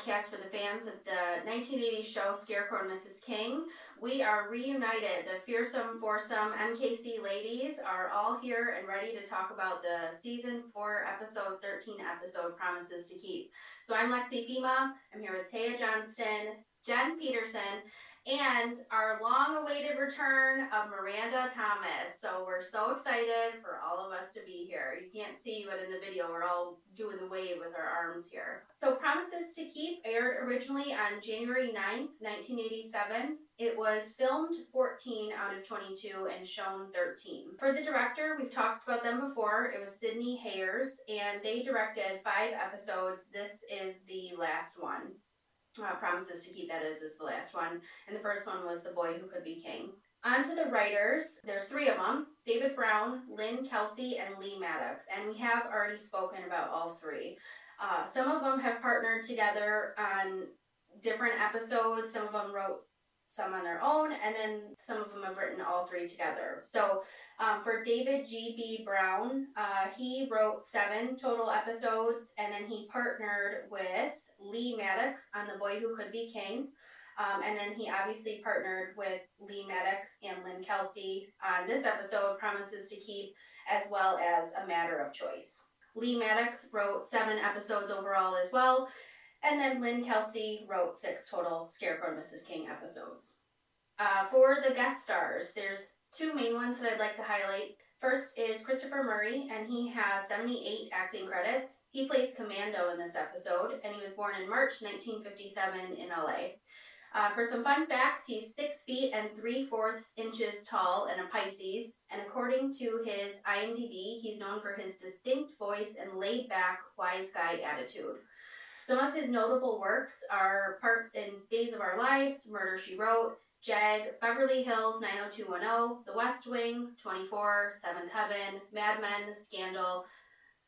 podcast for the fans of the 1980s show Scarecrow and Mrs. King. We are reunited. The fearsome, foursome MKC ladies are all here and ready to talk about the season four, episode 13 episode Promises to Keep. So I'm Lexi Fema. I'm here with Taya Johnston, Jen Peterson, and our long awaited return of Miranda Thomas. So we're so excited for all of us to be here. You can't see, but in the video, we're all doing the wave with our arms here. So, Promises to Keep aired originally on January 9th, 1987. It was filmed 14 out of 22 and shown 13. For the director, we've talked about them before. It was Sidney Hayers, and they directed five episodes. This is the last one uh, promises to keep that is is the last one. And the first one was the boy who could be king. On to the writers. There's three of them david brown lynn kelsey and lee maddox. And we have already spoken about all three. Uh, some of them have partnered together on different episodes. Some of them wrote some on their own and then some of them have written all three together. So um, for david g.b brown uh, he wrote seven total episodes and then he partnered with Lee Maddox on The Boy Who Could Be King. Um, and then he obviously partnered with Lee Maddox and Lynn Kelsey on this episode, Promises to Keep, as well as A Matter of Choice. Lee Maddox wrote seven episodes overall as well, and then Lynn Kelsey wrote six total Scarecrow and Mrs. King episodes. Uh, for the guest stars, there's two main ones that I'd like to highlight. First is Christopher Murray, and he has 78 acting credits. He plays Commando in this episode, and he was born in March 1957 in LA. Uh, for some fun facts, he's six feet and three fourths inches tall and a Pisces, and according to his IMDb, he's known for his distinct voice and laid back, wise guy attitude. Some of his notable works are parts in Days of Our Lives, Murder She Wrote, Jag, Beverly Hills 90210, The West Wing, 24, Seventh Heaven, Mad Men, Scandal,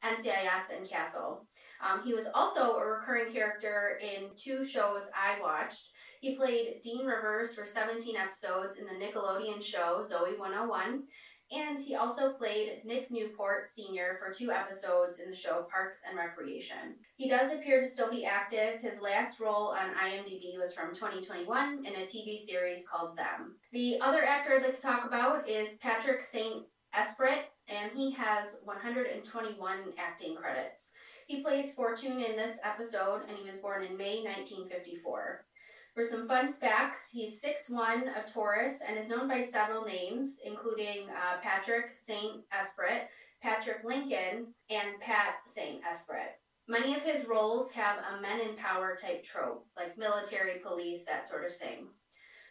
NCIS, and Castle. Um, he was also a recurring character in two shows I watched. He played Dean Rivers for 17 episodes in the Nickelodeon show Zoe 101, and he also played Nick Newport Sr. for two episodes in the show Parks and Recreation. He does appear to still be active. His last role on IMDb was from 2021 in a TV series called Them. The other actor I'd like to talk about is Patrick St. Esprit, and he has 121 acting credits. He plays Fortune in this episode, and he was born in May 1954. For some fun facts, he's 6'1, a Taurus, and is known by several names, including uh, Patrick St. Esprit, Patrick Lincoln, and Pat St. Esprit. Many of his roles have a men in power type trope, like military, police, that sort of thing.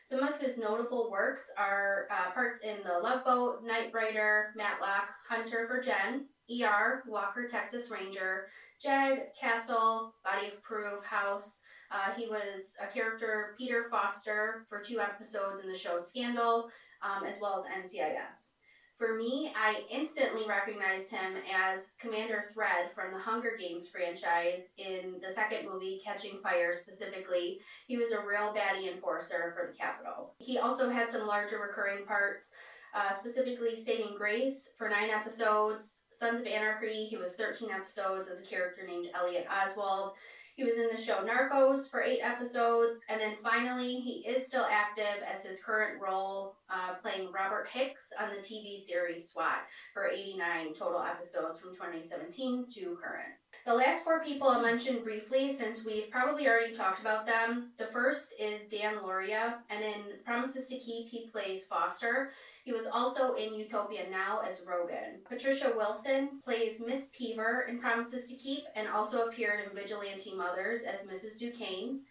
Some of his notable works are uh, parts in The Love Boat, Knight Rider, Matlock, Hunter for Jen, ER, Walker, Texas Ranger, Jag, Castle, Body of Proof, House, uh, he was a character, Peter Foster, for two episodes in the show Scandal, um, as well as NCIS. For me, I instantly recognized him as Commander Thread from the Hunger Games franchise in the second movie, Catching Fire specifically. He was a real baddie enforcer for the Capitol. He also had some larger recurring parts, uh, specifically Saving Grace for nine episodes, Sons of Anarchy, he was 13 episodes as a character named Elliot Oswald. He was in the show Narcos for eight episodes, and then finally, he is still active as his current role uh, playing Robert Hicks on the TV series SWAT for 89 total episodes from 2017 to current. The last four people I mentioned briefly since we've probably already talked about them. The first is Dan Lauria, and in Promises to Keep, he plays Foster. He was also in Utopia Now as Rogan. Patricia Wilson plays Miss Peever in Promises to Keep and also appeared in Vigilante Mothers as Mrs. Duquesne.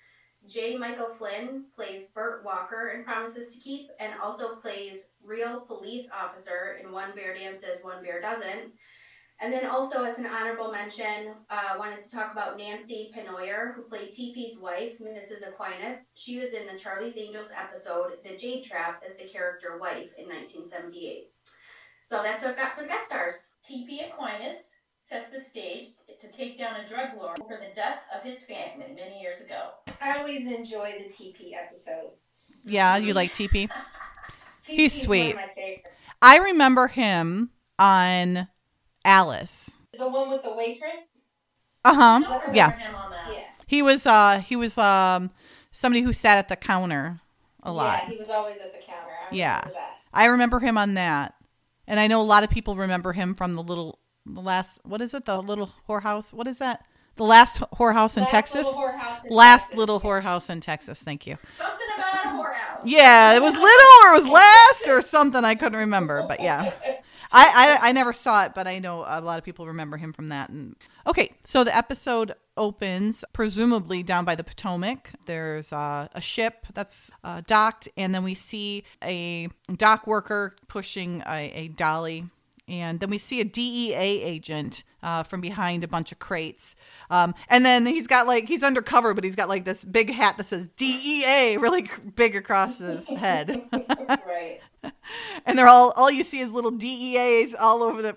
J. Michael Flynn plays Burt Walker in Promises to Keep and also plays real police officer in One Bear Dances, One Bear Doesn't. And then also as an honorable mention, uh, wanted to talk about Nancy Penoyer, who played TP's wife, Mrs. Aquinas. She was in the Charlie's Angels episode, The Jade Trap, as the character wife in 1978. So that's what I've got for guest stars. TP Aquinas sets the stage to take down a drug lord for the death of his family many years ago. I always enjoy the TP episodes. Yeah, you like TP? TP He's sweet. One of my. I remember him on Alice. The one with the waitress. Uh huh. I don't remember Yeah. him on. Yeah. He was uh he was um somebody who sat at the counter a lot. Yeah, he was always at the counter. I Yeah. that. I remember him on that. And I know a lot of people remember him from the little the last what is it? The little whorehouse. What is that? The last whorehouse in Last Texas? Little whorehouse in last Texas. little whorehouse in Texas. Thank you. Something about a whorehouse. Yeah, it was little or it was last or something. I couldn't remember, but yeah. I, I I never saw it, but I know a lot of people remember him from that. And okay, so the episode opens presumably down by the Potomac. There's uh, a ship that's uh, docked, and then we see a dock worker pushing a, a dolly. And then we see a DEA agent uh, from behind a bunch of crates. Um, and then he's got like, he's undercover, but he's got like this big hat that says DEA really big across his head. right. and they're all all you see is little DEAs all over the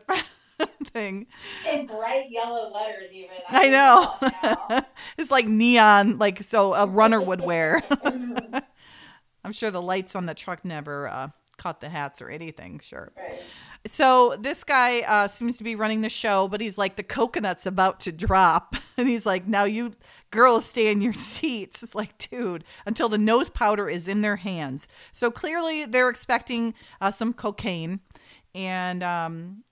thing. In bright yellow letters, even. I don't know. it's like neon, like so a runner would wear. I'm sure the lights on the truck never uh, caught the hats or anything. Sure. right. So this guy uh, seems to be running the show, but he's like the coconut's about to drop, and he's like, "Now you girls stay in your seats." It's like, dude, until the nose powder is in their hands. So clearly they're expecting uh, some cocaine, and um,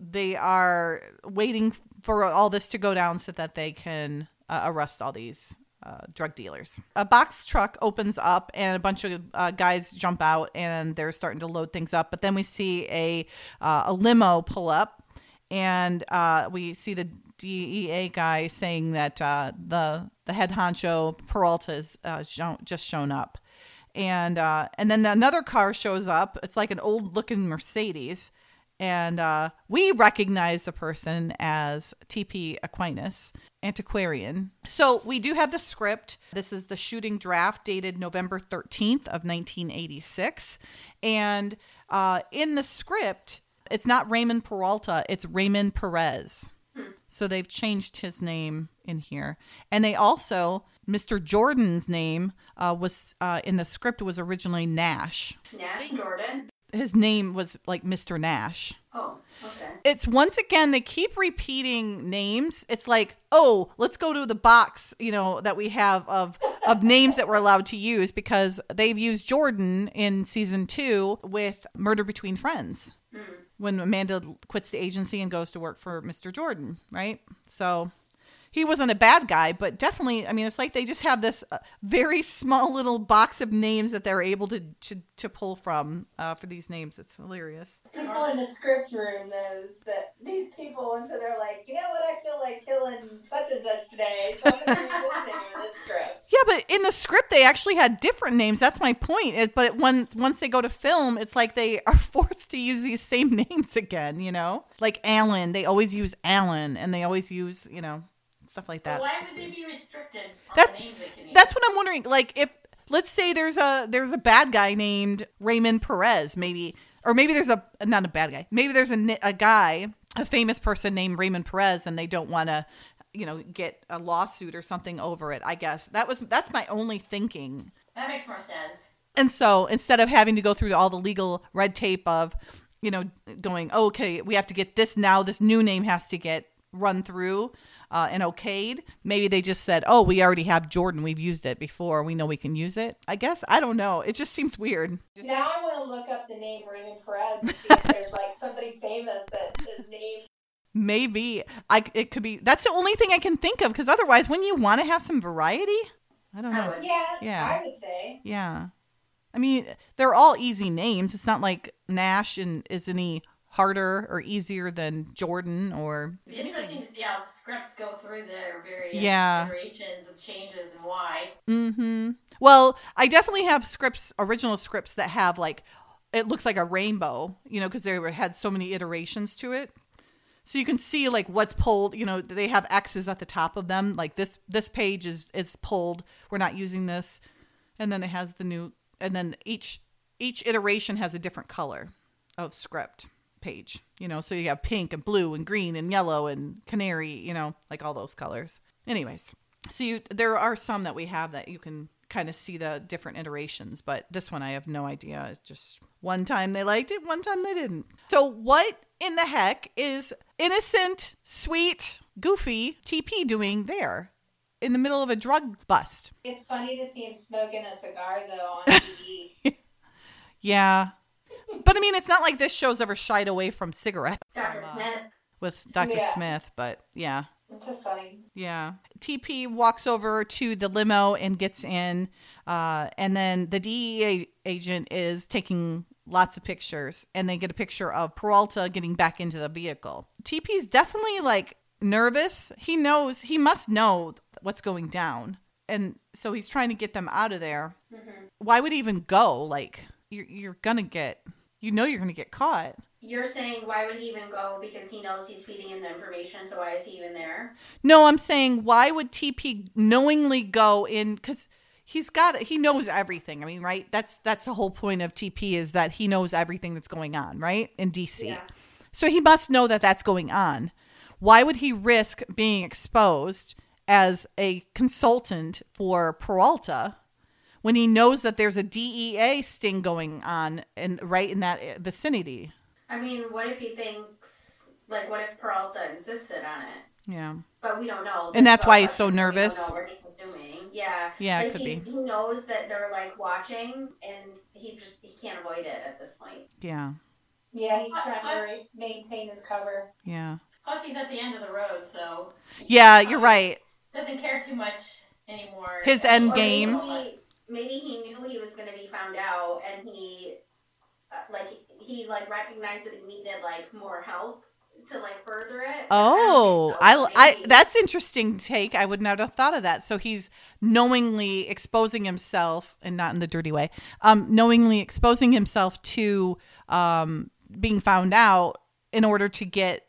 they are waiting for all this to go down so that they can uh, arrest all these uh, drug dealers. A box truck opens up and a bunch of uh, guys jump out and they're starting to load things up. But then we see a uh, a limo pull up and uh, we see the DEA guy saying that uh, the the head honcho Peralta's uh, just shown up. And and then another car shows up. It's like an old looking Mercedes and we recognize the person as TP Aquinas, antiquarian. So we do have the script. This is the shooting draft dated November 13th of 1986. And uh, in the script, it's not Raymond Peralta, it's Raymond Perez. So they've changed his name in here. And they also, Mr. Jordan's name uh, was uh, in the script was originally Nash. Nash Jordan. His name was like Mr. Nash Oh. It's once again they keep repeating names. It's like oh let's go to the box you know that we have of of names that we're allowed to use because they've used jordan in season two with murder between friends hmm. when amanda quits the agency and goes to work for mr jordan right? So he wasn't a bad guy, but definitely, I mean, it's like they just have this uh, very small little box of names that they're able to to, to pull from uh, for these names. It's hilarious. People in the script room knows that these people, and so they're like, you know what? I feel like killing such and such today, so I'm gonna use this name in this script. Yeah, but in the script they actually had different names. That's my point. It, but when once they go to film, it's like they are forced to use these same names again. You know, like Alan. They always use Alan, and they always use you know stuff like that. But why It's just would they be restricted on That- the names they can? That's what I'm wondering. Like if let's say there's a there's a bad guy named Raymond Perez, maybe, or maybe there's a not a bad guy. Maybe there's a a guy, a famous person named Raymond Perez, and they don't want to, you know, get a lawsuit or something over it. I guess that was that's my only thinking. that makes more sense. And so instead of having to go through all the legal red tape of, you know, going, oh, okay, we have to get this now, this new name has to get run through uh, and okayed, maybe they just said, oh, we already have Jordan. We've used it before. We know we can use it. I guess. I don't know. It just seems weird. Just- Now I want to look up the name Raymond Perez and see if there's like somebody famous that is named. Maybe I it could be. That's the only thing I can think of because otherwise, when you want to have some variety, I don't know. would. Yeah, Yeah. I would say. Yeah. I mean, they're all easy names. It's not like Nash and is any harder or easier than Jordan or It'd be interesting to see how the scripts go through their various Yeah. iterations of changes and why. Mm-hmm. Well, I definitely have scripts, original scripts that have like it looks like a rainbow, you know, because they were, had so many iterations to it. So you can see like what's pulled. You know, they have X's at the top of them. Like this, this page is is pulled. We're not using this, and then it has the new. And then each each iteration has a different color of script page. You know, so you have pink and blue and green and yellow and canary. You know, like all those colors. Anyways, so you there are some that we have that you can kind of see the different iterations, but this one I have no idea. It's just one time they liked it, one time they didn't. So what in the heck is innocent, sweet, goofy TP doing there in the middle of a drug bust? It's funny to see him smoking a cigar though on TV. Yeah. But I mean, it's not like this show's ever shied away from cigarettes Dr. From, uh, Smith. with Dr. Yeah. Smith, but yeah. it's just funny. Yeah. TP walks over to the limo and gets in. Uh, and then the DEA agent is taking lots of pictures. And they get a picture of Peralta getting back into the vehicle. TP's definitely like nervous. He knows, he must know what's going down. And so he's trying to get them out of there. hmm Why would he even go? Like, you're, you're going to get, you know, you're going to get caught. You're saying why would he even go? Because he knows he's feeding him the information, so why is he even there? No, I'm saying why would TP knowingly go in cuz he's got he knows everything. I mean, right? That's that's the whole point of TP is that he knows everything that's going on, right? In DC. Yeah. So he must know that that's going on. Why would he risk being exposed as a consultant for Peralta when he knows that there's a DEA sting going on in right in that eh, vicinity? I mean, what if he thinks, like, what if Peralta insisted on it? Yeah. But we don't know. And that's why he's so questions we don't nervous. know. We're just assuming. Yeah. Yeah, it could he, be. He knows that they're like watching, and he just he can't avoid it at this point. Yeah. Yeah, he's trying to maintain his cover. Yeah. Plus, he's at the end of the road, so Yeah, you're right. Doesn't care too much anymore. His So- end Or game. Maybe, maybe he knew he was going to be found out, and he uh, like he like recognized that he needed like more help to like further it. Oh, I, I, so. I, that's interesting take. I would not have thought of that. So he's knowingly exposing himself, and not in the dirty way, um, knowingly exposing himself to um, being found out in order to get.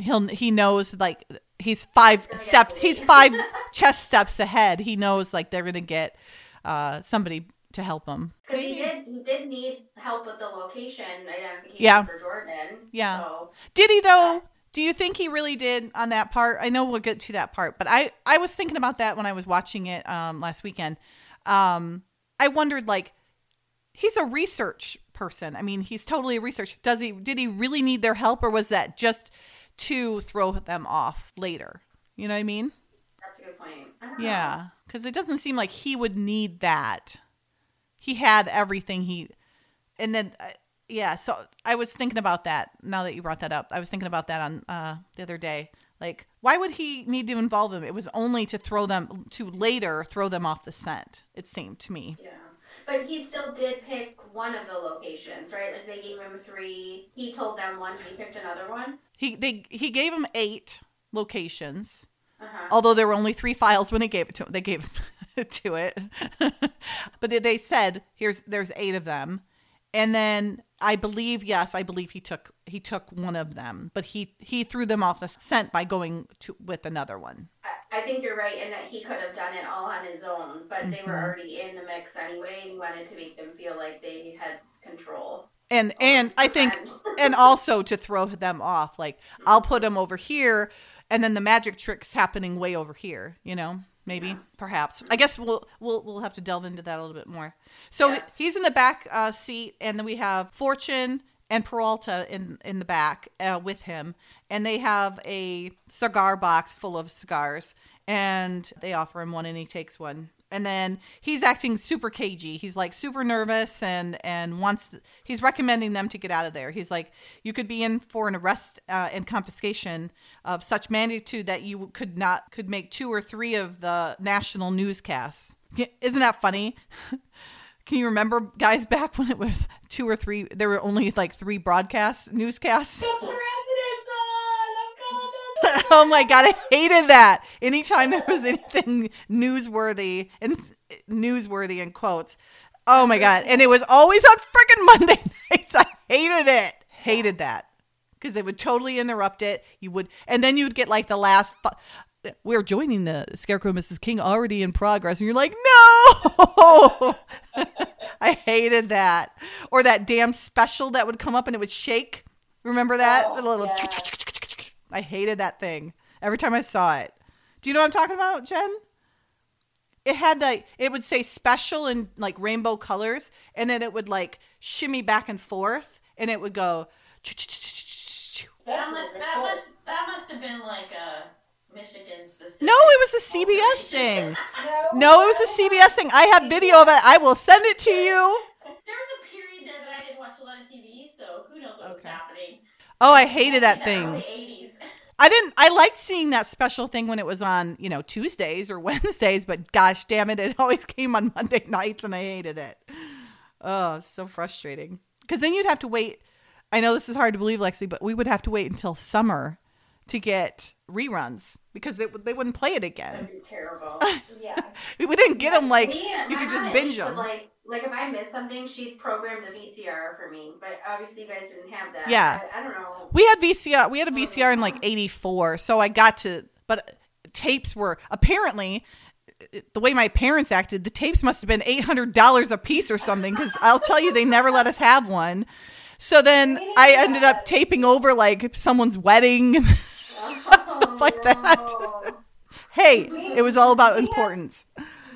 He'll he knows like he's five steps. He's five chess steps ahead. He knows like they're gonna get uh, somebody to help him. Because he did, he did need help with the location identification Yeah. for Jordan. Yeah. So Did he though? Do you think he really did on that part? I know we'll get to that part, but I I was thinking about that when I was watching it um last weekend. Um I wondered like he's a research person. I mean, he's totally a research. Does he did he really need their help or was that just to throw them off later? You know what I mean? that's a good point. I don't know. Cuz it doesn't seem like he would need that. He had everything he and then uh, yeah, so I was thinking about that now that you brought that up. I was thinking about that on uh the other day. Like why would he need to involve them? It was only to throw them to later throw them off the scent. It seemed to me. Yeah. But he still did pick one of the locations, right? Like they gave him three. He told them one, he picked another one. He they he gave him 8 locations. Uh-huh. Although there were only 3 files when he gave it to they gave to it. but they said here's there's 8 of them. And then I believe yes, I believe he took he took one of them, but he he threw them off the scent by going to with another one. I, think you're right in that he could have done it all on his own, but they were Mhm. already in the mix anyway, and he wanted to make them feel like they had control. And and I think and also to throw them off like I'll put them over here and then the magic trick's happening way over here, you know? Maybe, Yeah. perhaps. I guess we'll we'll we'll have to delve into that a little bit more. So Yes. he's in the back uh, seat, and then we have Fortune and Peralta in in the back uh, with him, and they have a cigar box full of cigars, and they offer him one, and he takes one. And then he's acting super cagey. He's like super nervous and and wants. He's recommending them to get out of there. He's like, you could be in for an arrest uh, and confiscation of such magnitude that you could not could make two or three of the national newscasts. Isn't that funny? Can you remember, guys, back when it was two or three? There were only like three broadcasts, newscasts. Oh my god, I hated that. Anytime there was anything newsworthy and newsworthy in quotes. Oh my god, and it was always on freaking Monday nights. I hated it. Hated that because it would totally interrupt it. You would, and then you'd get like the last. Fu- we're joining the Scarecrow Mrs. King already in progress, and you're like, no. I hated that, or that damn special that would come up and it would shake. Remember that Oh, the little. yeah. I hated that thing every time I saw it. Do you know what I'm talking about, Jen? It had like it would say special in like rainbow colors, and then it would like shimmy back and forth, and it would go. That must that must that must have been like a Michigan specific. No, it was a CBS thing. No, No, it was a CBS thing. I have video of it. I will send it to you. There was a period there that I didn't watch a lot of TV, so who knows what was happening. Oh, I hated that In thing. 80s. I didn't. I liked seeing that special thing when it was on, you know, Tuesdays or Wednesdays. But gosh, damn it, it always came on Monday nights, and I hated it. Oh, so frustrating. Because then you'd have to wait. I know this is hard to believe, Lexi, but we would have to wait until summer to get reruns because they, they wouldn't play it again. That'd be terrible. Yeah. We didn't get them like Me, you could just binge least would, them. Like, like if I missed something, she'd program the VCR for me. But obviously, you guys didn't have that. Yeah. I, I don't know. We had VCR. We had a oh, VCR in like '84, so I got to. But tapes were apparently the way my parents acted. The tapes must have been eight hundred dollars a piece or something. Because I'll tell you, they never let us have one. So then I ended up taping over like someone's wedding. and Stuff like that. Oh, hey, it was all about importance.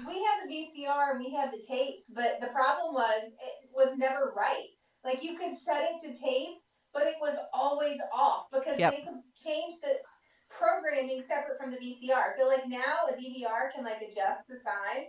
We had the VCR and we had the tapes, but the problem was it was never right. Like you could set it to tape, but it was always off because Yep. they could change the programming separate from the VCR. So like now a DVR can like adjust the time.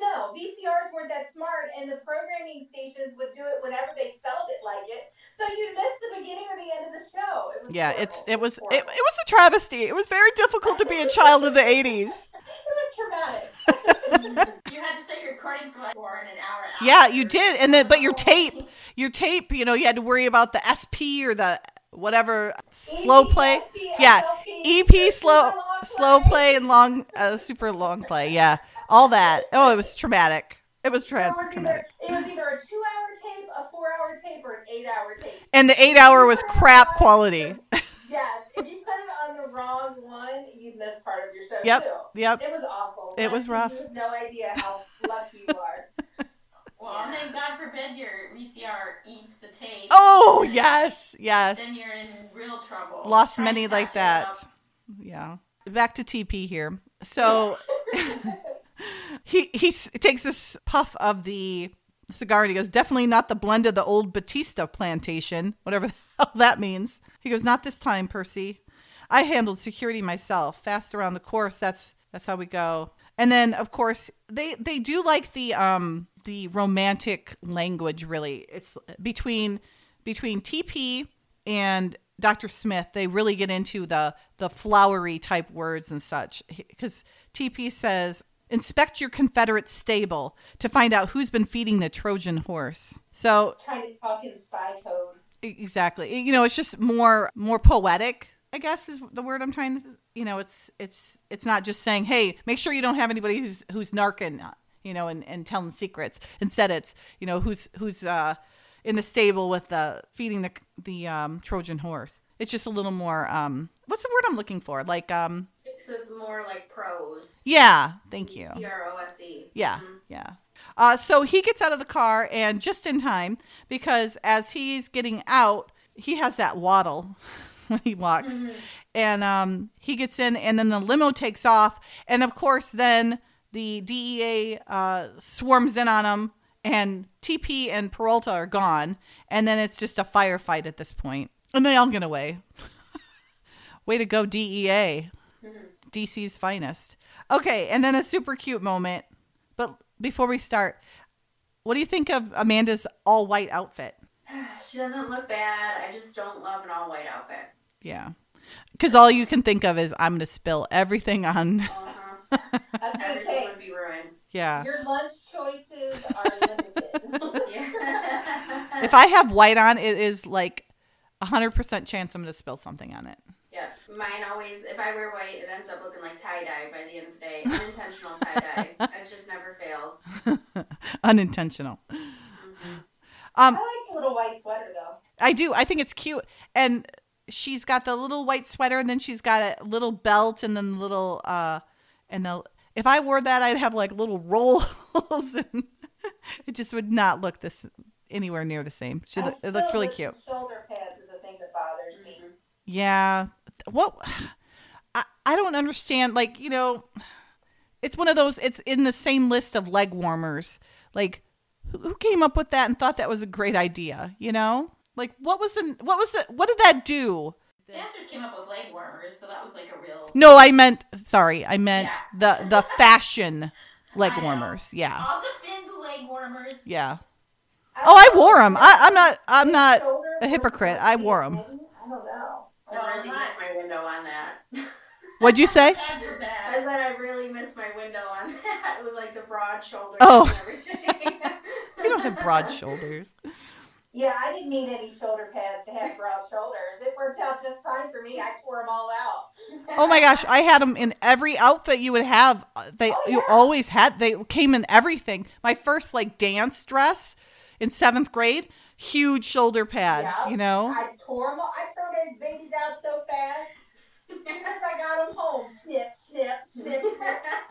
No, VCRs weren't that smart, and the programming stations would do it whenever they felt it like it. So you'd miss the beginning or the end of the show. It Yeah, horrible. it's it was it, it was a travesty. It was very difficult to be a child of the '80s. It was traumatic. you had to set your recording for like four and an hour. After. Yeah, you did, and then but your tape, your tape, you know, you had to worry about the SP or the whatever slow play. Yeah, EP slow slow play and long uh, super long play. Yeah, all that. Oh, it was traumatic. It was tra- it was, either, traumatic. it was either a two hour tape, a four hour tape, or an eight hour tape. And the eight hour was crap quality. Yes, if you put it on the wrong one, you'd miss part of your show Yep. too. Yep. It was awful. It was rough. You have no idea how lucky you are. Well, and then God forbid your VCR eats the tape. Oh yes, yes. Then you're in real trouble. Lost Trying many like that. Yeah. Back to TP here. So he he takes this puff of the cigar and he goes, "Definitely not the blend of the old Batista plantation, whatever the hell that means." He goes, "Not this time, Percy. I handled security myself. Fast around the course. That's that's how we go." And then, of course, they they do like the um the romantic language. Really, it's between between TP and Dr. Smith. They really get into the the flowery type words and such because TP says. Inspect your Confederate stable to find out who's been feeding the Trojan horse. So Trying to talk in spy code. Exactly you know it's just more more poetic i guess is the word i'm trying to you know it's it's it's not just saying hey make sure you don't have anybody who's who's narking you know and, and telling secrets instead it's you know who's who's uh in the stable with the feeding the the um trojan horse it's just a little more um what's the word i'm looking for like um it's more like prose. yeah thank you P R O S E. Yeah, Mhm. yeah. Uh, so he gets out of the car and just in time because as he's getting out, he has that waddle when he walks, and um, he gets in, and then the limo takes off, and of course, then the DEA uh, swarms in on him, and TP and Peralta are gone, and then it's just a firefight at this point, and they all get away. Way to go, DEA. DC's finest. Okay, and then a super cute moment. But before we start, what do you think of Amanda's all white outfit? She doesn't look bad. I just don't love an all white outfit. Yeah. Because all you can think of is, I'm going to spill everything on. Uh-huh. I was gonna say would be ruined. Yeah. your lunch choices are limited. Yeah. If I have white on, it is like a 100% chance I'm going to spill something on it. yeah. Mine always, if I wear white, it ends up looking like tie dye by the end of the day. Unintentional tie dye. It just never fails. Unintentional. Mhm. Um, I like the little white sweater though. I do. I think it's cute. And she's got the little white sweater, and then she's got a little belt, and then little uh, and the. If I wore that, I'd have like little rolls, and it just would not look this anywhere near the same. She, I it looks really cute. Shoulder pads is the thing that bothers me. Mhm. Yeah. What? I I don't understand. Like you know, it's one of those. It's in the same list of leg warmers. Like who who came up with that and thought that was a great idea? You know, like what was the what was the what did that do Dancers came up with leg warmers, so that was like a real. No, I meant sorry, I meant Yeah. the the fashion leg warmers. Yeah, I'll defend the leg warmers. yeah. Oh, I wore them. I, I'm not. I'm not. A hypocrite. I wore them. I don't know. I Well, really missed my window on that. What'd you say? I said I really missed my window on that with like the broad shoulders Oh. and everything. You don't have broad shoulders. Yeah, I didn't need any shoulder pads to have broad shoulders. It worked out just fine for me. I tore them all out. Oh my gosh, I had them in every outfit you would have. Uh, They Oh, yeah. you always had. They came in everything. My first like dance dress in seventh grade, huge shoulder pads. Yeah. You know. I tore them all. I tore those babies out so fast. As soon as I got them home, snip, snip, snip, snip.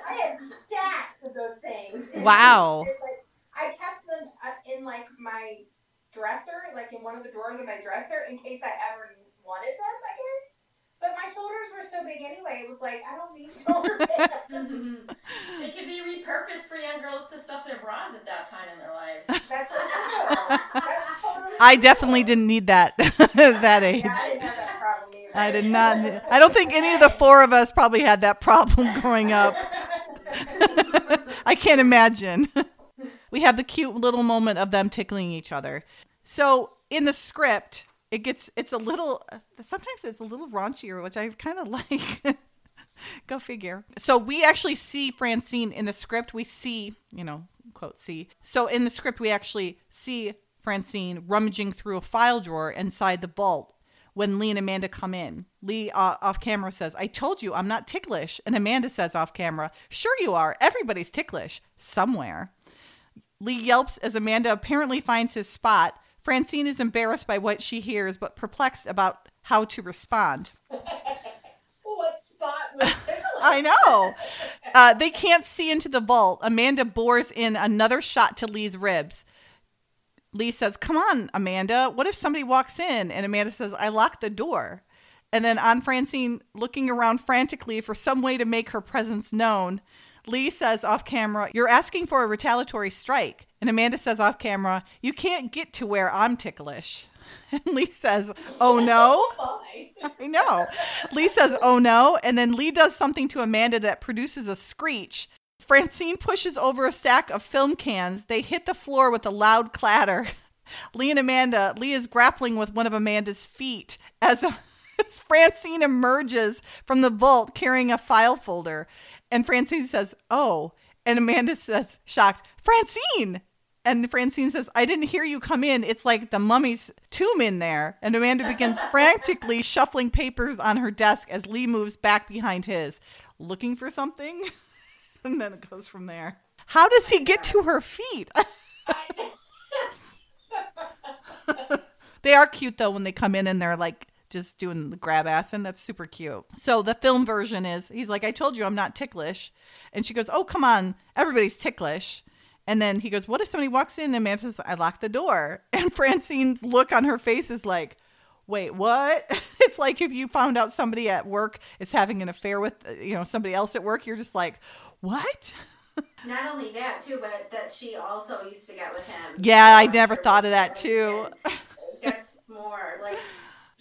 I had stacks of those things. Wow. It's like- I kept them uh, in like my dresser, like in one of the drawers of my dresser, in case I ever wanted them again. But my shoulders were so big anyway. It was like I don't need shoulder pads. They could be repurposed for young girls to stuff their bras at that time in their lives. That's what. That's totally I true. definitely didn't need that that age. Yeah, I didn't have that problem either. I did not. I don't think any of the four of us probably had that problem growing up. I can't imagine. We have the cute little moment of them tickling each other. So in the script, it gets it's a little sometimes it's a little raunchier, which I kind of like. Go figure. So we actually see Francine in the script. We see, you know, quote see. So in the script, we actually see Francine rummaging through a file drawer inside the vault when Lee and Amanda come in. Lee uh, off camera says, I told you I'm not ticklish. And Amanda says off camera, Sure you are. Everybody's ticklish somewhere. Lee yelps as Amanda apparently finds his spot. Francine is embarrassed by what she hears, but perplexed about how to respond. what spot? I know. Uh, they can't see into the vault. Amanda bores in another shot to Lee's ribs. Lee says, Come on, Amanda. What if somebody walks in? And Amanda says, I locked the door. And then on Francine looking around frantically for some way to make her presence known, Lee says off camera, You're asking for a retaliatory strike. And Amanda says off camera, You can't get to where I'm ticklish. And Lee says, Oh no. Oh, I know. Lee says, oh no. And then Lee does something to Amanda that produces a screech. Francine pushes over a stack of film cans. They hit the floor with a loud clatter. Lee and Amanda, Lee is grappling with one of Amanda's feet as, as Francine emerges from the vault carrying a file folder. And Francine says, oh. And Amanda says, shocked, Francine! And Francine says, I didn't hear you come in. It's like the mummy's tomb in there. And Amanda begins frantically shuffling papers on her desk as Lee moves back behind his, looking for something. and then it goes from there. How does he get to her feet? they are cute though when they come in and they're like just doing the grab ass and that's super cute. So the film version is he's like, I told you I'm not ticklish. And she goes, Oh, come on, everybody's ticklish. And then he goes, What if somebody walks in and man says, I locked the door? And Francine's look on her face is like, Wait, what? it's like if you found out somebody at work is having an affair with, you know, somebody else at work, you're just like, What? Not only that too, but that she also used to get with him. Yeah, I never thought of that too. it Gets more like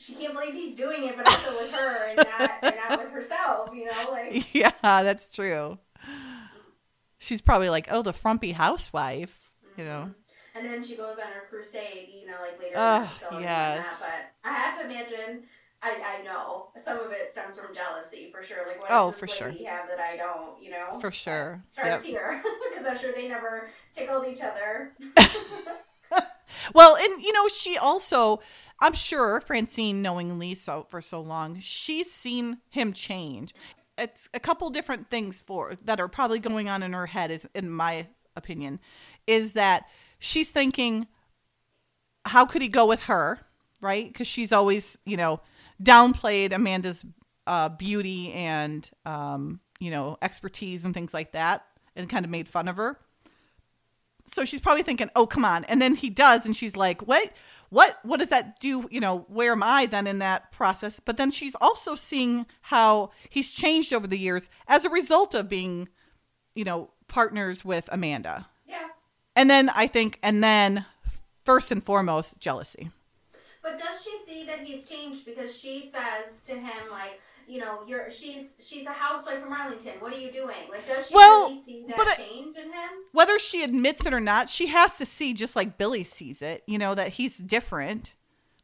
she can't believe he's doing it, but also with her and not and not with herself. You know, like Yeah, that's true. She's probably like, Oh, the frumpy housewife, you know. Mm-hmm. And then she goes on her crusade, you know, like later Oh, in the episode. yes. whatnot. But I have to imagine, I, I know some of it stems from jealousy for sure. Like, what Oh, does for this sure. lady have that I don't, you know? For sure. Starts here because I'm sure they never tickled each other. Well, and you know, she also, I'm sure Francine, knowing Lee so for so long, she's seen him change. It's a couple different things for that are probably going on in her head, is in my opinion, is that she's thinking, how could he go with her, right? Because she's always, you know, downplayed Amanda's uh, beauty and, um, you know, expertise and things like that, and kind of made fun of her so she's probably thinking, "Oh, come on!" And then he does, and she's like, "What? What? What does that do? You know, where am I then in that process?" But then she's also seeing how he's changed over the years as a result of being, you know, partners with Amanda. Yeah. And then I think, and then first and foremost, jealousy. But does she see that he's changed because she says to him like, you know, you're she's she's a housewife from Arlington. What are you doing? Like, does she Well, really see that I- change in him? Whether she admits it or not, she has to see just like Billy sees it, you know, that he's different.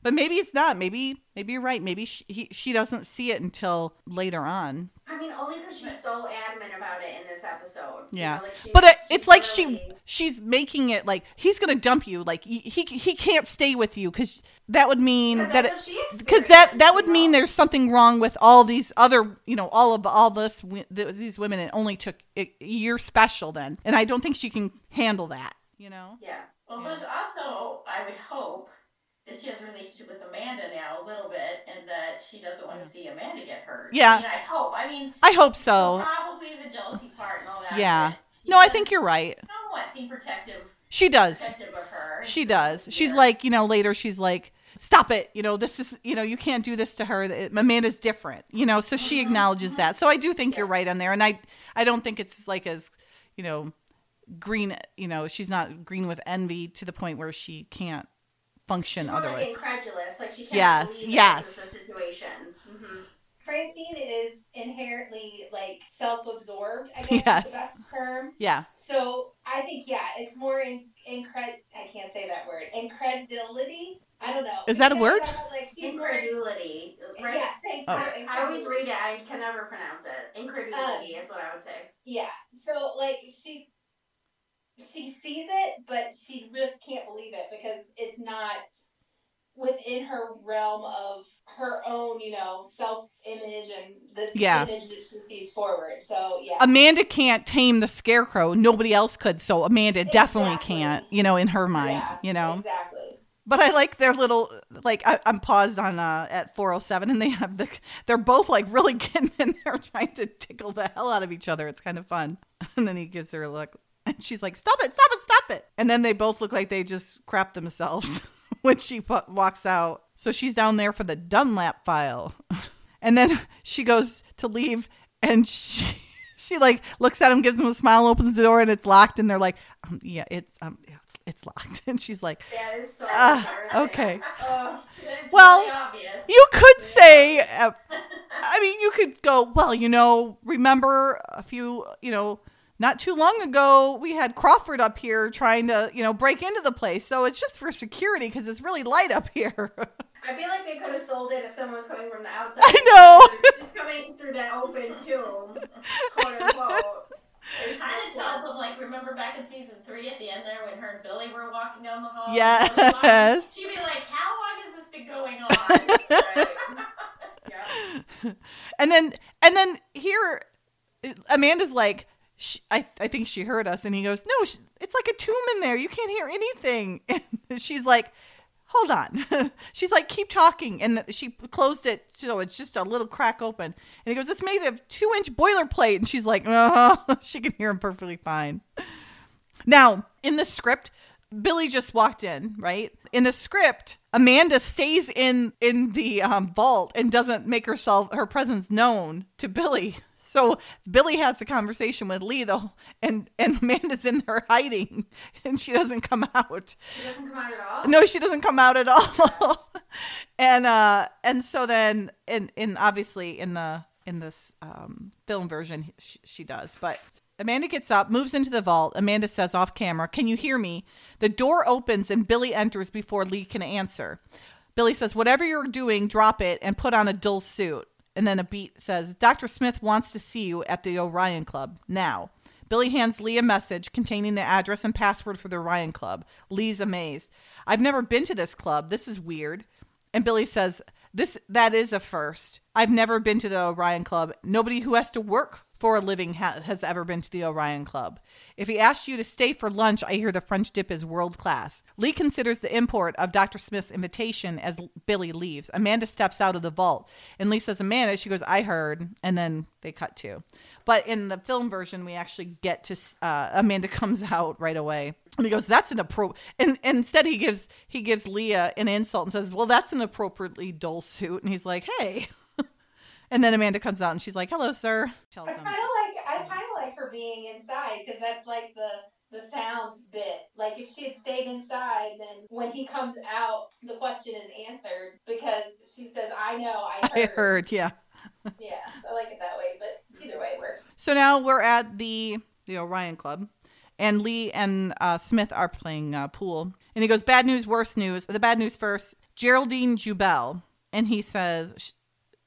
But maybe it's not. Maybe maybe you're right. Maybe she he, she doesn't see it until later on. I mean, only because she's so adamant about it in this episode. You Yeah. know, like But it, it's like she she's making it like he's gonna dump you. Like he he, he can't stay with you because that would mean that that's it, what she because that that would mean know? there's something wrong with all these other you know all of all this these women. It only took it, you're special then, and I don't think she can handle that. You know. Yeah. Well, there's also, I would hope, she has a relationship with Amanda now a little bit, and that she doesn't want to see Amanda get hurt. Yeah. I mean, I hope. I mean, I hope so. Probably the jealousy part and all that. Yeah. No, I think you're right. Somewhat seem protective, She does. protective of her. She does. She's yeah. like, you know, later she's like, stop it. You know, this is, you know, you can't do this to her. It- Amanda's different, you know, so she Mhm, acknowledges mhm. that. So I do think you're right on there. And I, I don't think it's like as, you know, green, you know, she's not green with envy to the point where she can't function She's more like otherwise. incredulous. Like she can't Yes, believe yes. the situation. hmm Francine is inherently like self-absorbed. I guess Yes. is the best term. Yeah. So I think yeah, it's more in incred. I can't say that word. Incredulity. I don't know. Is that a word? I Like she's more. Incredulity. Right? Yes, thank Oh. you. I, I always read it. I can never pronounce it. Incredulity Um, is what I would say. Yeah. So like she she sees it, but she just can't believe it because it's not within her realm of her own, you know, self image and this Yeah. image that she sees forward. So yeah. Amanda can't tame the scarecrow. Nobody else could. So Amanda definitely can't, you know, in her mind, Yeah, you know. Exactly. But I like their little like I, I'm paused on uh at 407 and they have the they're both like really getting in there trying to tickle the hell out of each other. It's kind of fun. And then he gives her a look and she's like, "Stop it! Stop it! Stop it!" And then they both look like they just crap themselves when she walks out. So she's down there for the Dunlap file. And then she goes to leave and she she like looks at him, gives him a smile, opens the door and it's locked and they're like, um, "Yeah, it's um it's, it's locked." And she's like, That is so embarrassing. okay. Oh, Well, really. You could say, uh, I mean, you could go, well, you know, remember a few, you know, not too long ago, we had Crawford up here trying to, you know, break into the place. So it's just for security because it's really light up here. I feel like they could have sold it if someone was coming from the outside. I know. Just coming through that open tomb, quote unquote. It kind of tells of like, remember back in season three at the end there when her and Billy were walking down the hall? Yes. She'd be like, how long has this been going on? Right. Yeah. and then, and then here, Amanda's like, sh I, I think she heard us. And he goes, no, sh- it's like a tomb in there. You can't hear anything. And she's like, hold on. she's like, keep talking. And she closed it so it's just a little crack open. And he goes, it's made of two inch boilerplate. And she's like, uh she can hear him perfectly fine. Now, in the script, Billy just walked in, right? In the script, Amanda stays in in the um, vault and doesn't make herself her presence known to Billy. So Billy has the conversation with Lee though, and and Amanda's in there hiding, and she doesn't come out. She doesn't come out at all. No, she doesn't come out at all. and uh and so then in in obviously in the in this um film version she, she does. But Amanda gets up, moves into the vault. Amanda says off camera, "Can you hear me?" The door opens and Billy enters before Lee can answer. Billy says, "Whatever you're doing, drop it and put on a dull suit." And then a beat says, "Dr. Smith wants to see you at the Orion Club now." Billy hands Lee a message containing the address and password for the Orion Club. Lee's amazed. I've never been to this club. This is weird. And Billy says, "This that is a first. I've never been to the Orion Club. Nobody who has to work for a living ha- has ever been to the Orion Club. If he asked you to stay for lunch, I hear the French dip is world class." Lee considers the import of Dr. Smith's invitation as Billy leaves. Amanda steps out of the vault, and Lee says, "Amanda." She goes, "I heard," and then they cut to. But in the film version, we actually get to uh, Amanda comes out right away, and he goes, "That's an appro." And, and instead, he gives he gives Lee an insult and says, "Well, that's an appropriately dull suit." And he's like, "Hey." And then Amanda comes out and she's like, "Hello, sir." Tells I kind of like I kind of like her being inside because that's like the the sounds bit. Like if she had stayed inside, then when he comes out, the question is answered because she says, "I know, I heard." I heard, yeah. Yeah, I like it that way, but either way it works. So now we're at the the Orion Club, and Lee and uh, Smith are playing uh, pool. And he goes, "Bad news, worse news. The bad news first. Geraldine Jubel." And he says,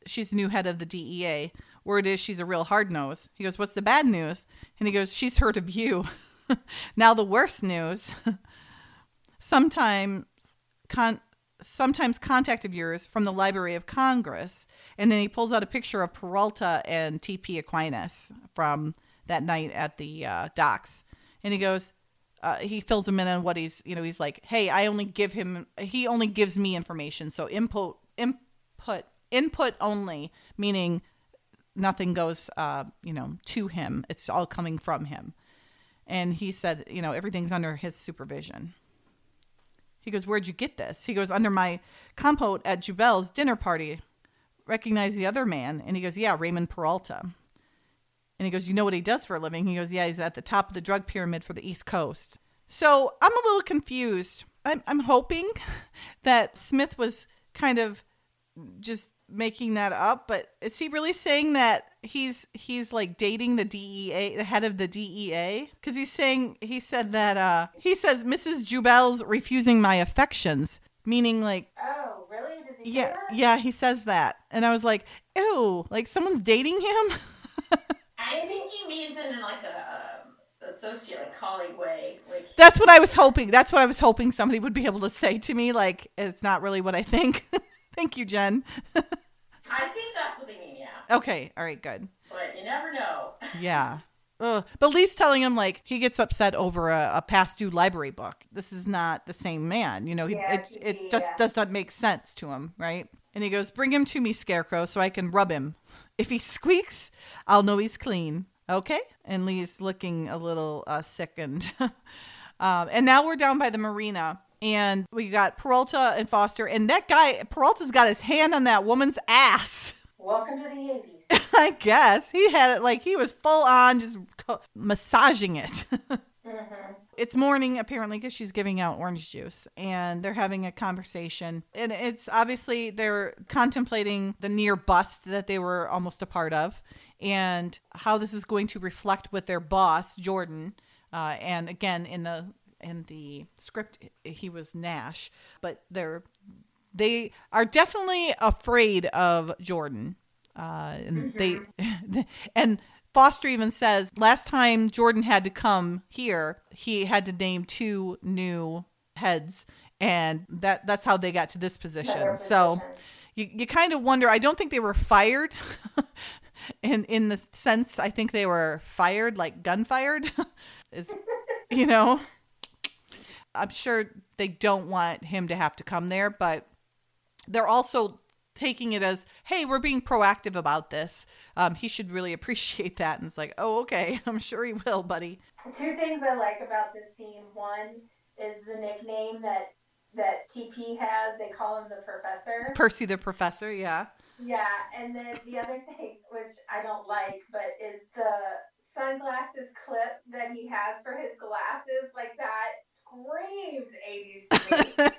"She's the new head of the DEA. Word is she's a real hard nose." He goes, "What's the bad news?" And he goes, "She's heard of you." now the worst news. Sometimes con- sometimes contact of yours from the Library of Congress. And then he pulls out a picture of Peralta and T.P. Aquinas from that night at the uh, docks. And he goes, uh, he fills him in on what he's, you know, he's like, hey, I only give him, he only gives me information. So input, input, input only, meaning nothing goes, uh, you know, to him. It's all coming from him. And he said, you know, everything's under his supervision. He goes, Where'd you get this? He goes, Under my compote at Jubel's dinner party. Recognize the other man? And he goes, Yeah, Raymond Peralta. And he goes, You know what he does for a living? He goes, Yeah, he's at the top of the drug pyramid for the East Coast. So I'm a little confused. I'm, I'm hoping that Smith was kind of just making that up, but is he really saying that he's he's like dating the DEA, the head of the DEA? Because he's saying he said that uh he says Mrs. Jubel's refusing my affections, meaning like Oh, really? Does he yeah yeah he says that, and I was like ew, like someone's dating him. I think he means it in like a, a associate, like colleague way. Like That's what I was hoping. That's what I was hoping somebody would be able to say to me. Like it's not really what I think. Thank you, Jen. I think that's what they mean, yeah. Okay, all right, good. But you never know. Yeah. Ugh. But Lee's telling him like he gets upset over a, a past due library book. This is not the same man. You know, he, Yeah, it's he- it just yeah. does not make sense to him, right? And he goes, "Bring him to me, Scarecrow, so I can rub him. If he squeaks, I'll know he's clean." Okay. And Lee's looking a little uh, sickened. um, and now we're down by the marina. And we got Peralta and Foster, and that guy Peralta's got his hand on that woman's ass. Welcome to the 80s. I guess he had it like he was full on just co- massaging it. hmm it's morning apparently because she's giving out orange juice and they're having a conversation and it's obviously they're contemplating the near bust that they were almost a part of and how this is going to reflect with their boss jordan uh, and again in the in the script he was nash but they're they are definitely afraid of jordan uh, and they and Foster even says last time Jordan had to come here, he had to name two new heads, and that that's how they got to this position. Better So you, you kind of wonder. I don't think they were fired, in in the sense I think they were fired, like gun fired, is you know. I'm sure they don't want him to have to come there, but they're also taking it as, hey, we're being proactive about this. Um, he should really appreciate that. And it's like, oh, okay, I'm sure he will, buddy. Two things I like about this scene. One is the nickname that that TP has. They call him the Professor. Percy the professor, yeah. Yeah, and then the other thing, which I don't like, but is the sunglasses clip that he has for his glasses. Like that screams 80s to me.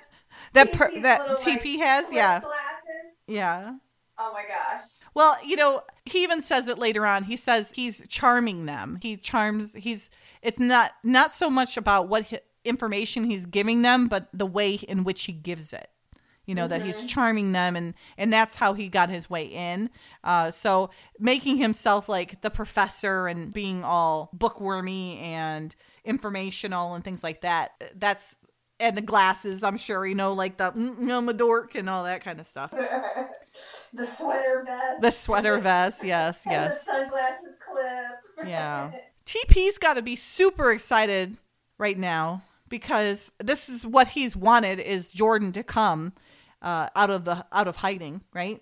that per- that little, like, TP has, yeah, Glasses. yeah. Oh my gosh. Well, you know, he even says it later on. He says he's charming them. He charms. He's. It's not not so much about what hi- information he's giving them, but the way in which he gives it. You know that he's Mhm. charming them, and and that's how he got his way in. Uh, so making himself like the professor and being all bookwormy and informational and things like that. That's and the glasses. I'm sure you know, like the mm, I'm a dork and all that kind of stuff. the sweater vest. The sweater vest, yes, yes. the sunglasses clip. Yeah. TP's got to be super excited right now because this is what he's wanted is Jordan to come uh, out of the out of hiding, right?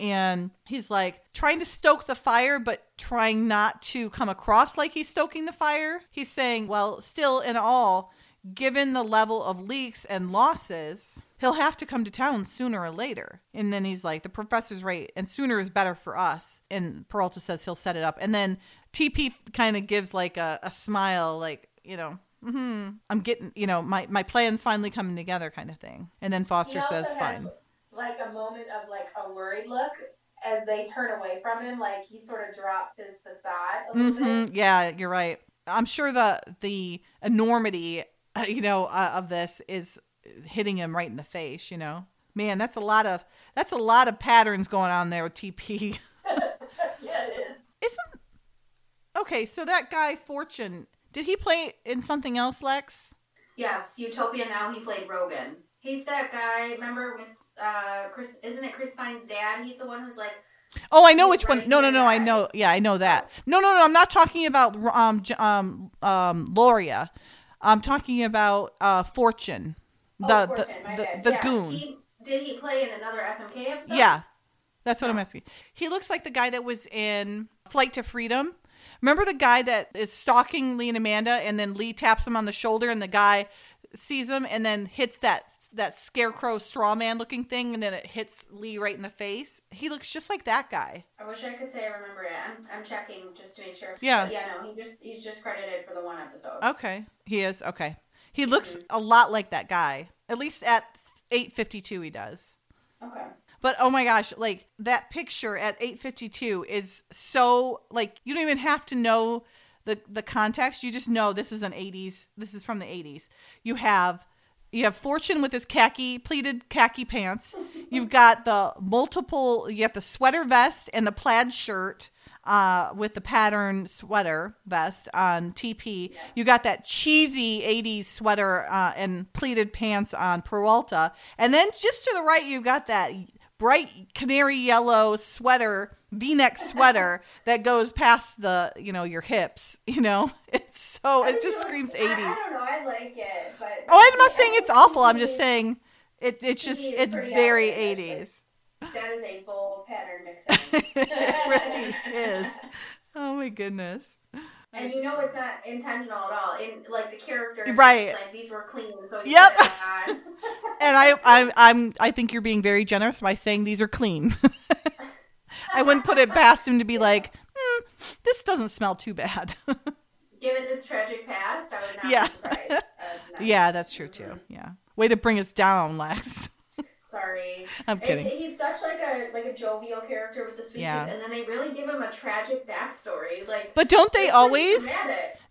And he's like trying to stoke the fire, but trying not to come across like he's stoking the fire. He's saying, well, still in all, given the level of leaks and losses, he'll have to come to town sooner or later. And then he's like, the professor's right, and sooner is better for us. And Peralta says he'll set it up. And then TP kind of gives like a, a smile, like, you know, hmm I'm getting, you know, my my plan's finally coming together, kind of thing. And then Foster says, "Fine." Like a moment of like a worried look as they turn away from him, like he sort of drops his facade a little hmm bit. Yeah, you're right. I'm sure the the enormity, uh, you know, uh, of this is hitting him right in the face. You know, man, that's a lot of that's a lot of patterns going on there with TP. yeah, it is. Isn't okay? So that guy Fortune, did he play in something else, Lex? Yes, Utopia. Now he played Rogan. He's that guy. Remember with uh Chris? Isn't it Chris Pine's dad? He's the one who's like, Oh, I know which one. No, no, no. I know. Yeah, I know that. No, no, no. I'm not talking about um um um Loria. I'm talking about uh Fortune, oh, the Fortune, the the, the yeah, goon. He, did he play in another SMK episode? Yeah, that's what I'm asking. He looks like the guy that was in Flight to Freedom. Remember the guy that is stalking Lee and Amanda, and then Lee taps him on the shoulder, and the guy sees him, and then hits that that scarecrow straw man looking thing, and then it hits Lee right in the face. He looks just like that guy. I wish I could say I remember it. I'm, I'm checking just to make sure. Yeah. But yeah, no, he just he's just credited for the one episode. Okay, he is okay. He mm-hmm. looks a lot like that guy. At least at 8:52, he does. Okay. But oh my gosh, like that picture at 8:52 is so like you don't even have to know the the context. You just know this is an 80s. This is from the 80s. You have you have Fortune with his khaki pleated khaki pants. You've got the multiple. You got the sweater vest and the plaid shirt uh, with the pattern sweater vest on TP. You got that cheesy 80s sweater uh, and pleated pants on Peralta. And then just to the right, you've got that bright canary yellow sweater, V-neck sweater that goes past the, you know, your hips, you know? It's so, it just screams 80s. I, I don't know. I like it, but Oh, I'm not saying it's awful. I'm just saying it, it's just, It's very 80s. that is a bold pattern mixing. it really is. Oh my goodness. And you know it's not intentional at all. In like the characters, Right. Like these were clean, so Yep. put it on. And I, I, I'm, I think you're being very generous by saying these are clean. I wouldn't put it past him to be like, hmm, this doesn't smell too bad. Given this tragic past, I would not Yeah. be surprised. I would not yeah, that's true too. Yeah. Way to bring us down, Lex. Sorry. I'm It's- kidding. he's such like a like a jovial character with the sweet Yeah. tooth, and then they really give him a tragic backstory. Like, But don't they always?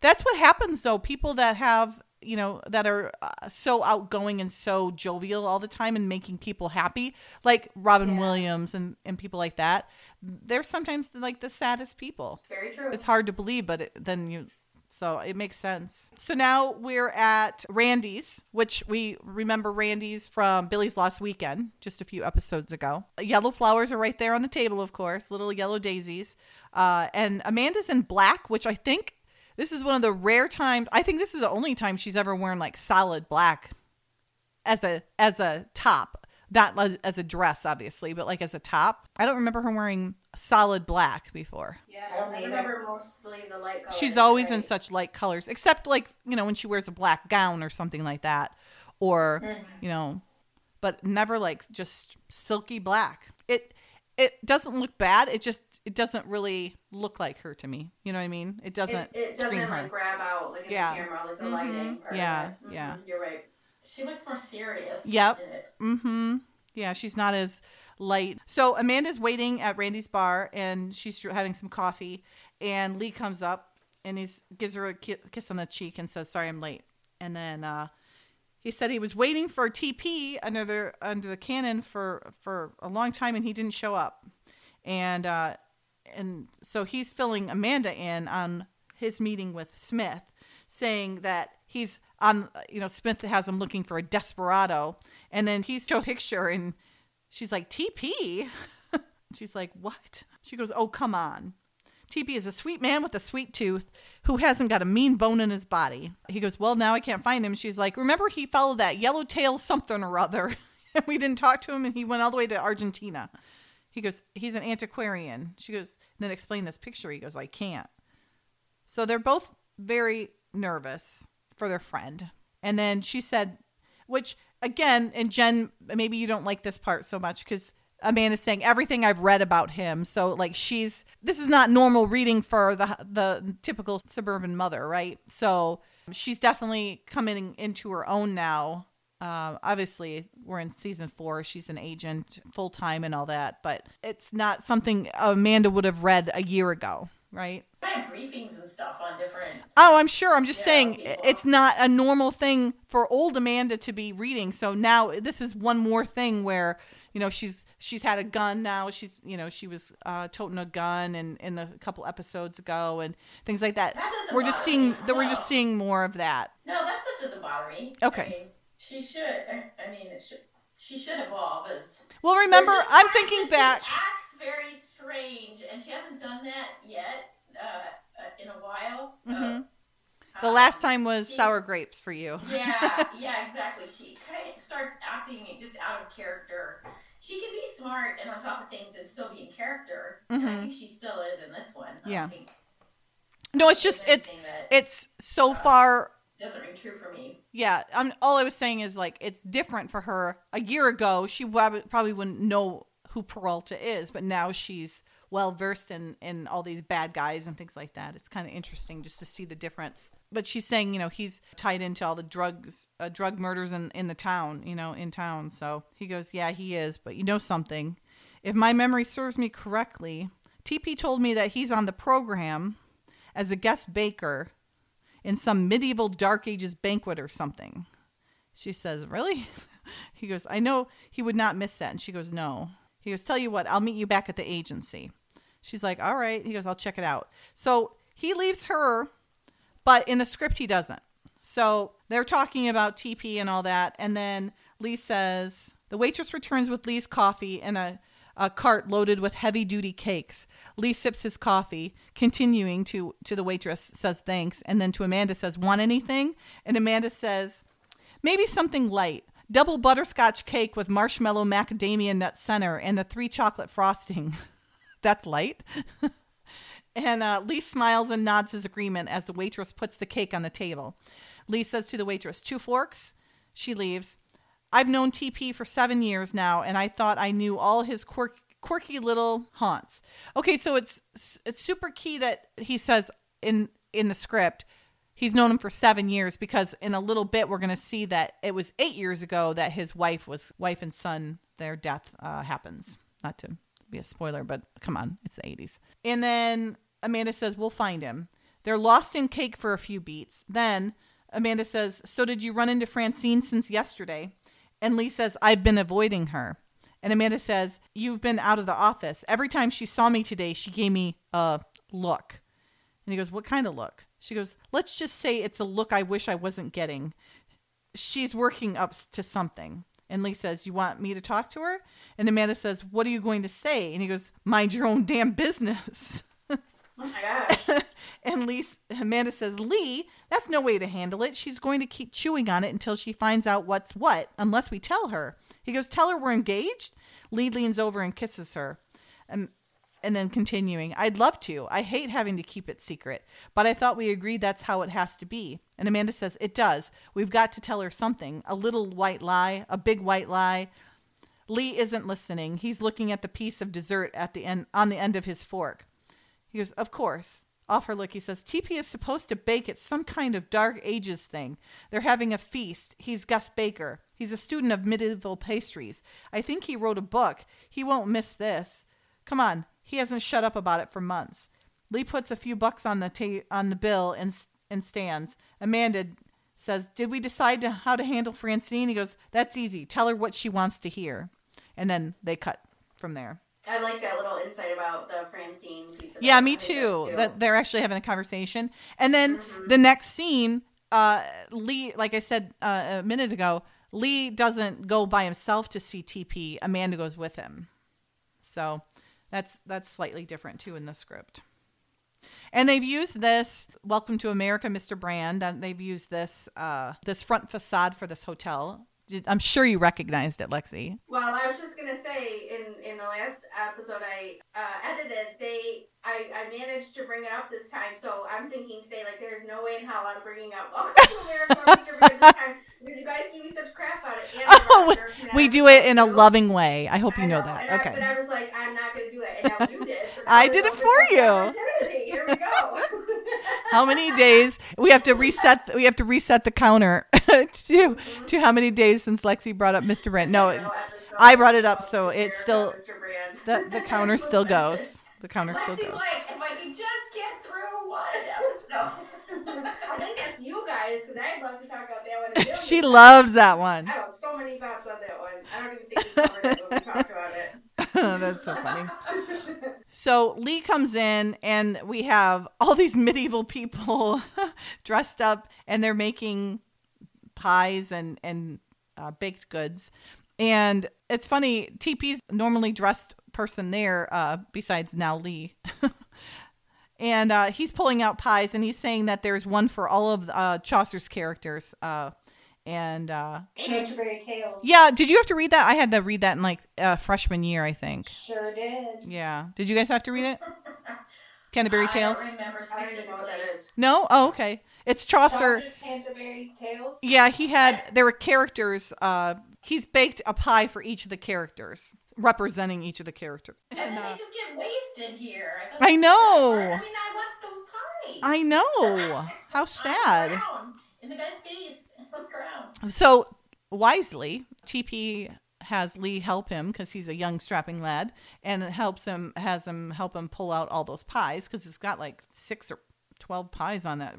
That's what happens though. People that have, you know, that are uh, so outgoing and so jovial all the time and making people happy, like Robin Yeah. Williams and, and people like that, they're sometimes like the saddest people. Very true. It's hard to believe, but it, then you, so it makes sense. So now we're at Randy's, which we remember Randy's from Billy's Lost Weekend just a few episodes ago. Yellow flowers are right there on the table, of course, little yellow daisies. Uh, and Amanda's in black, which I think this is one of the rare times. I think this is the only time she's ever worn like solid black as a as a top, not as a dress, obviously, but like as a top. I don't remember her wearing solid black before. yeah, I don't I remember mostly the light colors. She's always in such light colors, except like you know when she wears a black gown or something like that, or Mm-hmm. you know, but never like just silky black. It it doesn't look bad. It just it doesn't really look like her to me. You know what I mean? It doesn't It, it doesn't her. like grab out like in Yeah. the camera, like the Mhm. lighting. Part Yeah, of it. Mhm, yeah. You're right. She looks more serious. Yep. Mm-hmm. Yeah, she's not as light. So Amanda's waiting at Randy's bar, and she's having some coffee. And Lee comes up, and he gives her a kiss on the cheek and says, "Sorry, I'm late." And then uh, he said he was waiting for TP under the under the cannon for for a long time, and he didn't show up. And uh, and so he's filling Amanda in on his meeting with Smith, saying that he's on. You know, Smith has him looking for a desperado, and then he's shows picture, and she's like, "TP." she's like, "What?" She goes, "Oh, come on." TP is a sweet man with a sweet tooth who hasn't got a mean bone in his body. He goes, Well, now I can't find him. She's like, Remember, he followed that yellow tail something or other. and we didn't talk to him, and he went all the way to Argentina. He goes, He's an antiquarian. She goes, Then explain this picture. He goes, I can't. So they're both very nervous for their friend. And then she said, which again, and Jen, maybe you don't like this part so much because Amanda's saying everything I've read about him. So like she's this is not normal reading for the the typical suburban mother, right? So she's definitely coming into her own now. Uh, obviously, we're in season four. She's an agent full time and all that, but it's not something Amanda would have read a year ago, right? I have briefings and stuff on different. Oh, I'm sure. I'm just saying people. it's not a normal thing for old Amanda to be reading. So now this is one more thing where you know she's she's had a gun now. She's you know she was uh, toting a gun and in a couple episodes ago and things like that. That doesn't we're just seeing me. that we're just seeing more of that. No, that stuff doesn't bother me. Okay. I mean, she should. I, I mean, it should. She should evolve as. Well, remember, I'm thinking back. Acts very strange, and she hasn't done that yet uh, uh, in a while. Mhm. Uh, The um, last time was she- sour grapes for you. yeah, yeah, exactly. She kind of starts acting just out of character. She can be smart and on top of things and still be in character. And I Mhm. think she still is in this one. Yeah. No, it's just it's that it's so far doesn't ring true for me. Yeah, I'm, all I was saying is like it's different for her. A year ago, she probably wouldn't know who Peralta is, but now she's well versed in in all these bad guys and things like that. It's kind of interesting just to see the difference. But she's saying, you know, he's tied into all the drugs, uh, drug murders in in the town, you know, in town. So he goes, yeah, he is. But you know something? If my memory serves me correctly, TP told me that he's on the program as a guest baker in some medieval dark ages banquet or something. She says, Really? He goes, I know he would not miss that. And she goes, No. He goes, Tell you what, I'll meet you back at the agency. She's like, All right. He goes, I'll check it out. So he leaves her, but in the script, he doesn't. So they're talking about TP and all that. And then Lee says, The waitress returns with Lee's coffee and a, a cart loaded with heavy duty cakes. Lee sips his coffee, continuing to, to the waitress, says thanks. And then to Amanda, says, Want anything? And Amanda says, Maybe something light. Double butterscotch cake with marshmallow macadamia nut center and the three chocolate frosting. That's light. and uh, Lee smiles and nods his agreement as the waitress puts the cake on the table. Lee says to the waitress, Two forks? She leaves. I've known TP for seven years now, and I thought I knew all his quirk, quirky little haunts. Okay, so it's it's super key that he says in in the script he's known him for seven years because in a little bit we're going to see that it was eight years ago that his wife was wife and son their death uh, happens. Not to be a spoiler, but come on, it's the eighties. And then Amanda says we'll find him. They're lost in cake for a few beats. Then Amanda says, "So did you run into Francine since yesterday?" And Lee says, "I've been avoiding her." And Amanda says, "You've been out of the office. Every time she saw me today, she gave me a look." And he goes, "What kind of look?" She goes, "Let's just say it's a look I wish I wasn't getting." She's working up to something. And Lee says, "You want me to talk to her?" And Amanda says, "What are you going to say?" And he goes, "Mind your own damn business." Oh my gosh. and Lee, Amanda says, Lee, that's no way to handle it. She's going to keep chewing on it until she finds out what's what, unless we tell her. He goes, Tell her we're engaged? Lee leans over and kisses her. And, and then continuing, I'd love to. I hate having to keep it secret, but I thought we agreed that's how it has to be. And Amanda says, It does. We've got to tell her something a little white lie, a big white lie. Lee isn't listening. He's looking at the piece of dessert at the end on the end of his fork. He goes, Of course. Off her look, he says, TP is supposed to bake at some kind of dark ages thing. They're having a feast. He's guest baker. He's a student of medieval pastries. I think he wrote a book. He won't miss this. Come on. He hasn't shut up about it for months. Lee puts a few bucks on the ta- on the bill and and stands. Amanda says, "Did we decide to, how to handle Francine?" He goes, "That's easy. Tell her what she wants to hear." And then they cut from there. I like that little insight about the Francine piece of Yeah, me I too. That they're actually having a conversation, and then Mhm. the next scene, uh, Lee, like I said uh, a minute ago, Lee doesn't go by himself to see TP. Amanda goes with him, so that's that's slightly different too in the script. And they've used this "Welcome to America, Mr. Brand." And they've used this uh, this front facade for this hotel. Did- I'm sure you recognized it, Lexi. Well, I was just gonna say in in the last episode I uh, edited, they I, I managed to bring it up this time. So I'm thinking today, like, there's no way in hell I'm bringing up Welcome to America Mr. This time because you guys give me such crap about it. Oh, Nurse We do it in a loving way. I hope you I know and that. I- Okay. but I was like, I'm not gonna do it, and now you did. So I did it for you. Here we go. how many days we have to reset? We have to reset the counter to to how many days since Lexi brought up Mr. Brand. No, episode I brought it up, so of it's still- the the counter still goes. The counter still goes. like, if I could just get through one episode. I think that's you guys, because I'd love to talk about that one. she loves that one. I have so many thoughts on that one. I don't even think we covered it when we talked about it. That's so funny. So Lee comes in, and we have all these medieval people dressed up, and they're making pies and and uh, baked goods. And it's funny. TP's normally dressed person there, uh, besides now Lee. and uh, he's pulling out pies, and he's saying that there's one for all of uh, Chaucer's characters. Uh, and uh, Canterbury Tales. yeah, did you have to read that? I had to read that in like uh, freshman year, I think. Sure did. Yeah. Did you guys have to read it? Canterbury I Tales? don't remember I don't know what specifically. that is. No? Oh, okay. It's Chaucer. Chaucer's Canterbury's Tales. Yeah, he had there were characters uh he's baked a pie for each of the characters, representing each of the characters. And And, then uh, they just get wasted here. thought I know. I mean, I want those pies. I know. How On the sad. In the guy's face. On the ground. So wisely, TP has Lee help him because he's a young strapping lad, and helps him has him help him pull out all those pies because it's got like six or twelve pies on that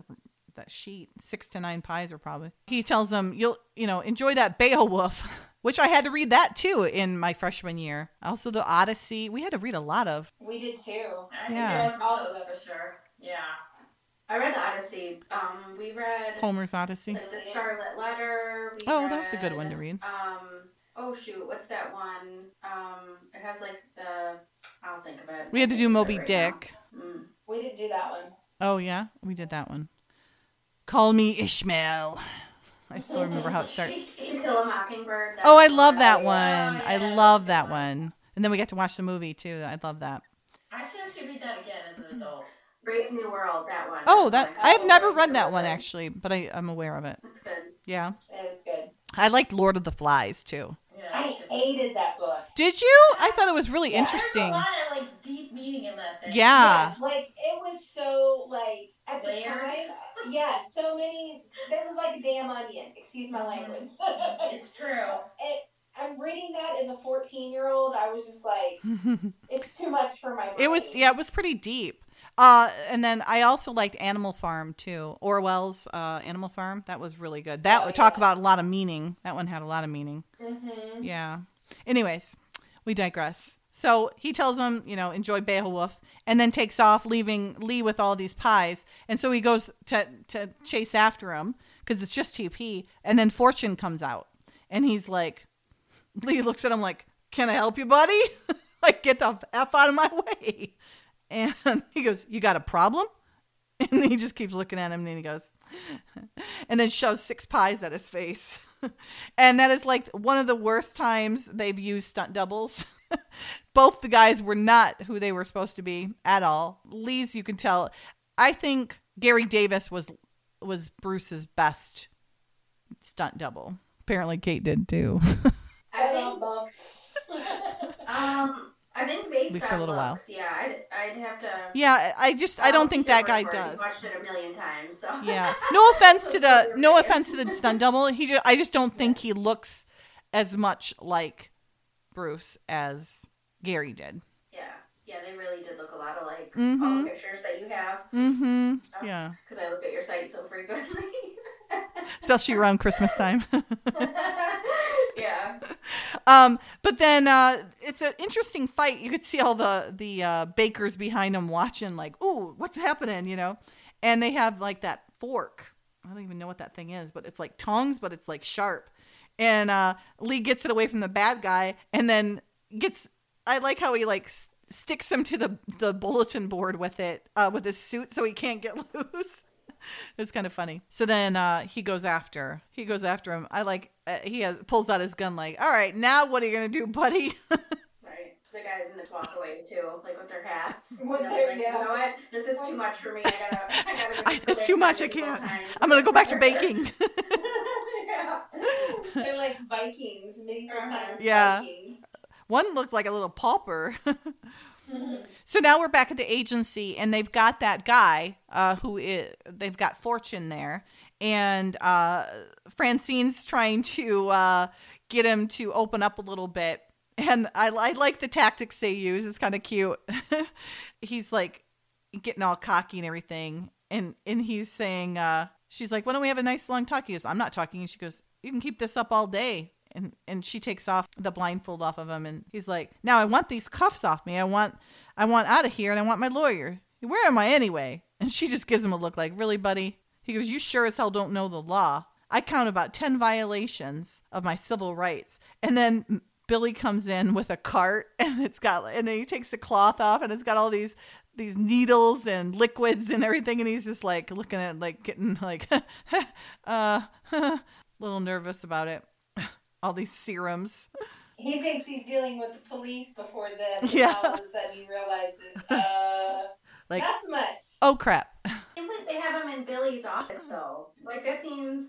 that sheet. Six to nine pies are probably. He tells them you'll you know enjoy that Beowulf, which I had to read that too in my freshman year. Also the Odyssey. We had to read a lot of. We did too. I Yeah. think all those for sure. Yeah. I read the Odyssey. Um, we read Homer's Odyssey. like, the Scarlet Letter. We Oh, that was a good one to read, read. Um, oh shoot, what's that one? Um, it has like the. I'll think of it. We had to do Moby think of it right Dick. Mm. We didn't do that one. Oh yeah, we did that one. Call me Ishmael. I still remember how it starts. To Kill a Mockingbird. Oh, I love one. that yeah. one. Oh, I yeah, love that good one. And then we got to watch the movie too. I love that. I should actually read that again as an adult. Brave New World. That one. Oh, That's that. I have never read that one actually, but I, I'm aware of it. That's good. Yeah, Yeah, it's good. I liked Lord of the Flies too. Yeah, I hated that book. Did you? I thought it was really Yeah, there's a There's interesting. a lot of like deep meaning in that thing. Yeah. Yes, like it was so like at the Layered. time. Yeah, so many. There was like a damn onion. Excuse my mm-hmm. language. It's true. it, I'm reading that as a 14 year old. I was just like, it's too much for my. Brain. it was yeah, it was pretty deep. Uh, and then I also liked Animal Farm too. Orwell's uh, Animal Farm. That was really good. That Oh, would talk yeah. about a lot of meaning. That one had a lot of meaning. Mm-hmm. Yeah. Anyways, we digress. So he tells him, you know, enjoy Beowulf, and then takes off, leaving Lee with all these pies. And so he goes to to chase after him because it's just TP. And then Fortune comes out, and he's like, Lee looks at him like, "Can I help you, buddy? like, get the f out of my way." And he goes, "You got a problem?" And he just keeps looking at him, and then he goes, and then shoves six pies at his face. and that is like one of the worst times they've used stunt doubles. Both the guys were not who they were supposed to be at all. Lee's, you can tell. I think Gary Davis was was Bruce's best stunt double. Apparently, Kate did too. I think. Um, I think based least for a little while. yeah, I'd, I'd have to. yeah, I just I don't think that guy He's does. watched it a million times, so. Yeah. No offense to the no offense to the stunt double. He just I just don't think he looks as much like Bruce as Gary did. Yeah, yeah, they really did look a lot alike. All Mhm. the pictures that you have, Mm-hmm. Yeah. because I look at your site so frequently. Especially around Christmas time. yeah. um, but then uh, it's an interesting fight. You could see all the the uh, bakers behind him watching, like, "Ooh, what's happening?" You know, and they have like that fork. I don't even know what that thing is, but it's like tongs, but it's like sharp. And uh, Lee gets it away from the bad guy, and then gets. I like how he like s- sticks him to the the bulletin board with it uh, with his suit, so he can't get loose. It's kind of funny. So then uh, he goes after. He goes after him. I like. Uh, he has pulls out his gun. Like, all right, now what are you gonna do, buddy? Right. The guys in the walk away too, like with their hats. With You know, their- like, yeah. You know what? This is too much for me. I gotta. I gotta. I, it's too much. I can't. I'm gonna go back to baking. yeah. They're like Vikings, medieval Uh-huh. times. Yeah. Viking. One looked like a little pauper. So now we're back at the agency, and they've got that guy uh, who is, they've got Fortune there, and uh, Francine's trying to uh, get him to open up a little bit. And I, I like the tactics they use. It's kind of cute. he's like getting all cocky and everything, and and he's saying, uh, she's like, "Why don't we have a nice long talk?" He goes, "I'm not talking." And she goes, "You can keep this up all day." And and she takes off the blindfold off of him, and he's like, "Now I want these cuffs off me. I want I want out of here, and I want my lawyer. Where am I anyway?" And she just gives him a look like, "Really, buddy?" He goes, "You sure as hell don't know the law. I count about ten violations of my civil rights." And then Billy comes in with a cart, and it's got, and then he takes the cloth off, and it's got all these these needles and liquids and everything, and he's just like looking at, like getting like, uh, a little nervous about it. All these serums. He thinks he's dealing with the police before this. And Yeah. all of a sudden he realizes, uh, Like, not so much. oh crap. I think that they have him in Billy's office though. Like that seems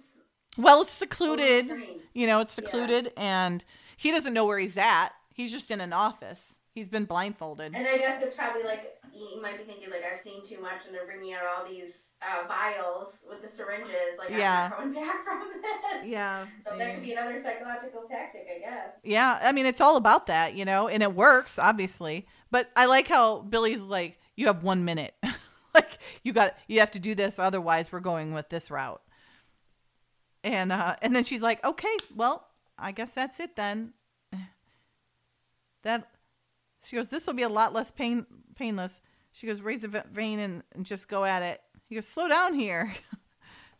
Well, it's secluded. You know, it's Yeah. secluded, and he doesn't know where he's at. He's just in an office. He's been blindfolded. And I guess it's probably like you might be thinking like I've seen too much, and they're bringing out all these uh, vials with the syringes. Like Yeah. I'm not coming back from this. Yeah. So that could be another psychological tactic, I guess. Yeah, I mean, it's all about that, you know, and it works, obviously. But I like how Billy's like, you have one minute. you got, you have to do this, otherwise, we're going with this route. And, uh, and then she's like, okay, well, I guess that's it then. That, she goes, this will be a lot less pain, painless. She goes, raise a vein and, and just go at it. He goes, slow down here.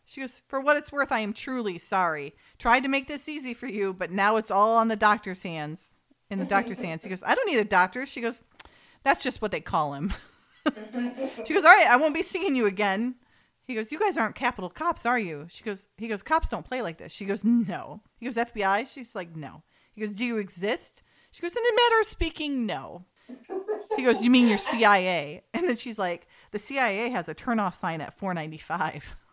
She goes, For what it's worth, I am truly sorry. Tried to make this easy for you, but now it's all on the doctor's hands. In the doctor's hands. He goes, I don't need a doctor. She goes, That's just what they call him. she goes, All right, I won't be seeing you again. He goes, You guys aren't capital cops, are you? She goes, He goes, Cops don't play like this. She goes, No. He goes, FBI? She's like, No. He goes, Do you exist? She goes, In a matter of speaking, no. He goes, You mean you're CIA? And then she's like, The CIA has a turnoff sign at 495.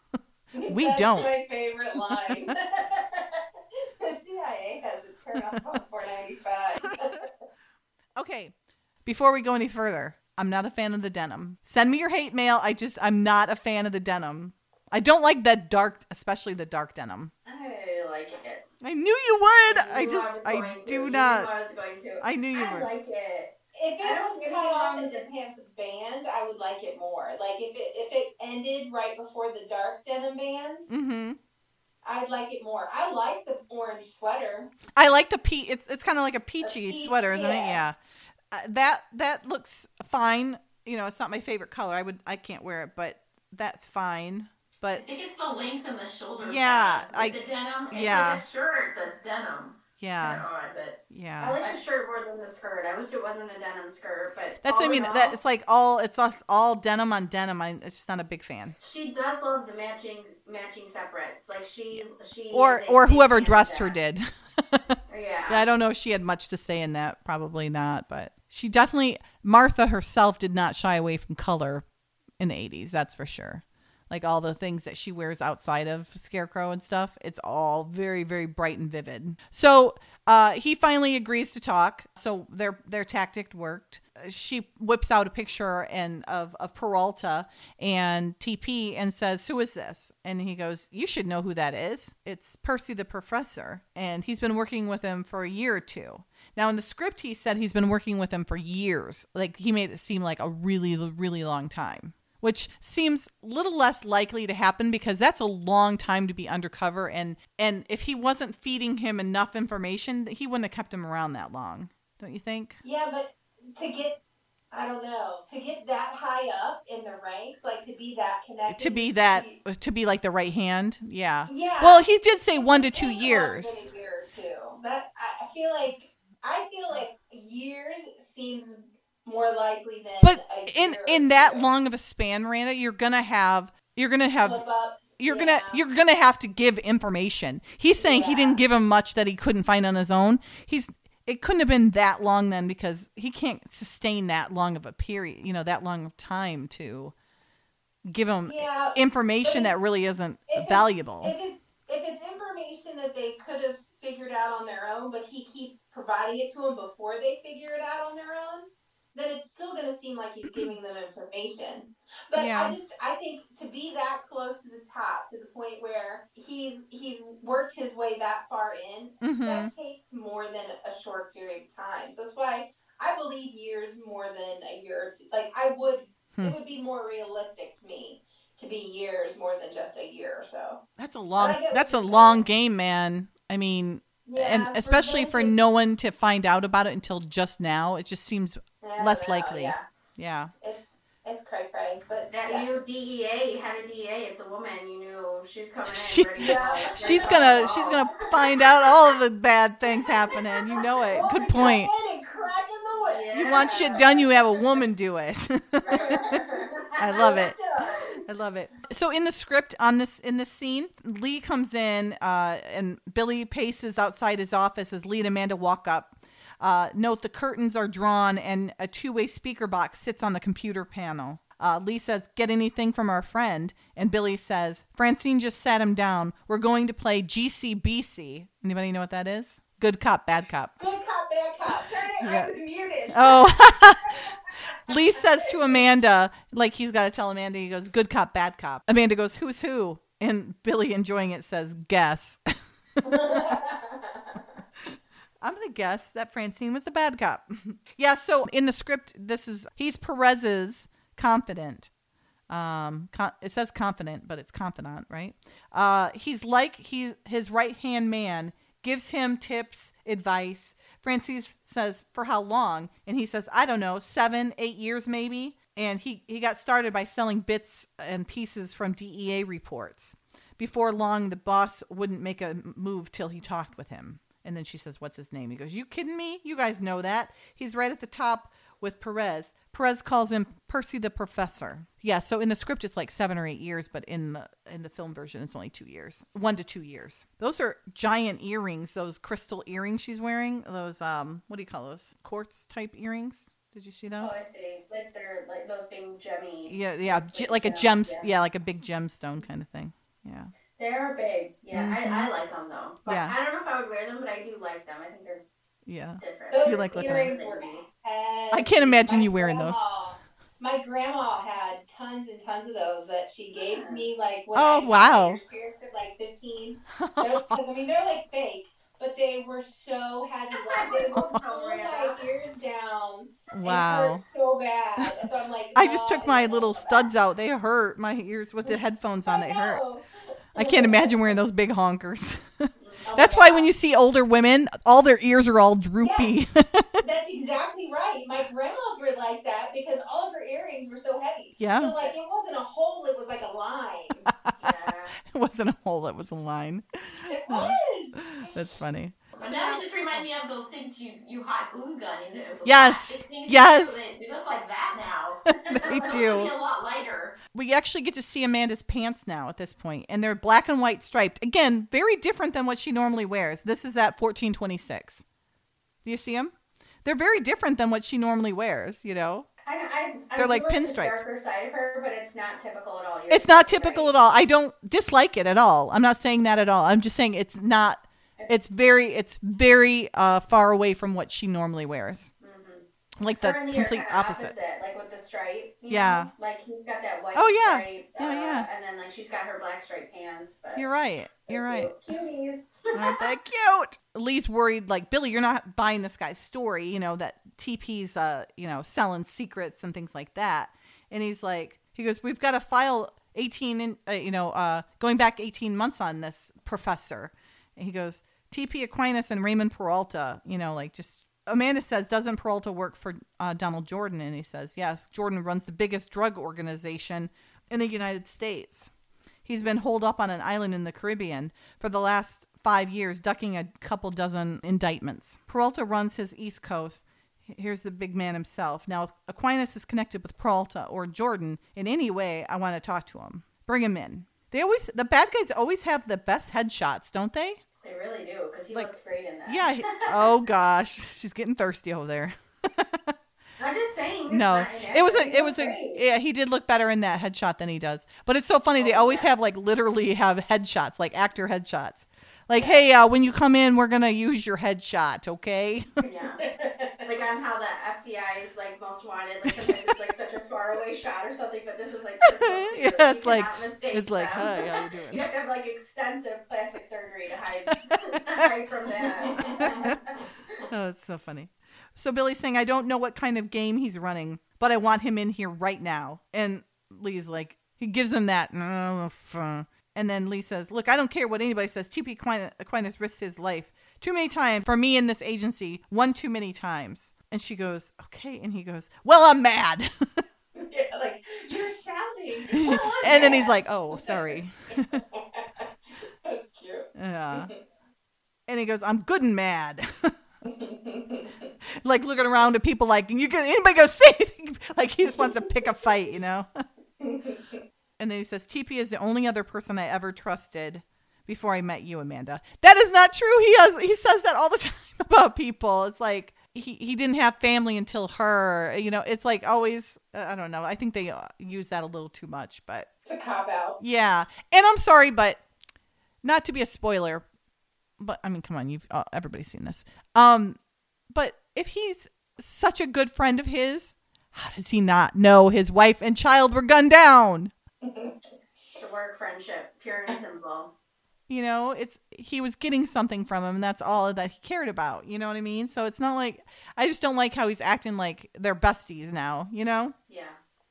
We That's don't. my favorite line. the CIA has a turn off on 495. Okay, before we go any further, I'm not a fan of the denim. Send me your hate mail. I just, I'm not a fan of the denim. I don't like that dark, especially the dark denim. I like it. I knew you would. You I just, was I going to. do You knew not. I was going to. I knew you I were. like it. If it was cut off wrong. at the pant band, I would like it more. Like if it if it ended right before the dark denim band, Mm-hmm. I'd like it more. I like the orange sweater. I like the pe. It's it's kind of like a peachy peach, sweater, isn't it? yeah. Yeah. Uh, that that looks fine. You know, it's not my favorite color. I would, I can't wear it, but that's fine. But I But think it's the length and the shoulder. Yeah, pads with I- the denim. It's yeah. like a shirt that's denim. yeah, Kinda odd, but yeah. I like the shirt more than the skirt. I wish it wasn't a denim skirt, but That's what I mean. in That it's like all it's us all denim on denim. I'm just not a big fan. She does love the matching matching separates. Like she she Or or whoever dressed her did. Yeah. Yeah, I don't know if she had much to say in that. Probably not, but she definitely Martha herself did not shy away from color in the 80s, that's for sure. Like all the things that she wears outside of Scarecrow and stuff, it's all very very bright and vivid. So, uh, he finally agrees to talk. So their their tactic worked. She whips out a picture and of of Peralta and TP and says, "Who is this?" And he goes, "You should know who that is. It's Percy the Professor, and he's been working with him for a year or two. Now in the script, he said he's been working with him for years. Like he made it seem like a really really long time." Which seems a little less likely to happen because that's a long time to be undercover and and if he wasn't feeding him enough information, he wouldn't have kept him around that long. Don't you think? Yeah, but to get I don't know to get that high up in the ranks, like to be that connected, to be that uh, to be like the right hand yeah Yeah. well he did say one to two years a year or two. That I feel like I feel like years seems more likely than. but in in that long of a span Randa, you're gonna have you're gonna have you're yeah. gonna you're gonna have to give information he's saying he didn't give him much that he couldn't find on his own he's it couldn't have been that long then because he can't sustain that long of a period you know that long of time to give him yeah. information that really isn't if valuable If it's if it's information that they could have figured out on their own, but he keeps providing it to them before they figure it out on their own, then it's still going to seem like he's giving them information. But Yeah. I just I think to be that close to the top, to the point where he's he's worked his way that far in, hmm that takes more than a short period of time. So that's why I believe years more than a year or two. Like I would, Hmm. it would be more realistic to me to be years more than just a year or so. That's a long. I get what That's a long game, man. I mean, Yeah, and especially them for no one to find out about it until just now. It just seems, I don't less know, likely. Yeah, yeah. it's it's cray cray, but That yeah. new DEA had a DEA. It's a woman. You knew she's coming in. She- ready. Yeah. She's gonna, go. she's gonna find out all of the bad things happening. You know it. Woman Good point. and the whip. You want shit done, you have a woman do it. I love it. I love it. So in the script on this in this scene, Lee comes in uh, and Billy paces outside his office as Lee and Amanda walk up. Uh, note the curtains are drawn and a two-way speaker box sits on the computer panel. Uh, Lee says, "Get anything from our friend?" And Billy says, "Francine just sat him down. We're going to play GCBC. Anybody know what that is? Good cop, bad cop. Good cop, bad cop. Turn it. Yeah. I was muted. Oh. Lee says to Amanda, like he's got to tell Amanda, he goes, good cop, bad cop. Amanda goes, who's who? And Billy, enjoying it, says, guess. I'm going to guess that Francine was the bad cop. yeah, so in the script, this is, he's Perez's confident. Um, con- it says confident, but it's confidant, right? Uh, he's like he's his right hand man, gives him tips, advice. Francis says, "For how long?" And he says, "I don't know, seven, eight years, maybe." And he he got started by selling bits and pieces from DEA reports. Before long, the boss wouldn't make a move till he talked with him. And then she says, "What's his name?" He goes, "You kidding me? You guys know that. He's right at the top with Perez. Perez calls him Percy the Professor. Yeah, so in the script it's like seven or eight years, but in the in the film version it's only two years, one to two years. Those are giant earrings. Those crystal earrings she's wearing. Those um, what do you call those? Quartz type earrings. Did you see those? Oh, I see. Like they're like those big gemmy. Yeah, yeah, ge- like a gem, yeah. yeah, like a big gemstone kind of thing. Yeah, They're big. Yeah, Mhm. I, I like them though. But Yeah. I don't know if I would wear them, but I do like them. I think they're yeah. different. Those You like looking earrings them. were I can't imagine you wearing those. My grandma had tons and tons of those that she gave to me, like when Oh, I wow. my ears pierced at like fifteen. Because I mean, they're like fake, but they were so heavy. Like they would So pull my ears down. and Wow. so bad. So I'm like, I just took oh, my little want that." studs out. They hurt. My ears with the headphones on, they hurt. I can't imagine wearing those big honkers. Oh That's my why when you see older women, all their ears are all droopy. That's exactly right. My grandmas were like that because all of her earrings were so heavy. Yeah. So like it wasn't a hole; it was like a line. Yeah. it wasn't a hole, it was a line. It was. That's funny. But now you just remind me of those things you, you hot glue gun in it. Yes, Those things you yes. They, they look like that now. They They're do. a lot lighter. We actually get to see Amanda's pants now at this point, and they're black and white striped. Again, very different than what she normally wears. This is at 1426. Do you see them? They're very different than what she normally wears, you know? I, I, I They're like the pinstripes. darker side of her, but it's not typical at all. You're It's not typical right. at all. I don't dislike it at all. I'm not saying that at all. I'm just saying it's not it's very it's very uh far away from what she normally wears. Mhm. Like the Her and Lee are complete kinda opposite. like with the stripe. Yeah. know? Like he's got that white Oh, yeah. stripe. Yeah, uh, yeah. And then like she's got her black striped pants. But You're right. You're right. cute. Cuties. Aren't they cute? Lee's worried, like, Billy, you're not buying this guy's story, you know, that TP's, uh, you know, selling secrets and things like that. And he's like, he goes, we've got to file 18, in, uh, you know, uh, going back 18 months on this professor. And he goes, TP Aquinas and Raymond Peralta, you know, like just. Amanda says, doesn't Peralta work for uh, Donald Jordan? And he says, yes, Jordan runs the biggest drug organization in the United States. He's been holed up on an island in the Caribbean for the last five years, ducking a couple dozen indictments. Peralta runs his East Coast. Here's the big man himself. Now, Aquinas is connected with Peralta or Jordan in any way, I want to talk to him. Bring him in. They always, the bad guys always have the best headshots, don't they? They really do because he Like- looks great in that. Yeah. he- oh gosh, she's getting thirsty over there. I'm just saying. No, it was a, it was looks a, great. yeah. He did look better in that headshot than he does. But it's so funny. They Oh, always yeah. have like literally have headshots, like actor headshots. Like, hey, uh, when you come in, we're gonna use your headshot, okay? Yeah. Like on how the FBI is like most wanted, like sometimes it's like such a faraway shot or something, but this is like. Yeah, it's like- It's like, huh, hi, how you You doing? have to have like extensive plastic surgery to hide, to hide from that. Oh, it's so funny. So Billy's saying, I don't know what kind of game he's running, but I want him in here right now. And Lee's like, he gives him that. And then Lee says, Look, I don't care what anybody says. TP Aquinas, Aquinas risked his life too many times for me in this agency, one too many times. And she goes, Okay. And he goes, Well, I'm mad. Yeah, like you're shouting. Well, and then he's like, Oh, sorry. That's cute. Yeah. And he goes, I'm good and mad. like looking around at people like, you can anybody go say anything? Like he just wants to pick a fight, you know? and then he says, TP is the only other person I ever trusted before I met you, Amanda. That is not true. He has he says that all the time about people. It's like he, he didn't have family until her. You know, it's like always I don't know. I think they uh, use that a little too much, but It's a cop out. yeah. And I'm sorry, but not to be a spoiler, but I mean, come on, you've uh, everybody's seen this. Um, but if he's such a good friend of his, how does he not know his wife and child were gunned down? It's a work friendship, pure and simple. You know, it's he was getting something from him, and that's all that he cared about. You know what I mean? So it's not like I just don't like how he's acting like they're besties now. You know, Yeah.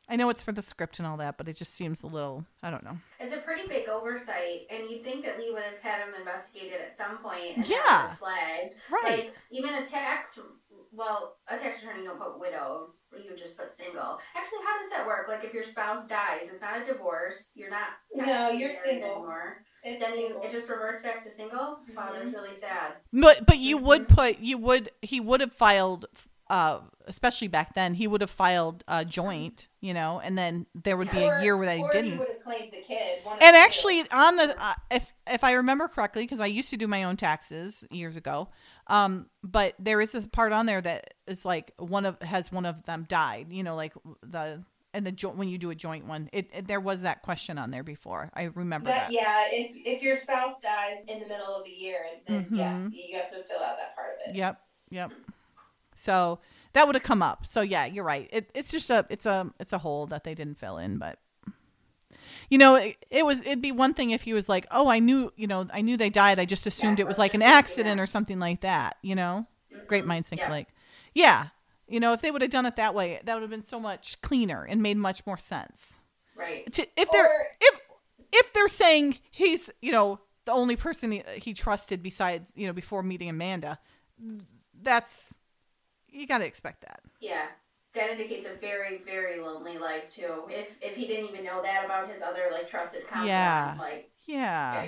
I know it's for the script and all that, but it just seems a little I don't know. It's a pretty big oversight, and you'd think that Lee would have had him investigated at some point and Yeah. flagged. Right? Like even a tax, well, a tax attorney don't put widow. You just put single. Actually, how does that work? Like if your spouse dies, it's not a divorce. You're not. No, you're single. Anymore. It's Then you, it just reverts back to single. Wow, Mhm. that's really sad. But but you would Mhm. put you would he would have filed uh especially back then he would have filed uh joint you know and then there would be Or- a year where they didn't He would have claimed the kid. and the two. actually on the uh, if if I remember correctly because I used to do my own taxes years ago um but there is a part on there that is like one of has one of them died you know like the and the joint when you do a joint one it, it there was that question on there before I remember That, that, yeah, if if your spouse dies in the middle of the year, then Mhm. yes, you have to fill out that part of it. Yep, yep. So that would have come up. So yeah, you're right. It, it's just a it's a it's a hole that they didn't fill in, but you know, it, it was it'd be one thing if he was like, "Oh, I knew, you know, I knew they died. I just assumed Yeah, it was like an accident or something like that." You know, great Mhm. minds think Yeah. alike. Yeah, you know, if they would have done it that way, that would have been so much cleaner and made much more sense. Right. To, if they're if if they're saying he's you know the only person he, he trusted besides you know before meeting Amanda, that's you got to expect that. Yeah. That indicates a very, very lonely life too. If if he didn't even know that about his other like trusted confidant, Yeah. like Yeah.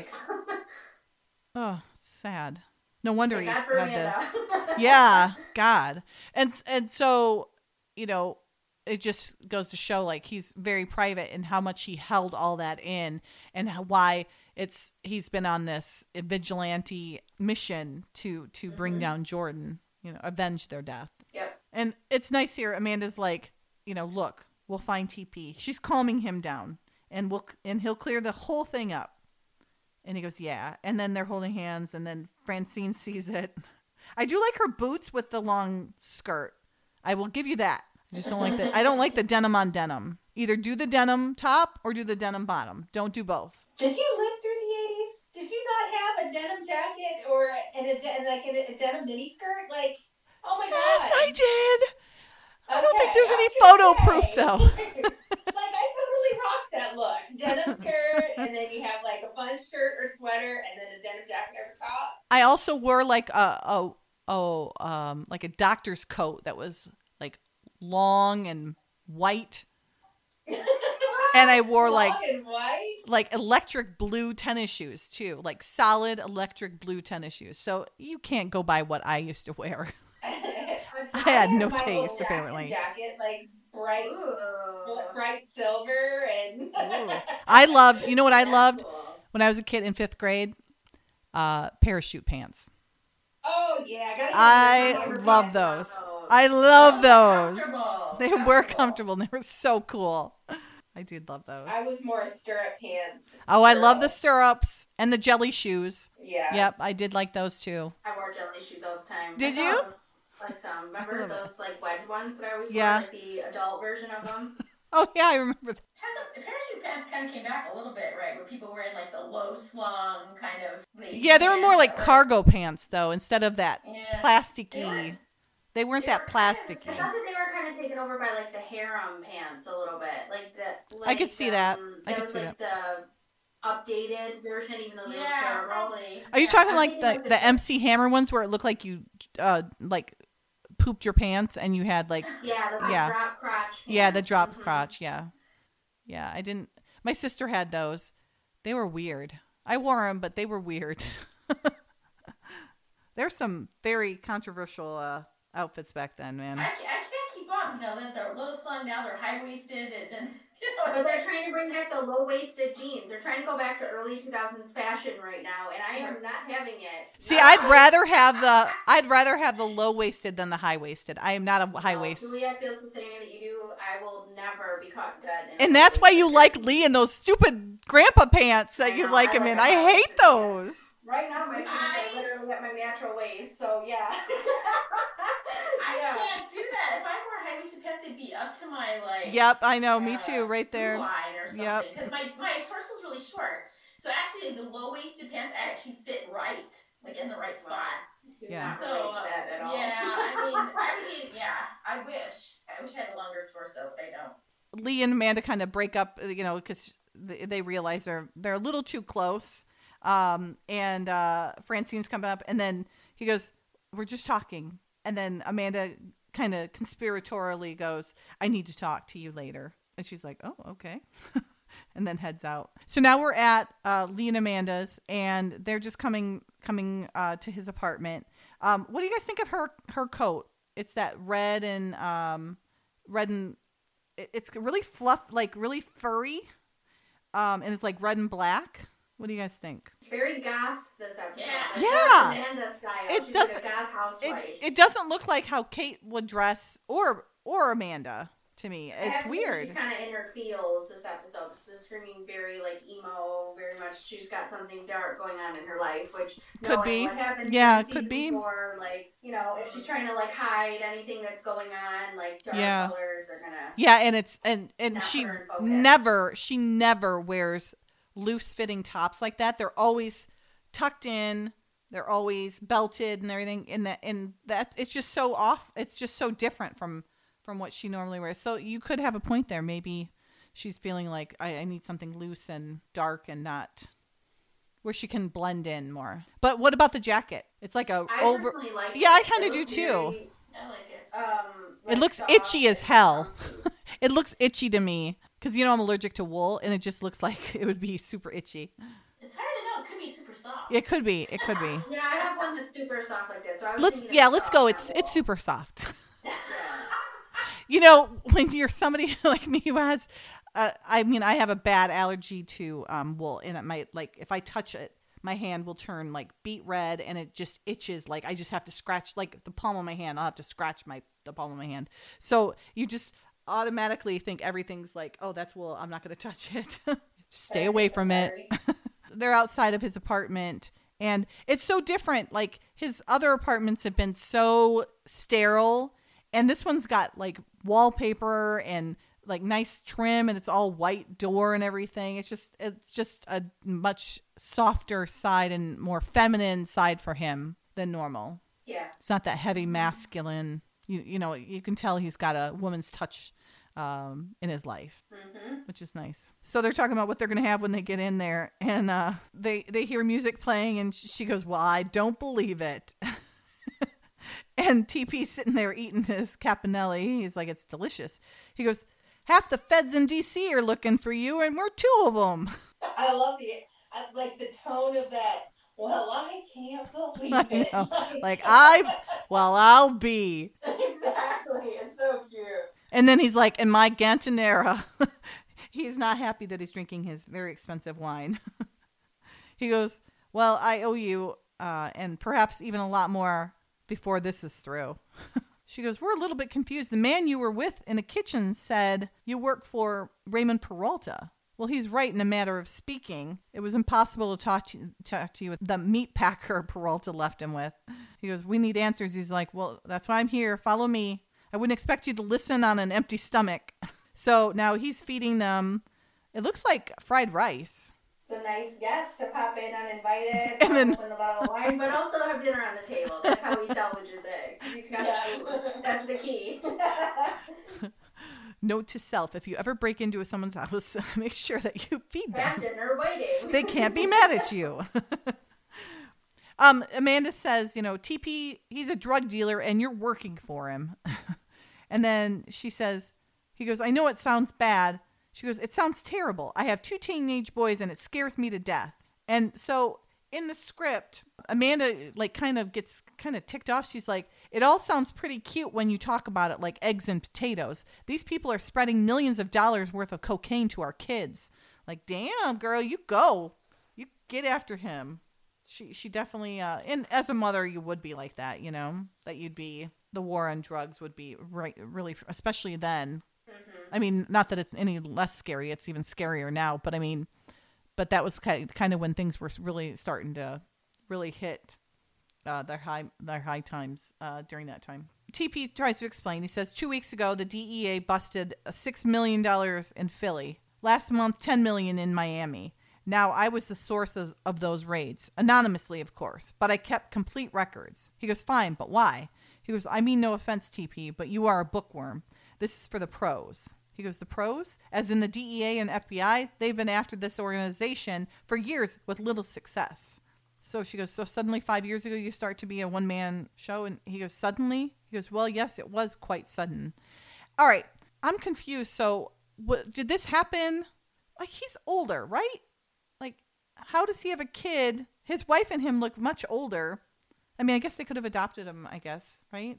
Oh, sad. No wonder he's had this. Yeah, God. And and so, you know, it just goes to show like he's very private and how much he held all that in and how, why it's he's been on this vigilante mission to to bring Mhm. down Jordan, you know, avenge their death. Yep. And it's nice here Amanda's like, you know, look, we'll find TP. She's calming him down and we'll and he'll clear the whole thing up. And he goes, "Yeah." And then they're holding hands and then Francine sees it. I do like her boots with the long skirt. I will give you that. I just don't like the I don't like the denim on denim. Either do the denim top or do the denim bottom. Don't do both. Did you live through the eighties? Did you not have a denim jacket or and a de- like a, a denim miniskirt? Like, oh my Yes, god! I did. I don't think there's any photo say. proof though. like I totally rocked that look. Denim skirt, and then you have like a fun shirt or sweater, and then a denim jacket over top. I also wore like a a oh um like a doctor's coat that was like long and white and I wore like Long white. like electric blue tennis shoes too, like solid electric blue tennis shoes. So you can't go by what I used to wear. I had no taste, apparently. Jacket, like bright, Ooh. bright silver, and I loved, you know what I loved cool. when I was a kid in fifth grade? Uh, parachute pants. oh yeah, I. I love pants. those. Oh, I love those. Comfortable. They were comfortable and they were so cool. I did love those. I was more stirrup pants. Oh, I love the stirrups and the jelly shoes. Yeah. Yep, I did like those too. I wore jelly shoes all the time. Did you? Saw- Like some, remember love it. those like wedge ones that I always Yeah. wore, like the adult version of them? Oh yeah, I remember. That. Has a, parachute pants kind of came back a little bit, right? Where people were in like the low slung kind of. Yeah, they were more like that were- cargo pants though, instead of that Yeah. plasticky. They weren't- They weren't they that were kind of I plasticky. thought that they were kind of taken over by like the harem pants a little bit, like the. Like, I could see that. um, I could was see like the updated version, even though they were Yeah, terrible. probably. Are you Yeah. talking like the the- the MC Hammer ones where it looked like you uh like pooped your pants and you had like Yeah, the Yeah. drop crotch. yeah the pants. drop Mhm. crotch yeah yeah I didn't my sister had those they were weird I wore them but they were weird there's some very controversial uh outfits back then man I, I can't keep up. You know, they're, low slung now. They're high waisted, and then But it's they're trying to bring back the low waisted jeans. They're trying to go back to early 2000s fashion right now, and I am not having it. See, Not I'd rather have the I'd rather have the low waisted than the high waisted. I am not a it. high No, waist. Julia feels the same way that you do. I will never be caught dead. in And that's why you like Lee in those stupid grandpa pants that I you know, like I him in. I hate those. Right now, my pants I- are literally at my natural waist, so yeah. I Yeah. can't do that. If I wore high waisted pants, it'd be up to my like. Yep, I know. Me uh, too. Right there. Line or something. Yep. Because my my torso's really short, so actually the low waisted pants actually fit right, like in the right spot. Yeah. So, relate to that at all. Yeah, I mean, I mean, yeah, I wish, I wish I had a longer torso, but I don't. Lee and Amanda kind of break up, you know, because they, they realize they're they're a little too close. Um, and uh, Francine's coming up, and then he goes, "We're just talking." And then Amanda kind of conspiratorially goes, "I need to talk to you later." And she's like, "Oh, okay." and then heads out. So now we're at uh, Lee and Amanda's, and they're just coming coming uh, to his apartment. Um, what do you guys think of her her coat? It's that red and um, red and it- it's really fluff, like really furry, um, and it's like red and black. What do you guys think? It's very goth this episode. Yeah. Yeah. Amanda style. It She's doesn't- like a goth housewife. It it doesn't look like how Kate would dress or or Amanda to me. It's have to think weird. She's kind of in her feels this episode. This is screaming very like emo, very much. She's got something dark going on in her life, which Could be. What happened Yeah, it could be. Four, like you know, if she's trying to like hide anything that's going on, like dark Yeah. colors are gonna. Yeah, and it's and and she her in focus. never she never wears loose fitting tops like that. They're always tucked in. They're always belted and everything. And that and that it's just so off. It's just so different from from what she normally wears. So you could have a point there. Maybe she's feeling like I, I need something loose and dark and not where she can blend in more. But what about the jacket? It's like a I over. like. Yeah, I kinda do looks too. very, I like it. um, It looks itchy as hell. It looks itchy to me because you know I'm allergic to wool, and it just looks like it would be super itchy. It's hard to know. It could be super soft. It could be. It could be. Yeah, I have one that's super soft like this. So I Let's yeah, let's go. It's wool. it's super soft. You know, when you're somebody like me who has, uh, I mean, I have a bad allergy to um, wool, and it might like if I touch it, my hand will turn like beet red, and it just itches. Like I just have to scratch like the palm of my hand. I'll have to scratch my the palm of my hand. So you just automatically think everything's like, oh, that's wool. I'm not going to touch it. Stay away from it. they're outside of his apartment and it's so different like his other apartments have been so sterile and this one's got like wallpaper and like nice trim and it's all white door and everything it's just it's just a much softer side and more feminine side for him than normal Yeah. it's not that heavy masculine you you know you can tell he's got a woman's touch um, in his life Mm-hmm. which is nice. So they're talking about what they're going to have when they get in there, and uh, they they hear music playing, and she goes, "Well, I don't believe it." and TP's sitting there eating his caponelli. He's like, "It's delicious." He goes, "Half the feds in D.C. are looking for you, and we're two of them." I love the I like the tone of that. Well, I can't believe I it. know. Like, I- Well, I'll be. exactly. It's so cute. And then he's like, "In my Gattinara." he's not happy that he's drinking his very expensive wine. he goes, "Well, I owe you, uh, and perhaps even a lot more before this is through." she goes, "We're a little bit confused. The man you were with in the kitchen said you work for Raymond Peralta." Well, he's right in a matter of speaking. It was impossible to talk to, talk to you with the meat packer Peralta left him with. He goes, We need answers. He's like, Well, that's why I'm here. Follow me. I wouldn't expect you to listen on an empty stomach. So now he's feeding them, it looks like fried rice. It's a nice guest to pop in uninvited, And then- open the bottle of wine, but also have dinner on the table. That's how he salvages it. 'cause He's got Yeah. That's the key. Note to self if you ever break into someone's house, make sure that you feed them. dinner waiting. They can't be mad at you. um, Amanda says, you know, TP, he's a drug dealer and you're working for him. and then she says, he goes, I know it sounds bad. She goes, it sounds terrible. I have two teenage boys and it scares me to death. And so in the script, Amanda like kind of gets kind of ticked off. She's like, it all sounds pretty cute when you talk about it like eggs and potatoes. These people are spreading millions of dollars worth of cocaine to our kids. Like, damn, girl, you go. You get after him. She she definitely uh and as a mother you would be like that, you know? That you'd be the war on drugs would be right really especially then. I mean, not that it's any less scary, it's even scarier now, but I mean but that was kind of when things were really starting to really hit uh, their high their high times uh, during that time. TP tries to explain. He says two weeks ago the DEA busted six million dollars in Philly. Last month, ten million in Miami. Now I was the source of, of those raids, anonymously, of course, but I kept complete records. He goes, fine, but why? He goes, I mean no offense, TP, but you are a bookworm. This is for the pros. He goes, the pros? As in the DEA and FBI, they've been after this organization for years with little success. So she goes, So suddenly five years ago, you start to be a one man show? And he goes, Suddenly? He goes, Well, yes, it was quite sudden. All right. I'm confused. So what, did this happen? Like, he's older, right? Like, how does he have a kid? His wife and him look much older. I mean, I guess they could have adopted him, I guess, right?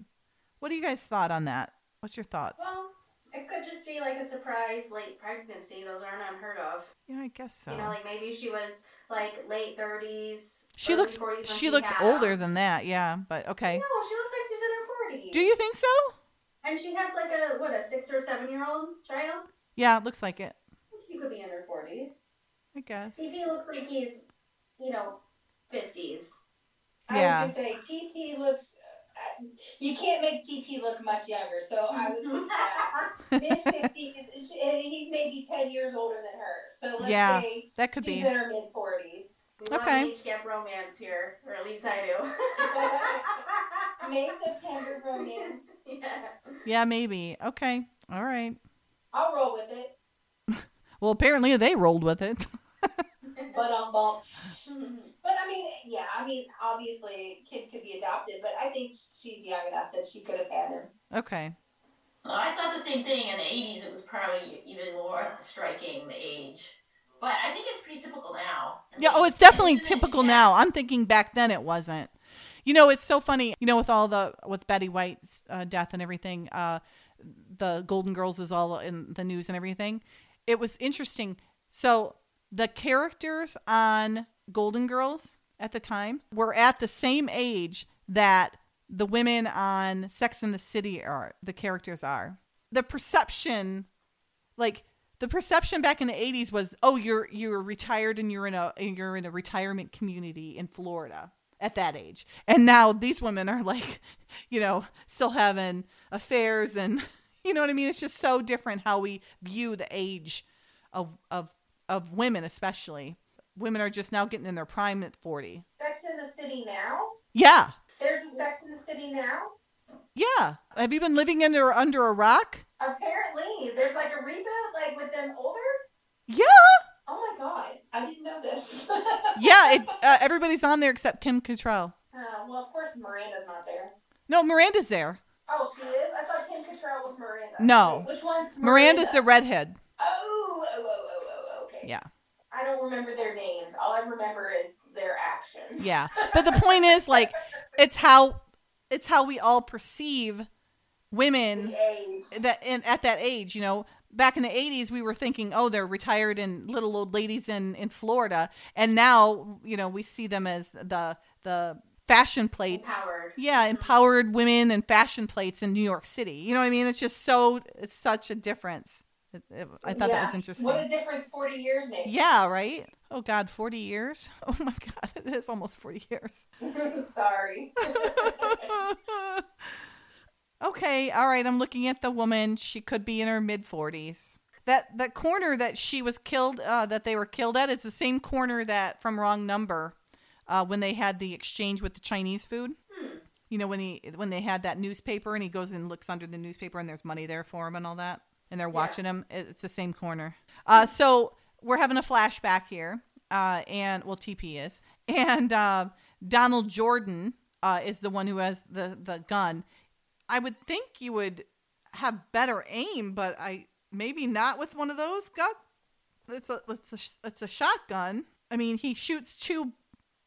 What do you guys thought on that? What's your thoughts? Well, it could just be like a surprise late pregnancy. Those aren't unheard of. yeah, I guess so. You know, like maybe she was like late 30s. She looks 40s she looks older than that, yeah, but okay. No, she looks like she's in her 40s. Do you think so? And she has like a, what, a six or seven year old child? Yeah, it looks like it. She could be in her 40s. I guess. TP looks like he's, you know, 50s. I Yeah. was gonna say TT looks. Uh, you can't make TT look much younger, so I was uh, mid fifties, and he's maybe ten years older than her. So let's Yeah, say That could he's be. in her mid forties. We love Okay. age gap romance here, or at least I do. May September romance. yeah. Yeah, maybe. Okay. All right. I'll roll with it, Well, apparently they rolled with it. but um, bump. But I mean, yeah, I mean, obviously, kids could be adopted, but I think she's young enough that she could have had him. Okay. So I thought the same thing in the 80s. It was probably even more striking, the age. But I think it's pretty typical now. I Yeah, mean, oh, it's definitely isn't it? typical Yeah. now. I'm thinking back then it wasn't. You know, it's so funny. You know, with all the with Betty White's uh, death and everything, uh, the Golden Girls is all in the news and everything. It was interesting. So the characters on Golden Girls at the time were at the same age that the women on Sex and the City are. The characters are. The perception like the perception back in the 80s was oh you're you're retired and you're in a you're in a retirement community in Florida at that age. And now these women are like you know still having affairs and you know what I mean? It's just so different how we view the age of of of women especially. Women are just now getting in their prime at 40 Sex in the City now? yeah. There's Sex in the City now? yeah. Have you been living under under a rock? Apparently, there's like a reboot, like with them older. Yeah Oh my god, I didn't know this. yeah it, uh, everybody's on there except Kim Cattrall Uh, well, of course Miranda's not there. no Miranda's there Oh, she is. I thought Kim Cattrall was Miranda. No. Wait, which one's Miranda? Miranda's the redhead. Oh, oh, oh, oh, oh, okay. Yeah. I don't remember their names. All I remember is their actions. Yeah. But the point is like it's how it's how we all perceive women that in, at that age, you know. Back in the 80s we were thinking, "Oh, they're retired and little old ladies in in Florida." And now, you know, we see them as the the fashion plates. Empowered. Yeah, mm-hmm. empowered women and fashion plates in New York City. You know what I mean? It's just so it's such a difference. I thought that was interesting. What a difference 40 years makes. Yeah, right? Oh God, 40 years? Oh my God, it is almost 40 years. Sorry. Okay, all right, I'm looking at the woman. She could be in her mid 40s. That that corner that she was killed uh, that they were killed at is the same corner that from wrong number uh, when they had the exchange with the Chinese food. Hmm. You know when he when they had that newspaper and he goes and looks under the newspaper and there's money there for him and all that and they're watching him. It's the same corner. Uh, so we're having a flashback here, uh, and well, TP is, and uh, Donald Jordan uh, is the one who has the the gun. I would think you would have better aim, but I maybe not with one of those. Gun. It's a it's a it's a shotgun. I mean, he shoots two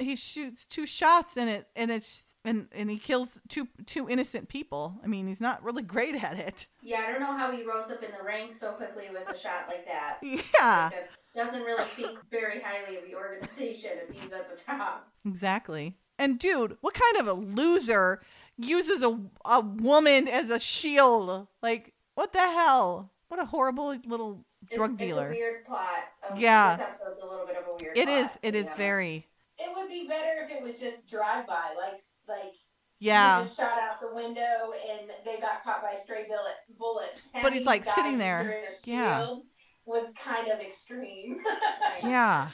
he shoots two shots in it and it's and and he kills two two innocent people. I mean, he's not really great at it. Yeah, I don't know how he rose up in the ranks so quickly with a shot like that. Yeah, That doesn't really speak very highly of the organization if he's at the top. exactly. And dude, what kind of a loser uses a a woman as a shield? Like, what the hell? What a horrible little drug It's dealer. a weird plot. Um, of, Yeah. This episode's a little bit of a weird It plot, is. to It be is honest. very. it would be better if it was just drive-by, like like Yeah. he just shot out the window and they got caught by a stray bullet. bullet. But he's, like, sitting there. Yeah. shield Was kind of extreme. Yeah.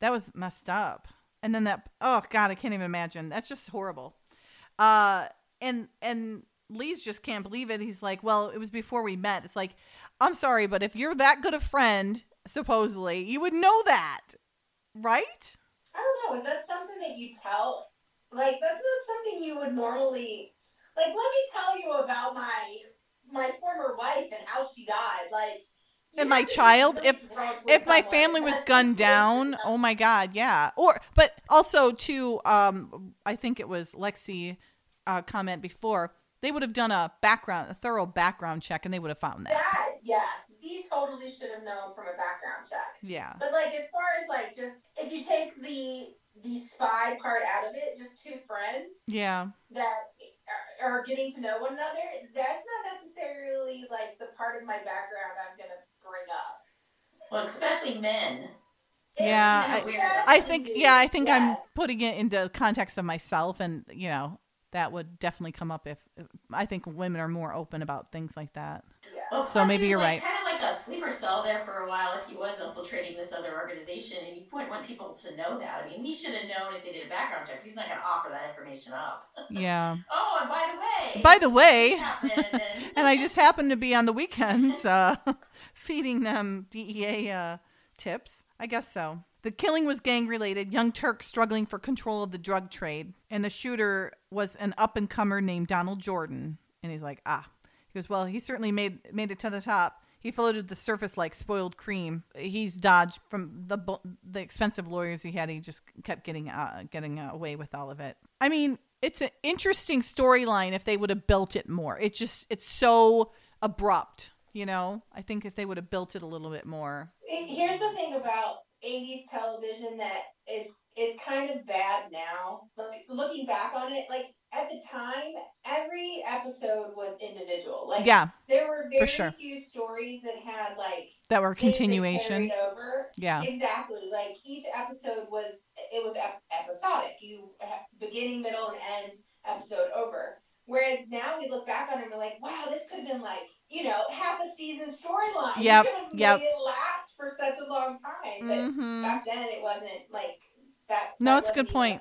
That was messed up. And then that oh god, I can't even imagine. That's just horrible. Uh and and Lee's just can't believe it. He's like, "Well, it was before we met." It's like, "I'm sorry, but if you're that good a friend, supposedly, you would know that." Right? I don't know. Is that something that you tell? Like that's not something you would normally. Like, let me tell you about my my former wife and how she died. Like, And my have to be child, if- If my family was gunned down, oh my god, yeah. Or but also to um I think it was Lexi uh comment before, they would have done a background a thorough background check and they would have found that. that, yes, he totally should have known from a background check. Yeah. But like, as far as like, just if you take the the spy part out of it, just two friends Yeah. that are, are getting to know one another, that's not necessarily like the part of my background I'm gonna bring up. Well, especially men. Yeah, I- I think yeah, I think I'm putting it into context of myself and you know, that would definitely come up if, if I think women are more open about things like that. Yeah. Well, So maybe you're was, right. Kind of like a sleeper cell there for a while if he was infiltrating this other organization, and you wouldn't want people to know that. I mean, he should have known if they did a background check. He's not going to offer that information up. Yeah. Oh, and by the way. By the way, happened, and, and I just happened to be on the weekends uh, feeding them DEA uh, tips. I guess so. The killing was gang related. Young Turk struggling for control of the drug trade, and the shooter was an up and comer named Donald Jordan. And he's like, ah. He goes, well, he certainly made made it to the top. He floated the surface like spoiled cream. He's dodged from the the expensive lawyers he had. He just kept getting uh, getting away with all of it. I mean, it's an interesting storyline if they would have built it more. It just it's so abrupt, you know. I think if they would have built it a little bit more. Here's the thing about 80s television that is is kind of bad now. Like looking back on it, like at the time, every episode was individual. Like Yeah, there were very sure. few stories that had like that were that continuation. over. Yeah, Exactly. Like each episode was it was episodic. You have beginning, middle, and end episode over. Whereas now we look back on it and we're like, wow, this could have been like you know half a season storyline. Yep, yep. it last for such a long time. But hmm back then it wasn't like that. No, that it's a good point.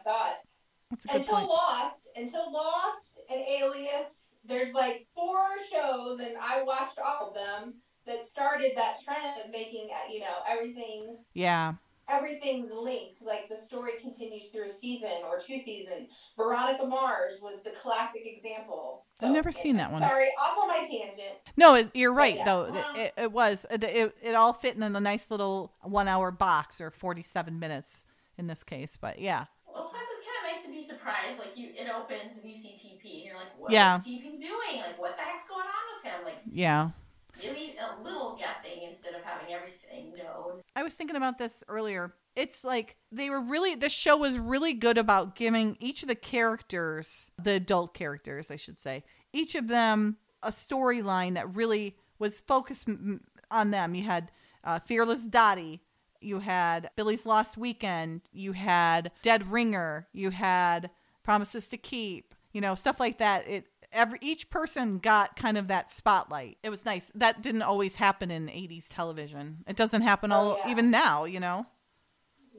that's a good Until point. Lost, until Lost and Alias, there's like four shows, and I watched all of them that started that trend of making uh, you know everything Yeah, everything's linked. Like the story continues through a season or two seasons. Veronica Mars was the classic example. I've never seen that one. Sorry, off on my tangent. no, it, you're right yeah. though. Well- It, it was it, it, it all fit in a nice little one hour box or forty seven minutes in this case. But yeah, Well, plus it's kind of nice to be surprised. Like you, it opens and you see TP, and you're like, "What is Yeah. TP doing? Like, what the heck's going on with him?" Like, yeah. Really a little guessing instead of having everything known. I was thinking about this earlier. It's like they were really this show was really good about giving each of the characters, the adult characters, I should say, each of them a storyline that really was focused on them. You had uh, Fearless Dotty. You had Billy's Lost Weekend. You had Dead Ringer. You had Promises to Keep. You know, stuff like that. It every each person got kind of that spotlight. It was nice. That didn't always happen in 80s television. It doesn't happen oh, all Oh, yeah. even now, you know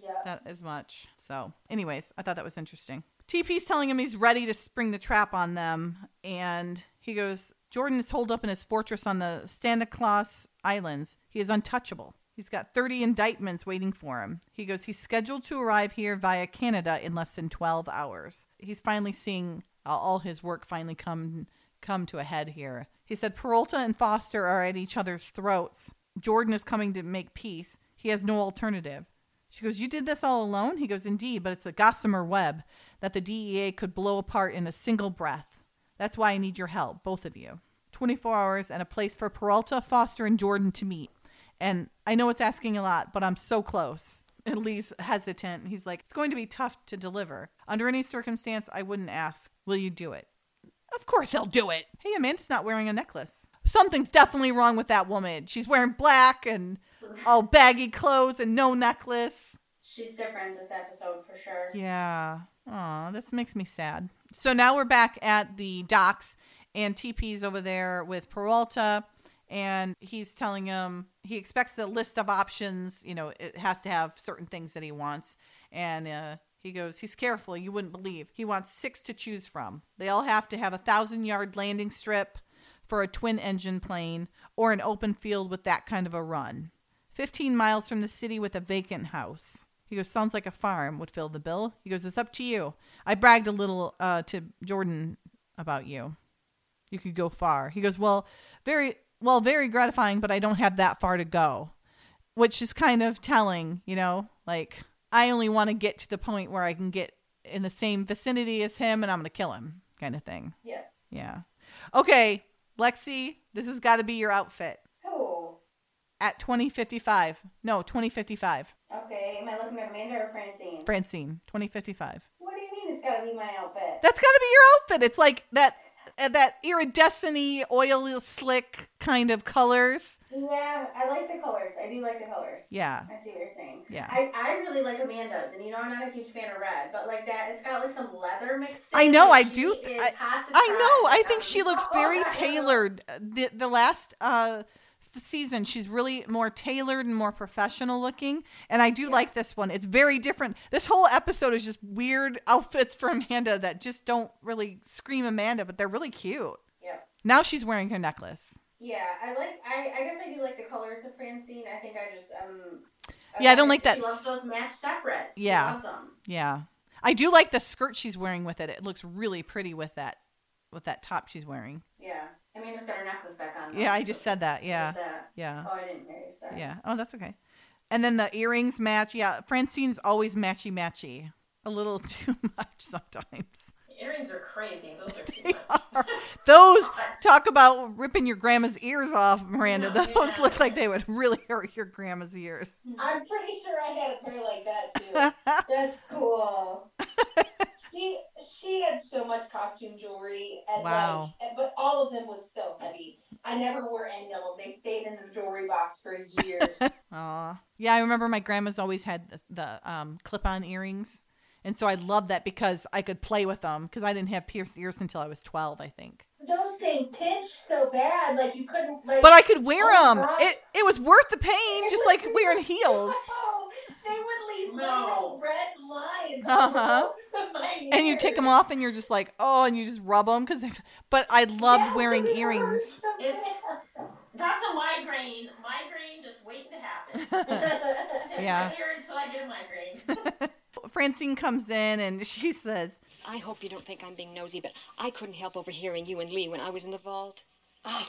Yeah. that as much. So, anyways, I thought that was interesting. TP's telling him he's ready to spring the trap on them, and he goes, Jordan is holed up in his fortress on the Staniklaus Islands. He is untouchable. He's got 30 indictments waiting for him. He goes, he's scheduled to arrive here via Canada in less than 12 hours. He's finally seeing all his work finally come come to a head here. He said Peralta and Foster are at each other's throats. Jordan is coming to make peace. He has no alternative. She goes, You did this all alone? He goes, Indeed, but it's a gossamer web that the DEA could blow apart in a single breath. That's why I need your help, both of you. 24 hours and a place for Peralta, Foster, and Jordan to meet. And I know it's asking a lot, but I'm so close. And Lee's hesitant. He's like, It's going to be tough to deliver. Under any circumstance, I wouldn't ask, Will you do it? Of course he'll do it. Hey, Amanda's not wearing a necklace. Something's definitely wrong with that woman. She's wearing black and all baggy clothes and no necklace. She's different this episode for sure. Yeah. Aw, this makes me sad. So now we're back at the docks, and TP's over there with Peralta, and he's telling him he expects the list of options. You know, it has to have certain things that he wants. And uh, he goes, he's careful. You wouldn't believe. He wants six to choose from. They all have to have a thousand yard landing strip for a twin engine plane or an open field with that kind of a run. 15 miles from the city with a vacant house. He goes, sounds like a farm would fill the bill. He goes, it's up to you. I bragged a little uh, to Jordan about you. You could go far. He goes, well, very well, very gratifying, but I don't have that far to go, which is kind of telling, you know, like I only want to get to the point where I can get in the same vicinity as him and I'm going to kill him kind of thing. Yeah. Yeah. Okay, Lexi, this has got to be your outfit Oh. at 2055. No, 2055. Okay, am I looking at Amanda or Francine? Francine, 2055. what do you mean it's gotta be my outfit? That's got to be your outfit. It's like that that iridescent oil slick kind of colors. Yeah, I like the colors. I do like the colors. Yeah. I see what you're saying. Yeah. I, I really like Amanda's, and you know I'm not a huge fan of red, but like that, it's got like some leather mixed. in, I know, I do th- I- I know. I think she looks oh, very tailored. The the last uh season she's really more tailored and more professional looking and I do like this one. It's very different. This whole episode is just weird outfits for Amanda that just don't really scream Amanda, but they're really cute. Yeah. Now she's wearing her necklace. Yeah, I like. I, I guess I do like the colors of Francine. I think I just um. Yeah, I don't like that She loves those match separates. Yeah. awesome Yeah. I do like the skirt she's wearing with it. It looks really pretty with that with that top she's wearing. Yeah, Amanda's got her necklace back on. Yeah, I just said that. Yeah. that. Yeah. Oh, I didn't hear you. Sorry. Yeah. Oh, that's okay. And then the earrings match. Yeah, Francine's always matchy matchy. A little too much sometimes. The Earrings are crazy. Those are too much. Those talk about ripping your grandma's ears off, Miranda. Yeah, Those yeah. look like they would really hurt your grandma's ears. Mm-hmm. I'm pretty sure I had a pair like that too. That's cool. she she had so much costume jewelry and Wow. like, but all of them was so heavy. I never wore any of them. They stayed in the jewelry box for years. Aw. Yeah, I remember my grandma's always had the, the um, clip-on earrings, and so I loved that because I could play with them because I didn't have pierced ears until I was twelve, I think. Those things pinched so bad, like you couldn't. Like, But I could wear Oh, them. It it was worth the pain, It just like wearing heels. Oh, they would leave No. little red lines. Uh-huh. Over my And you take them off, and you're just like, oh, and you just rub them because. But I loved Yeah, wearing but it earrings. hurts so It's- That's a migraine. Migraine just waiting to happen. Yeah. my ear until I get a migraine. Francine comes in and she says, I hope you don't think I'm being nosy, but I couldn't help overhearing you and Lee when I was in the vault. Oh,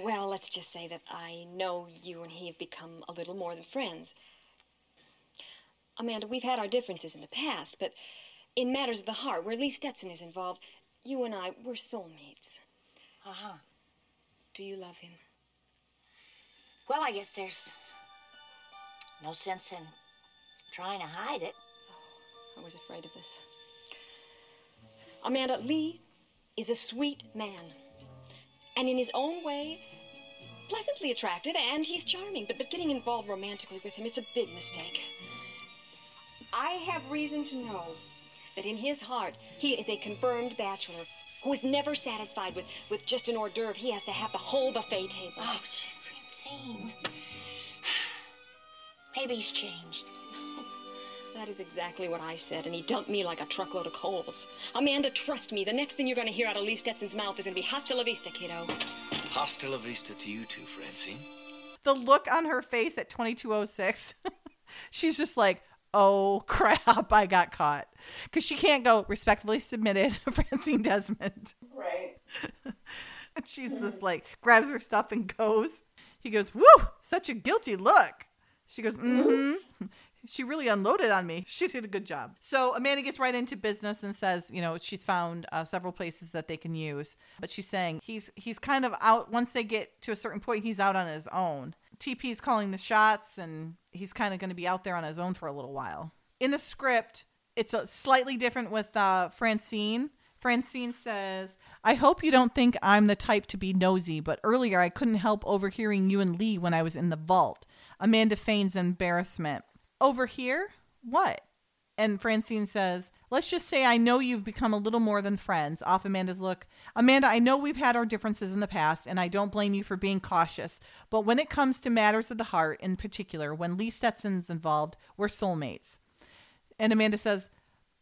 well, let's just say that I know you and he have become a little more than friends. Amanda, we've had our differences in the past, but in matters of the heart, where Lee Stetson is involved, you and I, we're soulmates. Uh huh. Do you love him? Well, I guess there's no sense in trying to hide it. I was afraid of this. Amanda, Lee is a sweet man. And in his own way, pleasantly attractive and he's charming, but, but getting involved romantically with him, it's a big mistake. I have reason to know that in his heart, he is a confirmed bachelor who is never satisfied with, with just an hors d'oeuvre. He has to have the whole buffet table. Oh, Francine. Maybe he's changed. No, that is exactly what I said, and he dumped me like a truckload of coals. Amanda, trust me, the next thing you're going to hear out of Lee Stetson's mouth is going to be hasta la vista, kiddo. Hasta la vista to you too, Francine. The look on her face at 2206, she's just like, oh crap, I got caught. Because she can't go respectfully submitted, Francine Desmond. Right. She's just like, grabs her stuff and goes. He goes, woo, such a guilty look. She goes, mm hmm. She really unloaded on me. She did a good job. So Amanda gets right into business and says, you know, she's found uh, several places that they can use, but she's saying he's he's kind of out. Once they get to a certain point, he's out on his own. TP's calling the shots, and he's kind of going to be out there on his own for a little while. In the script, it's a slightly different with uh, Francine. Francine says, I hope you don't think I'm the type to be nosy, but earlier I couldn't help overhearing you and Lee when I was in the vault. Amanda feigns embarrassment. Over here? What? And Francine says, Let's just say I know you've become a little more than friends. Off Amanda's look. Amanda, I know we've had our differences in the past, and I don't blame you for being cautious. But when it comes to matters of the heart, in particular, when Lee Stetson's involved, we're soulmates. And Amanda says,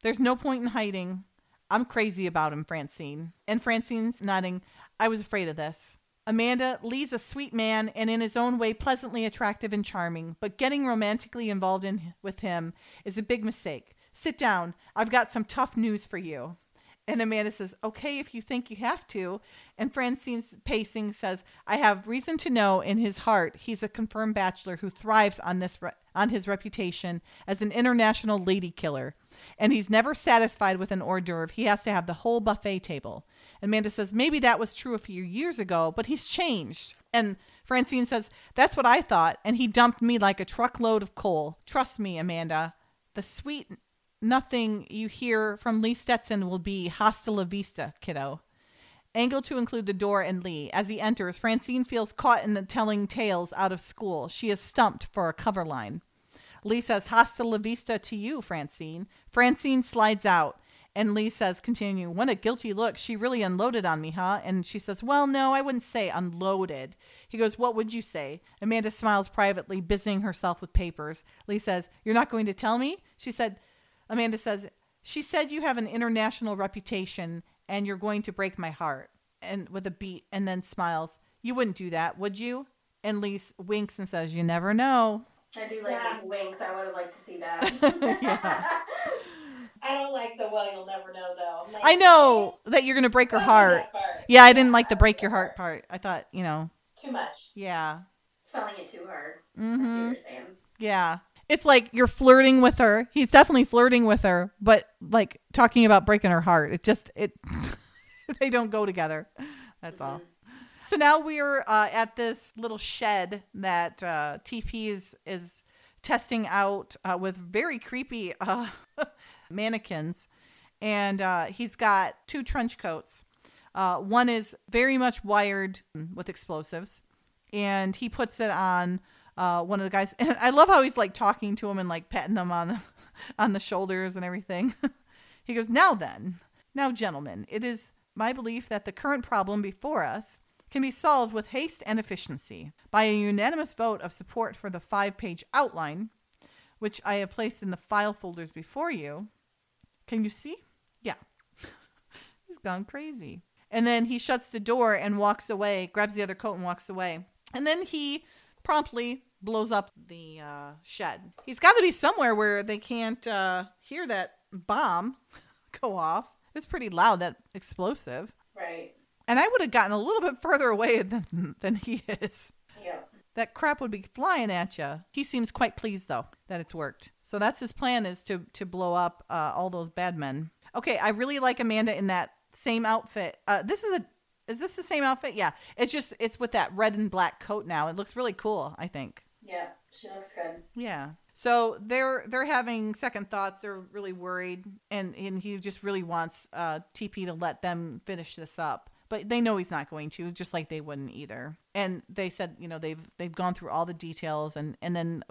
There's no point in hiding. I'm crazy about him, Francine. And Francine's nodding, I was afraid of this. Amanda, Lee's a sweet man and in his own way pleasantly attractive and charming, but getting romantically involved in with him is a big mistake. Sit down. I've got some tough news for you. And Amanda says, Okay, if you think you have to. And Francine's pacing says, I have reason to know in his heart he's a confirmed bachelor who thrives on this re- on his reputation as an international lady killer. And he's never satisfied with an hors d'oeuvre. He has to have the whole buffet table. Amanda says, maybe that was true a few years ago, but he's changed. And Francine says, that's what I thought. And he dumped me like a truckload of coal. Trust me, Amanda. The sweet nothing you hear from Lee Stetson will be hasta la vista, kiddo. Angle to include the door and Lee. As he enters, Francine feels caught in the telling tales out of school. She is stumped for a cover line. Lee says, Hasta la vista to you, Francine. Francine slides out. And Lee says, continue, what a guilty look. She really unloaded on me, huh? And she says, well, no, I wouldn't say unloaded. He goes, what would you say? Amanda smiles privately, busying herself with papers. Lee says, you're not going to tell me? She said, Amanda says, she said you have an international reputation and you're going to break my heart. And with a beat, and then smiles, you wouldn't do that, would you? And Lee winks and says, you never know. I do like Yeah. winks. I would have liked to see that. Yeah. I don't like the well, you'll never know though. I'm like, I know that you're going to break her heart. Yeah, I didn't like the break your heart part. I thought, you know, Too much. yeah. Selling it too hard. I see hmm what. Yeah. It's like you're flirting with her. He's definitely flirting with her, but like talking about breaking her heart. It just it they don't go together. That's all. So now we're uh, at this little shed that uh, TP is is testing out uh, with very creepy uh, mannequins, and uh, he's got two trench coats. Uh, one is very much wired with explosives, and he puts it on uh, one of the guys. And I love how he's like talking to him and like patting them on the, on the shoulders and everything. he goes, "Now then, now gentlemen, it is my belief that the current problem before us can be solved with haste and efficiency by a unanimous vote of support for the five-page outline, which I have placed in the file folders before you. Can you see? Yeah." He's gone crazy. And then he shuts the door and walks away, grabs the other coat and walks away. And then he promptly blows up the uh, shed. He's got to be somewhere where they can't uh, hear that bomb go off. It's pretty loud, that explosive. Right. And I would have gotten a little bit further away than, than he is. That crap would be flying at you. He seems quite pleased though that it's worked. So that's his plan is to to blow up uh, all those bad men. Okay, I really like Amanda in that same outfit. Uh, this is a is this the same outfit? Yeah. It's just it's with that red and black coat now. It looks really cool, I think. Yeah. She looks good. Yeah. So they're they're having second thoughts. They're really worried, and and he just really wants uh, TP to let them finish this up, but they know he's not going to, just like they wouldn't either. and they said, you know, they've they've gone through all the details, and and then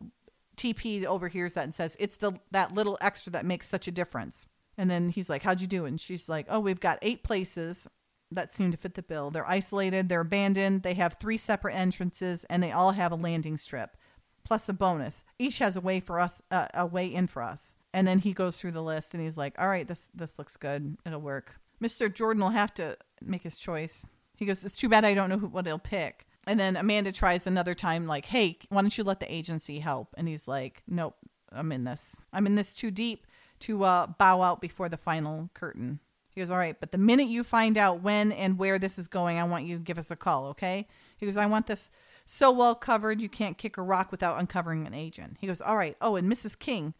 TP overhears that and says, "It's the that little extra that makes such a difference." And then he's like, "How'd you do?" And she's like, "Oh, we've got eight places that seem to fit the bill. They're isolated, they're abandoned, they have three separate entrances, and they all have a landing strip, plus a bonus. Each has a way for us, uh, a way in for us." And then he goes through the list, and he's like, "All right, this this looks good. It'll work." Mister Jordan will have to make his choice. He goes, "It's too bad I don't know who, what he'll pick." And then Amanda tries another time, like, "Hey, why don't you let the agency help?" And he's like, "Nope, I'm in this. I'm in this too deep to uh, bow out before the final curtain." He goes, "All right, but the minute you find out when and where this is going, I want you to give us a call, okay?" He goes, "I want this so well covered you can't kick a rock without uncovering an agent." He goes, "All right. Oh, and Mrs. King,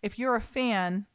if you're a fan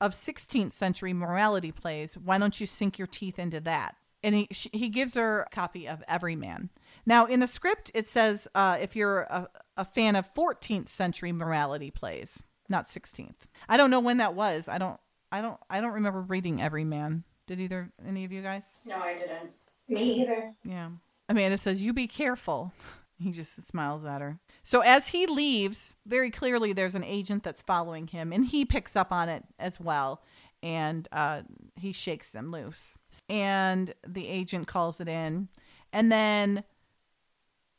of 16th century morality plays, why don't you sink your teeth into that?" And he sh- he gives her a copy of Everyman. Now, in the script, it says uh, if you're a, a fan of 14th century morality plays, not 16th. I don't know when that was. I don't. I don't. I don't remember reading Everyman. Did either any of you guys? No, I didn't. Me either. Yeah. Amanda says, "You be careful." He just smiles at her. So as he leaves, very clearly there's an agent that's following him, and he picks up on it as well, and uh, he shakes them loose. And the agent calls it in, and then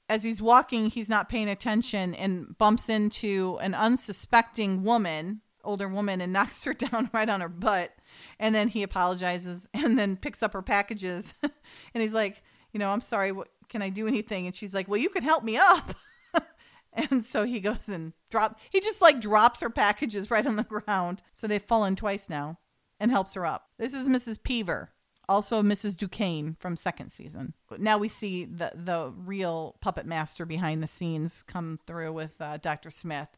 as he's walking, he's not paying attention and bumps into an unsuspecting woman, older woman, and knocks her down right on her butt. And then he apologizes and then picks up her packages. and he's like, you know, I'm sorry. What, can I do anything? And she's like, well, you can help me up. and so he goes and drop. He just like drops her packages right on the ground. So they've fallen twice now and helps her up. This is Mrs. Peaver also Mrs. Duquesne from second season. Now we see the the real puppet master behind the scenes come through with uh, Dr. Smith,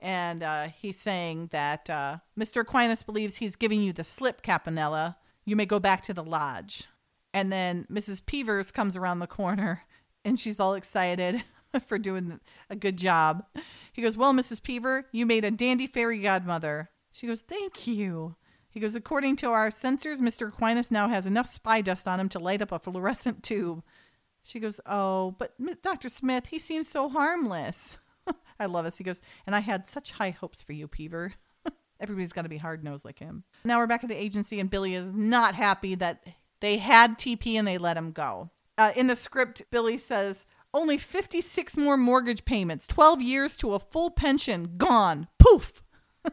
and uh, he's saying that uh, Mr. Aquinas believes he's giving you the slip, Campanella. You may go back to the lodge. And then Mrs. Peavers comes around the corner, and she's all excited for doing a good job. He goes, "Well, Mrs. Peaver, you made a dandy fairy godmother." She goes, "Thank you." He goes, according to our sensors, Mr. Aquinas now has enough spy dust on him to light up a fluorescent tube. She goes, Oh, but Dr. Smith, he seems so harmless. I love this. He goes, And I had such high hopes for you, Peaver. Everybody's got to be hard nosed like him. Now we're back at the agency, and Billy is not happy that they had TP and they let him go. Uh, in the script, Billy says, Only 56 more mortgage payments, 12 years to a full pension, gone. Poof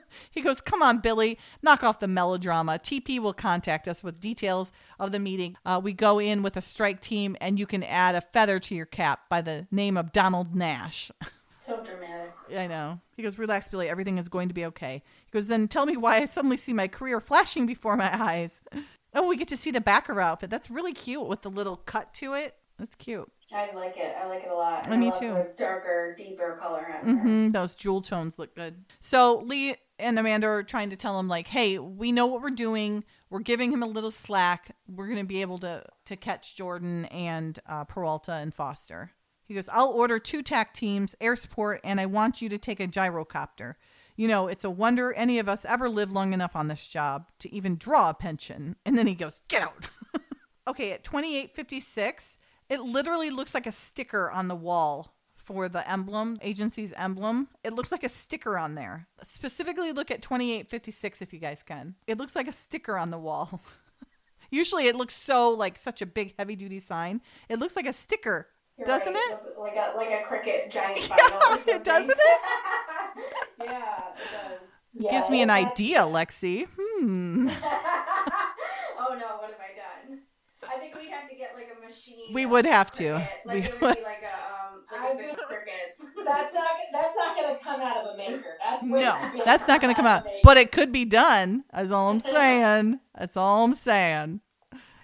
he goes, Come on, Billy, knock off the melodrama. TP will contact us with details of the meeting. Uh, we go in with a strike team, and you can add a feather to your cap by the name of Donald Nash. So dramatic. I know. He goes, Relax, Billy. Everything is going to be okay. He goes, Then tell me why I suddenly see my career flashing before my eyes. Oh, we get to see the backer outfit. That's really cute with the little cut to it. That's cute. I like it. I like it a lot. Uh, me too. Darker, deeper color on her. hmm Those jewel tones look good. So Lee and Amanda are trying to tell him like, "Hey, we know what we're doing. We're giving him a little slack. We're going to be able to to catch Jordan and uh, Peralta and Foster." He goes, "I'll order two TAC teams, air support, and I want you to take a gyrocopter. You know, it's a wonder any of us ever lived long enough on this job to even draw a pension." And then he goes, "Get out." okay, at twenty eight fifty six. It literally looks like a sticker on the wall for the emblem, agency's emblem. It looks like a sticker on there. Specifically, look at 2856 if you guys can. It looks like a sticker on the wall. Usually, it looks so like such a big, heavy duty sign. It looks like a sticker, You're doesn't right. it? Like a like a Cricut giant vinyl or something. doesn't it? yeah, it does. Yeah, Gives me an that's- idea, Lexi. Hmm. oh no, what have I done? I think we'd have to get like a machine. We would have to. Like We would would. be like a I like a was big gonna- Cricuts. That's not that's not gonna come out of a maker. That's No, that's not going to come out. of. But it could be done. That's all I'm saying. That's all I'm saying.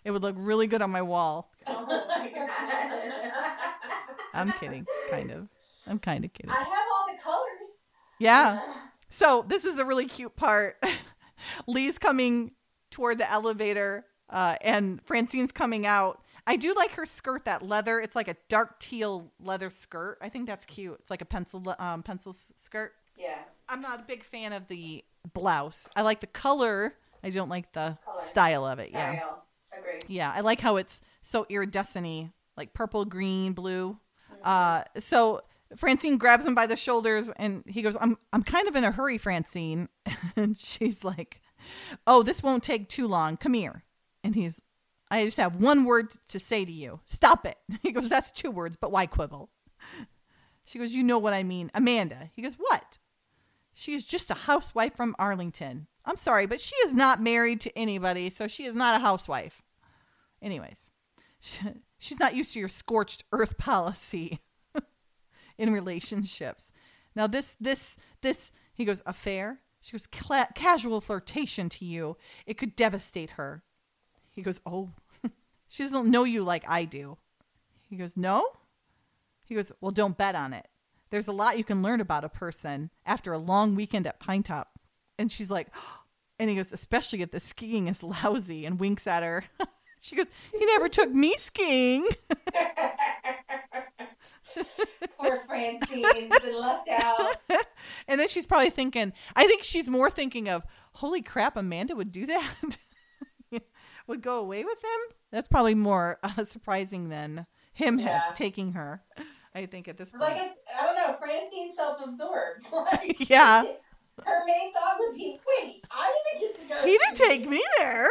It would look really good on my wall. oh my god. I'm kidding, kind of. I'm kind of kidding. I have all the colors. Yeah. So this is a really cute part. Lee's coming toward the elevator, uh, and Francine's coming out. I do like her skirt, that leather. It's like a dark teal leather skirt. I think that's cute. It's like a pencil um, pencil skirt. Yeah. I'm not a big fan of the blouse. I like the color. I don't like the Color. style of it. Yeah. Style. Agreed. Yeah. I like how it's so iridescent like purple, green, blue. Uh, so Francine grabs him by the shoulders and he goes, "I'm I'm kind of in a hurry, Francine." and she's like, "Oh, this won't take too long. Come here." And he's, "I just have one word to say to you. Stop it." He goes, "That's two words, but why quibble?" She goes, "You know what I mean, Amanda." He goes, "What?" She is just a housewife from Arlington. I'm sorry, but she is not married to anybody, so she is not a housewife. Anyways, she's not used to your scorched earth policy in relationships. Now this this this he goes affair. She goes casual flirtation to you. It could devastate her. He goes, "Oh. she doesn't know you like I do." He goes, "No?" He goes, "Well, don't bet on it. There's a lot you can learn about a person after a long weekend at Pine Top." And she's like, and he goes, "Especially if the skiing is lousy," and winks at her. she goes, "He never took me skiing." Poor Francine's been left out. and then she's probably thinking, I think she's more thinking of, holy crap, Amanda would do that? Would go away with him? That's probably more uh, surprising than him Yeah. taking her, I think, at this point. Like I don't know, Francine's self-absorbed. Like, Yeah. Her main thought would be, "Wait, I didn't get to go." he didn't take me there.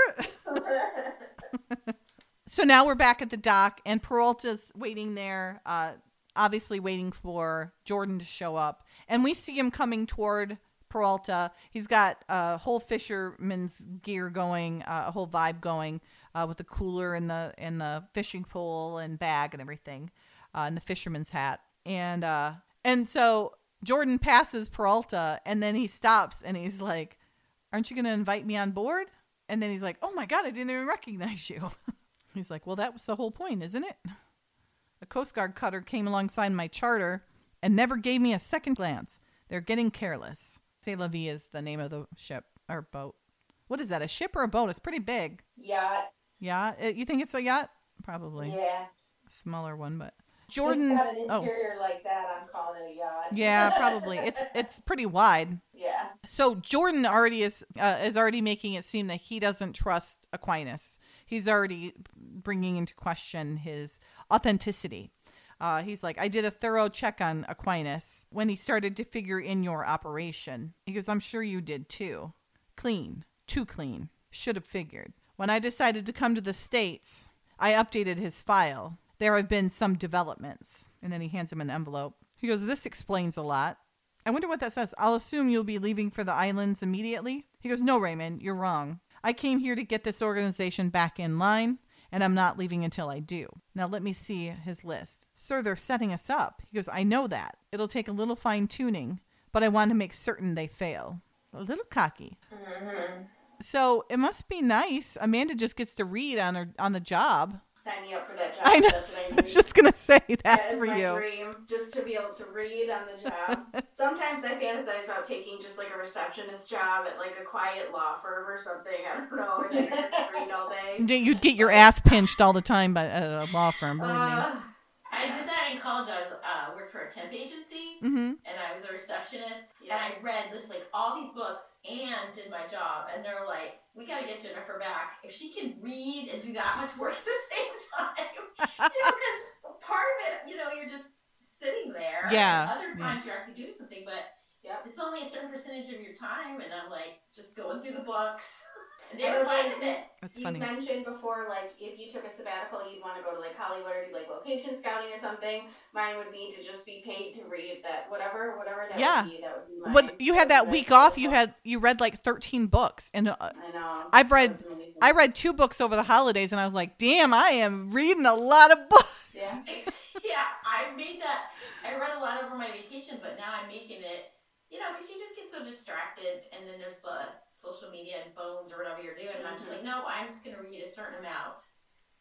So now we're back at the dock, and Peralta's waiting there, uh, obviously waiting for Jordan to show up. And we see him coming toward Peralta. He's got a whole fisherman's gear going, uh, a whole vibe going, uh, with the cooler and the and the fishing pole and bag and everything, uh, and the fisherman's hat. And uh, and so Jordan passes Peralta, and then he stops, and he's like, "Aren't you going to invite me on board?" And then he's like, "Oh my god, I didn't even recognize you." He's like, Well, that was the whole point, isn't it? A Coast Guard cutter came alongside my charter and never gave me a second glance. They're getting careless. C'est la vie is the name of the ship or boat. What is that, a ship or a boat? It's pretty big. Yacht. Yeah, Uh, you think it's a yacht? Probably. Yeah. Smaller one, but Jordan's. an Oh, interior like that. I'm calling it a yacht. yeah, probably. It's it's pretty wide. yeah. So Jordan already is uh, is already making it seem that he doesn't trust Aquinas. He's already bringing into question his authenticity. Uh, he's like, I did a thorough check on Aquinas when he started to figure in your operation. He goes, I'm sure you did too. Clean, too clean. Should have figured. When I decided to come to the States, I updated his file. There have been some developments. And then he hands him an envelope. He goes, This explains a lot. I wonder what that says. I'll assume you'll be leaving for the islands immediately. He goes, No, Raymond, you're wrong. I came here to get this organization back in line, and I'm not leaving until I do. Now let me see his list. Sir, they're setting us up. He goes, I know that. It'll take a little fine tuning, but I want to make certain they fail. A little cocky. Mm-hmm. So it must be nice. Amanda just gets to read on her on the job. Sign me up for that job. I know. That's what I I was just gonna say that That for my you. dream, just to be able to read on the job. Sometimes I fantasize about taking just like a receptionist job at like a quiet law firm or something. I don't know, and I read all day. You'd get your ass pinched all the time by a law firm. Believe me. Uh, I did that in college. I was uh, worked for a temp agency, Mm-hmm. and I was a receptionist. Yeah. And I read this like all these books and did my job. And they're like, "We got to get Jennifer back if she can read and do that much work at the same time." you know, because part of it, you know, you're just sitting there. Yeah, And other yeah. times you're actually doing something, but Yep. it's only a certain percentage of your time. And I'm like, just going through the books. and they were fine with it. That's you funny. mentioned before, like if you took a sabbatical, you'd want to go to like Hollywood or do like location scouting or something. Mine would be to just be paid to read that whatever, whatever that Yeah. would be. That would be mine. But you had That that week my off. You had you read like thirteen books, and uh, I know. I've read- That was amazing. I read two books over the holidays, and I was like, "Damn, I am reading a lot of books." Yeah. yeah, I made that. I read a lot over my vacation, but now I'm making it. You know, because you just get so distracted, and then there's the social media and phones or whatever you're doing. And I'm just like, no, I'm just gonna read a certain amount.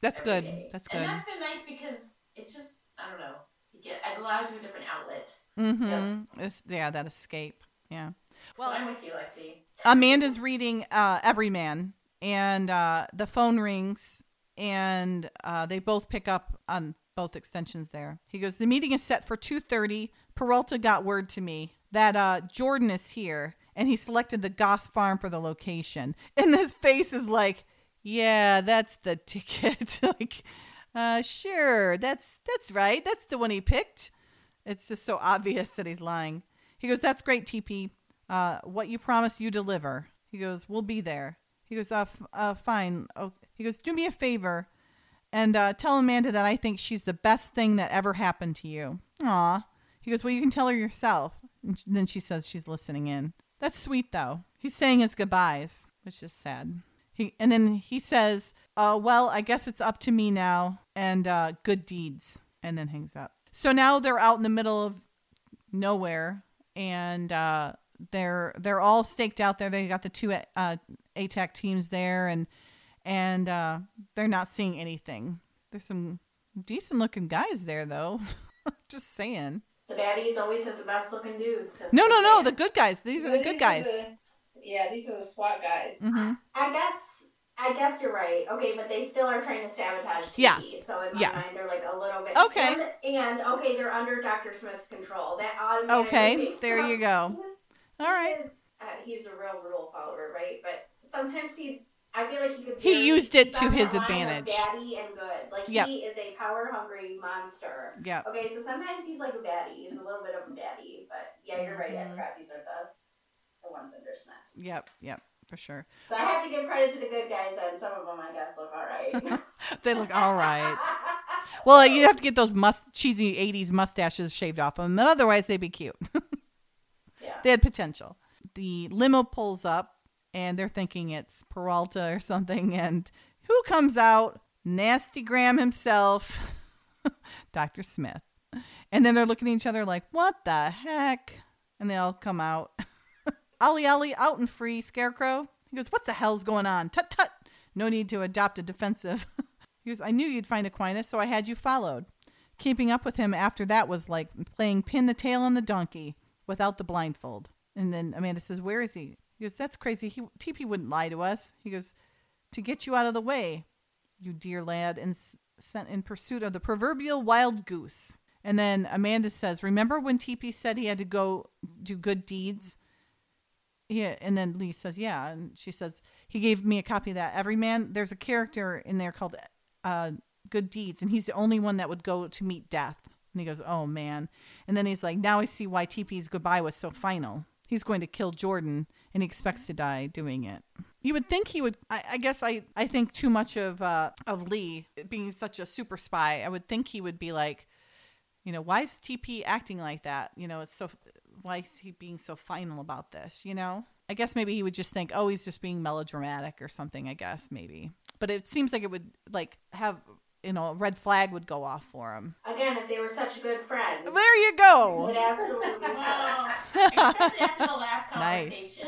That's good. day. That's good. And that's been nice because it just, I don't know, get it allows you a different outlet. Mm-hmm. It's, yeah, that escape. Yeah. Well, so I'm with you, Lexi. Amanda's reading uh, Everyman, and uh, the phone rings, and uh, they both pick up on both extensions there. He goes, "The meeting is set for two thirty. Peralta got word to me that uh, Jordan is here, and he selected the Goss Farm for the location." And his face is like, "Yeah, that's the ticket." like, Uh, sure, that's that's right. That's the one he picked. It's just so obvious that he's lying. He goes, "That's great, TP. Uh, what you promise, you deliver." He goes, "We'll be there." He goes, "Uh, f- uh fine." Oh, he goes, "Do me a favor, and uh, tell Amanda that I think she's the best thing that ever happened to you." Aw. He goes, "Well, you can tell her yourself." And then she says she's listening in. That's sweet, though. He's saying his goodbyes, which is sad. He and then he says, uh, "Well, I guess it's up to me now." And uh, good deeds, and then hangs up. So now they're out in the middle of nowhere, and uh, they're they're all staked out there. They got the two uh, ATAC teams there, and and uh, they're not seeing anything. There's some decent looking guys there, though. Just saying. The baddies always have the best looking dudes. That's No, no, no. The good guys. These are the good guys. the- yeah, these are the SWAT guys. hmm I guess I guess you're right. Okay, but they still are trying to sabotage TP. Yeah. So in my Yeah. mind, they're like a little bit. Okay. And, and, okay, they're under Dr. Smith's control. That automatically. Okay, makes there them- you go. he was- All right. He is, uh, he's a real rule follower, right? But sometimes he. I feel like he could. He used it to his that line of advantage. Baddie and good. Like Yep. he is a power hungry monster. Yeah. Okay, so sometimes he's like a baddie. He's a little bit of a baddie, but yeah, you're right. I forgot these are the the ones under Smith. Yep. Yep. For sure. So I have to give credit to the good guys, and some of them I guess look all right. They look all right. Well, you have to get those must cheesy '80s mustaches shaved off of them, but otherwise they'd be cute. yeah. they had potential. The limo pulls up, and they're thinking it's Peralta or something. And who comes out? Nasty Graham himself, Dr. Smith. And then they're looking at each other like, "What the heck?" And they all come out. Ollie Ollie out and free, Scarecrow. He goes, What the hell's going on? Tut tut. No need to adopt a defensive. he goes, I knew you'd find Aquinas, so I had you followed. Keeping up with him after that was like playing pin the tail on the donkey without the blindfold. And then Amanda says, Where is he? He goes, That's crazy. He, TP wouldn't lie to us. He goes, To get you out of the way, you dear lad, and s- sent in pursuit of the proverbial wild goose. And then Amanda says, Remember when TP said he had to go do good deeds? Yeah, and then Lee says, "Yeah," and she says, "He gave me a copy of that. Every man, there's a character in there called uh, Good Deeds, and he's the only one that would go to meet death." And he goes, "Oh man!" And then he's like, "Now I see why TP's goodbye was so final. He's going to kill Jordan, and he expects to die doing it." You would think he would. I, I guess I, I think too much of uh, of Lee being such a super spy. I would think he would be like, you know, why is TP acting like that? You know, it's so why is he being so final about this? You know, I guess maybe he would just think, oh, he's just being melodramatic or something. I guess maybe, but it seems like it would like have you know a red flag would go off for him. Again, if they were such a good friend. There you it go. absolutely. Well, especially after the last Nice.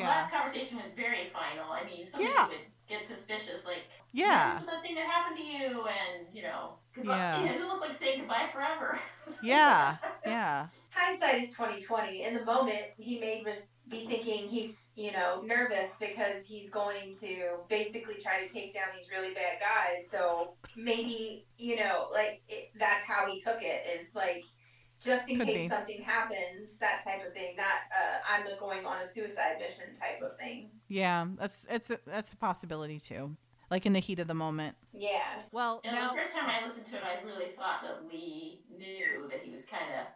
Conversation. The last conversation was very final. I mean, somebody Yeah. would get suspicious, like, Yeah. "This is the thing that happened to you," and you know, goodbye. Yeah. You know, it's almost like saying goodbye forever. yeah, yeah, Hindsight is twenty twenty. In the moment, he may res- be thinking he's you know nervous because he's going to basically try to take down these really bad guys. So maybe you know like it, that's how he took it is like just in Could case be. something happens, that type of thing. Not uh, I'm going on a suicide mission type of thing. yeah. That's it's a, that's a possibility too. Like in the heat of the moment. Yeah. Well, And now the first time I listened to it, I really thought that Lee knew that he was kind of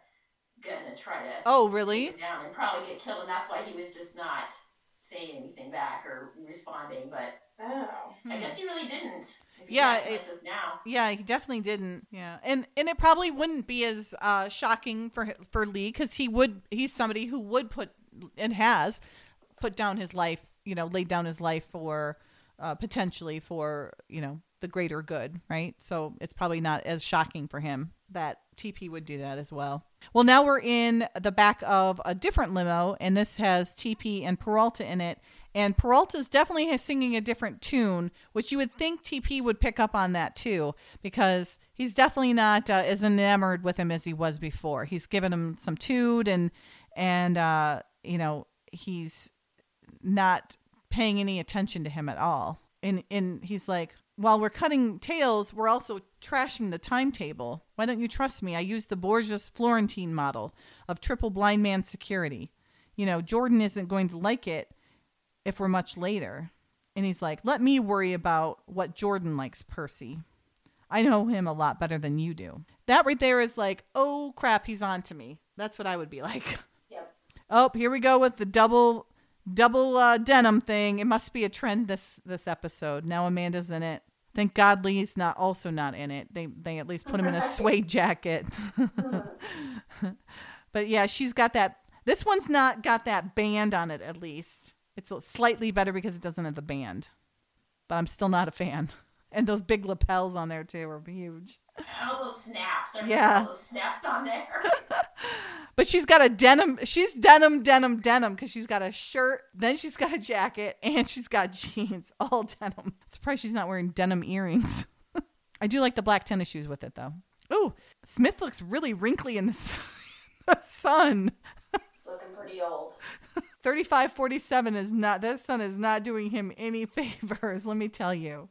gonna try to oh take really? him down and probably get killed, and that's why he was just not saying anything back or responding. But Oh. I guess he really didn't. Yeah, it- now. Yeah, he definitely didn't. Yeah, and and it probably wouldn't be as uh, shocking for for Lee because he would he's somebody who would put and has put down his life, you know, laid down his life for uh, potentially for you know the greater good, right? So it's probably not as shocking for him that TP would do that as well. Well, now we're in the back of a different limo, and this has TP and Peralta in it. And Peralta's definitely singing a different tune, which you would think TP would pick up on that too, because he's definitely not uh, as enamored with him as he was before. He's given him some toot, and and uh, you know he's not paying any attention to him at all. And and he's like, while we're cutting tails, we're also trashing the timetable. Why don't you trust me? I used the Borgias Florentine model of triple blind man security. You know, Jordan isn't going to like it if we're much later. And he's like, let me worry about what Jordan likes, Percy. I know him a lot better than you do. That right there is like, oh crap, he's on to me. That's what I would be like. Yep. Oh, here we go with the double double uh, denim thing. It must be a trend this this episode. Now Amanda's in it. Thank God Lee's not also not in it. They they at least put him in a suede jacket. but yeah, she's got that. This one's not got that band on it. At least it's slightly better because it doesn't have the band. But I'm still not a fan. And those big lapels on there too are huge. All those snaps. There's Yeah. those snaps on there. But she's got a denim. She's denim, denim, denim because she's got a shirt, then she's got a jacket, and she's got jeans, all denim. Surprised she's not wearing denim earrings. I do like the black tennis shoes with it though. Ooh, Smith looks really wrinkly in the sun. the sun. it's looking pretty old. 3547 is not this son is not doing him any favors let me tell you.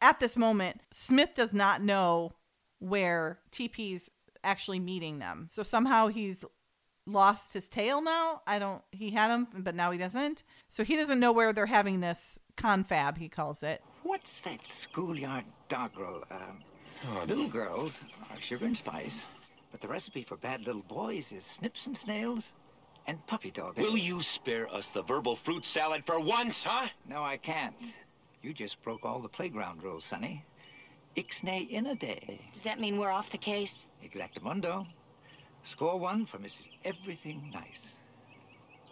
At this moment smith does not know where tp's actually meeting them. So somehow he's lost his tail now. I don't he had him but now he doesn't. So he doesn't know where they're having this confab he calls it. What's that schoolyard doggerel? Um, little girls are sugar and spice, but the recipe for bad little boys is snips and snails and puppy dog. Eh? Will you spare us the verbal fruit salad for once, huh? No, I can't. You just broke all the playground rules, Sonny. Ixnay in a day. Does that mean we're off the case? Exactamundo. Score one for Mrs. Everything Nice.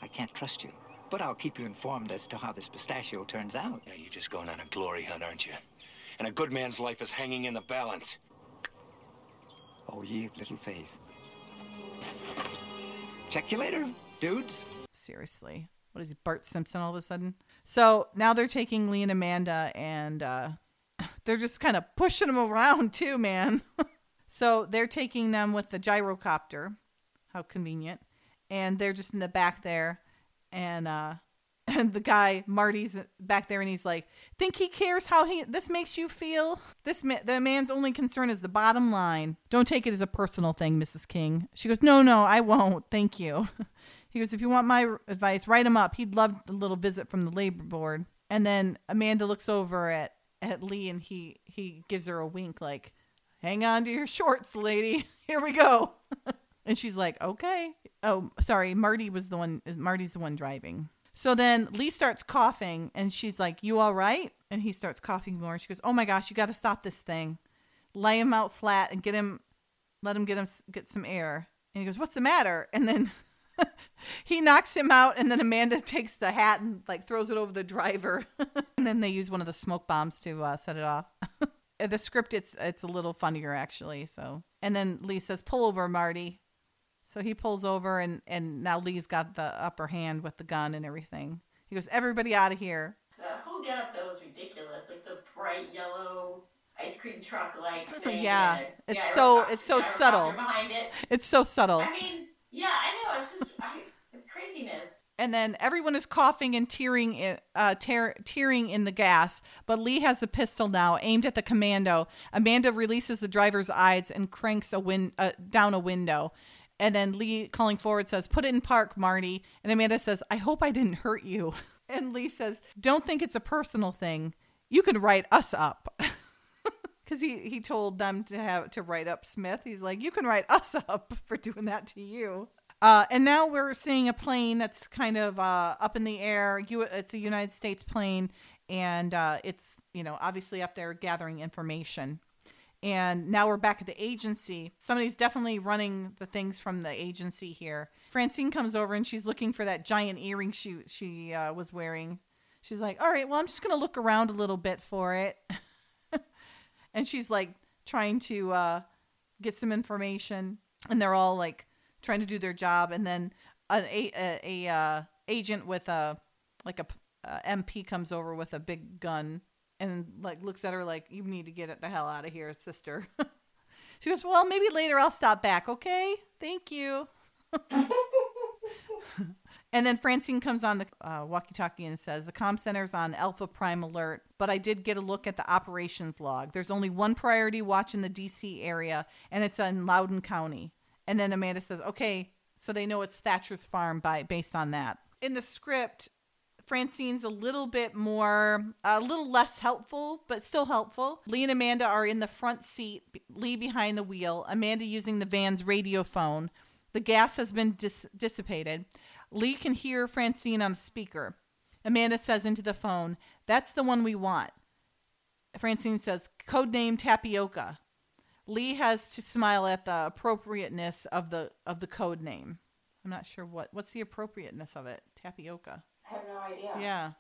I can't trust you, but I'll keep you informed as to how this pistachio turns out. Yeah, you're just going on a glory hunt, aren't you? And a good man's life is hanging in the balance. Oh, ye of little faith. Check you later, dudes. seriously. What is he bart simpson all of a sudden? So now they're taking lee and amanda and uh they're just kind of pushing them around too man. So they're taking them with the gyrocopter. How convenient. And they're just in the back there and uh and the guy marty's back there and he's like think he cares how he this makes you feel this ma- the man's only concern is the bottom line don't take it as a personal thing mrs king she goes no no i won't thank you he goes, if you want my advice, write him up. He'd love a little visit from the labor board. And then Amanda looks over at, at Lee and he, he gives her a wink like, hang on to your shorts, lady. Here we go. and she's like, okay. Oh, sorry. Marty was the one, Marty's the one driving. So then Lee starts coughing and she's like, you all right? And he starts coughing more. She goes, oh my gosh, you got to stop this thing. Lay him out flat and get him, let him get him, get some air. And he goes, what's the matter? And then he knocks him out and then amanda takes the hat and like throws it over the driver and then they use one of the smoke bombs to uh, set it off the script it's it's a little funnier actually so and then lee says pull over marty so he pulls over and and now lee's got the upper hand with the gun and everything he goes everybody out of here That whole getup though was ridiculous. Like the bright yellow ice cream truck like thing. Yeah, and it's so- it's so subtle. behind it. it's so subtle I mean, yeah, I know. It's just I, it's craziness. and then everyone is coughing and tearing in, uh, tear, tearing in the gas. But Lee has a pistol now aimed at the commando. Amanda releases the driver's eyes and cranks a win- uh, down a window. And then Lee, calling forward, says, "Put it in park, Marty." And Amanda says, "I hope I didn't hurt you." And Lee says, "Don't think it's a personal thing. You can write us up." Because he, he told them to have to write up Smith. He's like, you can write us up for doing that to you. Uh, and now we're seeing a plane that's kind of uh, up in the air. You, it's a United States plane, and uh, it's you know obviously up there gathering information. And now we're back at the agency. Somebody's definitely running the things from the agency here. Francine comes over and she's looking for that giant earring she she uh, was wearing. She's like, "All right, well, I'm just gonna look around a little bit for it." and she's like trying to uh, get some information, and they're all like trying to do their job, and then an a, a, a uh, agent with a like a, uh MP comes over with a big gun and like looks at her like you need to get the hell out of here, sister. she goes, "Well, maybe later I'll stop back, okay? Thank you." And then Francine comes on the uh, walkie-talkie and says the comm center's on Alpha Prime alert, but I did get a look at the operations log. There's only one priority watch in the DC area, and it's in Loudoun County. And then Amanda says, "Okay, so they know it's Thatcher's farm by based on that." In the script, Francine's a little bit more, a little less helpful, but still helpful. Lee and Amanda are in the front seat, Lee behind the wheel, Amanda using the van's radio phone. The gas has been dis- dissipated. Lee can hear Francine on a speaker. Amanda says into the phone, That's the one we want. Francine says, Codename Tapioca. Lee has to smile at the appropriateness of the of the code name. I'm not sure what what's the appropriateness of it. Tapioca. Have no idea. Yeah.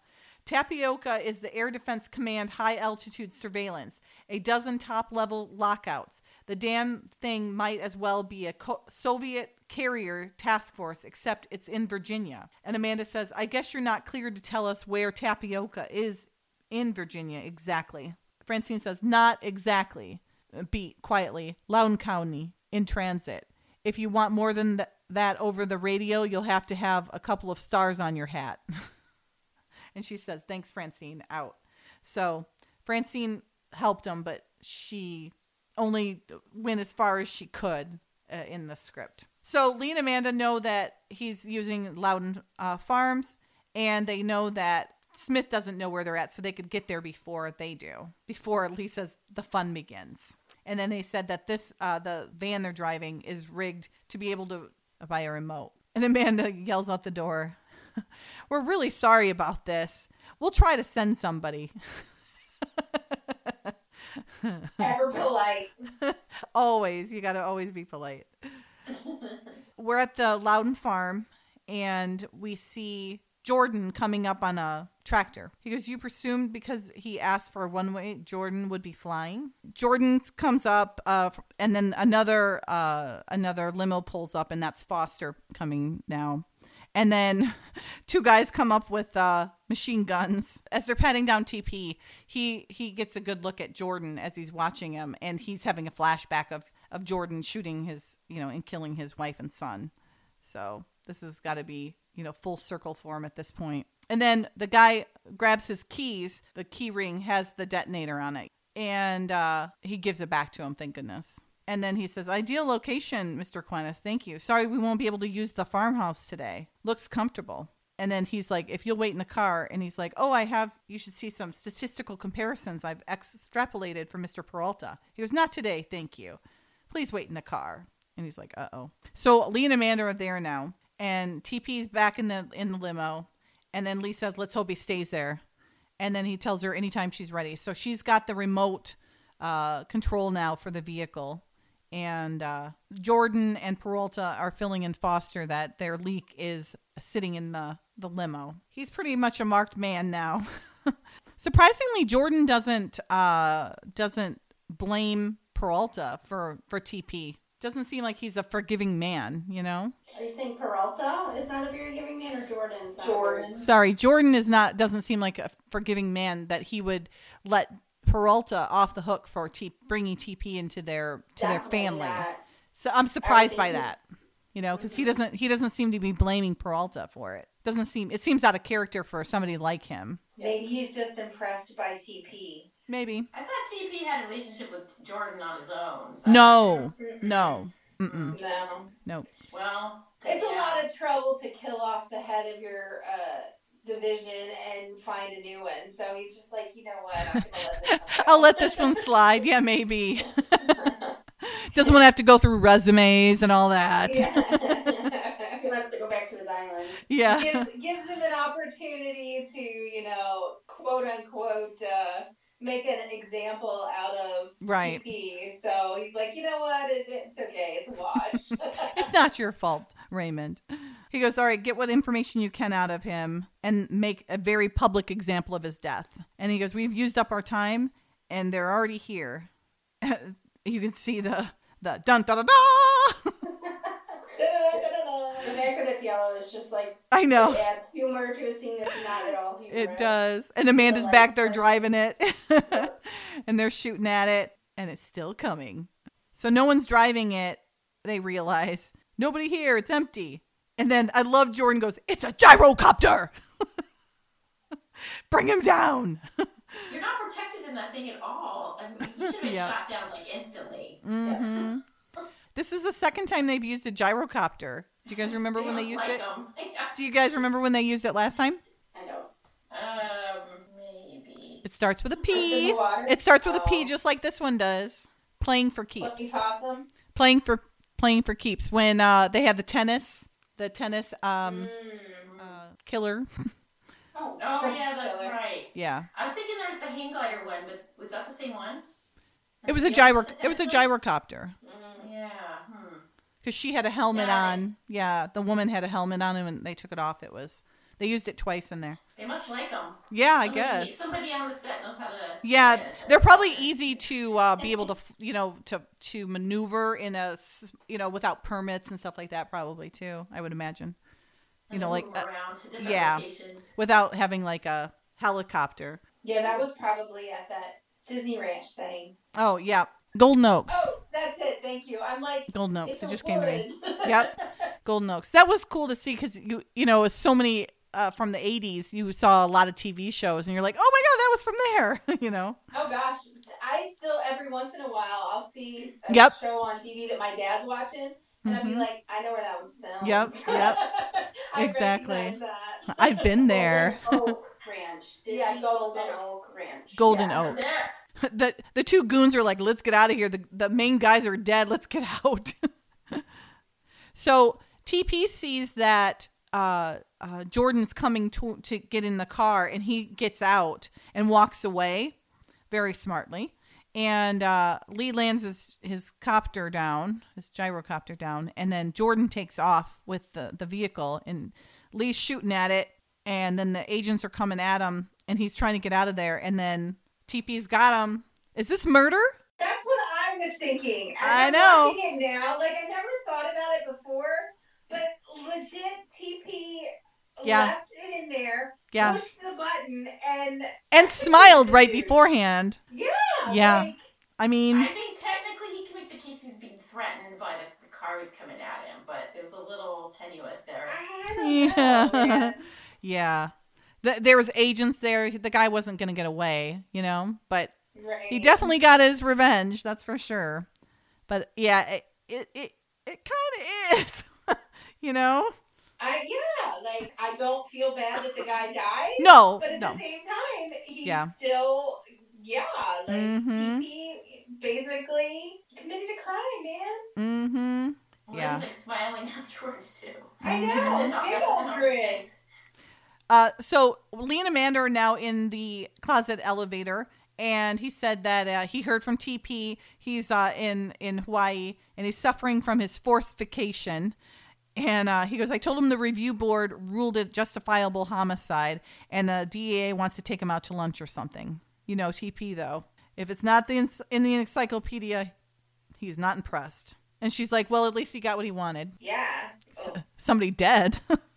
Tapioca is the Air Defense Command high altitude surveillance, a dozen top level lockouts. The damn thing might as well be a co- Soviet carrier task force, except it's in Virginia. And Amanda says, I guess you're not clear to tell us where Tapioca is in Virginia exactly. Francine says, Not exactly. Uh, beat quietly. Loudoun County, in transit. If you want more than th- that over the radio, you'll have to have a couple of stars on your hat. and she says, Thanks, Francine, out. So Francine helped him, but she only went as far as she could uh, in the script. So Lee and Amanda know that he's using Loudoun uh, Farms, and they know that Smith doesn't know where they're at, so they could get there before they do, before Lee says the fun begins. And then they said that this uh, the van they're driving is rigged to be able to buy a remote. And Amanda yells out the door, "We're really sorry about this. We'll try to send somebody." Ever polite. always, you got to always be polite. We're at the Loudoun farm and we see Jordan coming up on a tractor. He goes, You presumed because he asked for one way, Jordan would be flying. Jordan comes up, uh, and then another uh, another limo pulls up, and that's Foster coming now. And then two guys come up with uh, machine guns as they're patting down TP. He he gets a good look at Jordan as he's watching him, and he's having a flashback of of Jordan shooting his you know and killing his wife and son. So this has got to be you know full circle for him at this point. And then the guy grabs his keys. The key ring has the detonator on it, and uh, he gives it back to him. Thank goodness. And then he says, Ideal location, Mr. Aquinas. Thank you. Sorry, we won't be able to use the farmhouse today. Looks comfortable. And then he's like, If you'll wait in the car. And he's like, Oh, I have, you should see some statistical comparisons I've extrapolated from Mr. Peralta. He goes, Not today. Thank you. Please wait in the car. And he's like, Uh oh. So Lee and Amanda are there now. And TP's back in the in the limo. And then Lee says, Let's hope he stays there. And then he tells her anytime she's ready. So she's got the remote uh, control now for the vehicle and uh, Jordan and Peralta are filling in Foster that their leak is sitting in the, the limo. He's pretty much a marked man now. Surprisingly, Jordan doesn't uh, doesn't blame Peralta for for TP. Doesn't seem like he's a forgiving man, you know. Are you saying Peralta is not a very giving man, or Jordan's? Jordan. Sorry, Jordan is not doesn't seem like a forgiving man that he would let Peralta off the hook for T- bringing TP into their to their family. not. So I'm surprised by that. You know, because he mm-hmm. doesn't he doesn't seem to be blaming Peralta for it. Doesn't seem it seems out of character for somebody like him. Maybe he's just impressed by TP. Maybe. I thought TP had a relationship with Jordan on his own. so- No. No. Mm-mm. No. Nope. Well, It's a lot of trouble to kill off the head of your uh, division and find a new one. So he's just like, you know what? I'm gonna let this one go. I'll let this one slide. Yeah, maybe. Doesn't want to have to go through resumes and all that. Yeah. He'll have to go back to his island. Yeah. gives, gives him an opportunity to, you know, quote unquote, uh, make an example out of Right. So he's like, you know what? It, it's okay. It's a wash. It's not your fault, Raymond. He goes, All right, get what information you can out of him and make a very public example of his death. And he goes, We've used up our time and they're already here. you can see the the dun da da da. The fact that it's yellow is just like I know. it adds humor to a scene that's not at all humorous. It does. And Amanda's like, back there like- driving it. and they're shooting at it and it's still coming. So no one's driving it. They realize nobody here. It's empty. And then I love Jordan goes, "It's a gyrocopter." Bring him down. You're not protected in that thing at all. I mean, you should have been Yeah. shot down like instantly. hmm This is the second time they've used a gyrocopter. Do you guys remember when they used like it? 'em. Yeah. Do you guys remember when they used it last time? I don't. Maybe. It starts with a In P. the water? It starts with a P, Oh. just like this one does. Playing for keeps. possum. Playing for playing for keeps. When uh, they had the tennis, the tennis um, Mm. uh, killer. Oh, Oh yeah, that's Killer. right. yeah, I was thinking there was the hang glider one, but was that the same one? it was a Yeah, gyro. It was a tennis one? Gyrocopter Yeah. Hmm. because she had a helmet Yeah, they- on. Yeah, the woman had a helmet on, and when they took it off, it was they used it twice in there. They must like them. Yeah, I guess. somebody on the set knows how to. Yeah, manage it. they're probably easy to uh, be able to, you know, to to maneuver in a, you know, without permits and stuff like that. Probably too. I would imagine. You And know, like move uh, to different yeah. locations. without having like a helicopter. Yeah, that was probably at that Disney Ranch thing. Oh yeah, Golden Oaks. Oh, that's it. Thank you. I'm like, Golden Oaks. It a just came to me. Yep, Golden Oaks. That was cool to see because you you know so many uh, from the '80s. You saw a lot of TV shows, and you're like, oh my god, that was from there. you know. Oh gosh, I still every once in a while I'll see a Yep. show on TV that my dad's watching, and I'll be Mhm. like, I know where that was filmed. Yep, yep. I Exactly. that. I've been there. Golden Oak Ranch. Disney Yeah, Golden Golden Oak Ranch. Golden Yeah. Oak. The the two goons are like, let's get out of here. The the main guys are dead. Let's get out. so TP sees that uh, uh, Jordan's coming to to get in the car, and he gets out and walks away very smartly. And uh, Lee lands his, his copter down, his gyrocopter down, and then Jordan takes off with the, the vehicle, and Lee's shooting at it, and then the agents are coming at him, and he's trying to get out of there, and then TP's got him. Is this murder? That's what I was thinking. I know. it now, like I never thought about it before, but legit TP Yeah. left it in there, Yeah. pushed the button, and And smiled right beforehand. yeah, Yeah. like, I mean, I think technically he can make the case he was being threatened by the, the cars coming at him, but it was a little tenuous there. I don't yeah. man. yeah. Th- there was agents there. The guy wasn't going to get away, you know, but Right. he definitely got his revenge, that's for sure. But yeah, it it it, it kind of is. you know? I yeah, like I don't feel bad that the guy died. No, but at no. the same time, he's Yeah. still yeah, like Mhm. he basically committed a crime, man. Mm-hmm. Well, Yeah. he was like smiling afterwards too. I know, And then big that old grin. Uh, so Lee and Amanda are now in the closet elevator, and he said that uh, he heard from TP. He's uh, in in Hawaii, and he's suffering from his forcification. And uh, he goes, I told him the review board ruled it justifiable homicide, and the DEA wants to take him out to lunch or something. You know, TP though, if it's not the ens- in the encyclopedia, he's not impressed. And she's like, Well, at least he got what he wanted Yeah. Oh, somebody dead.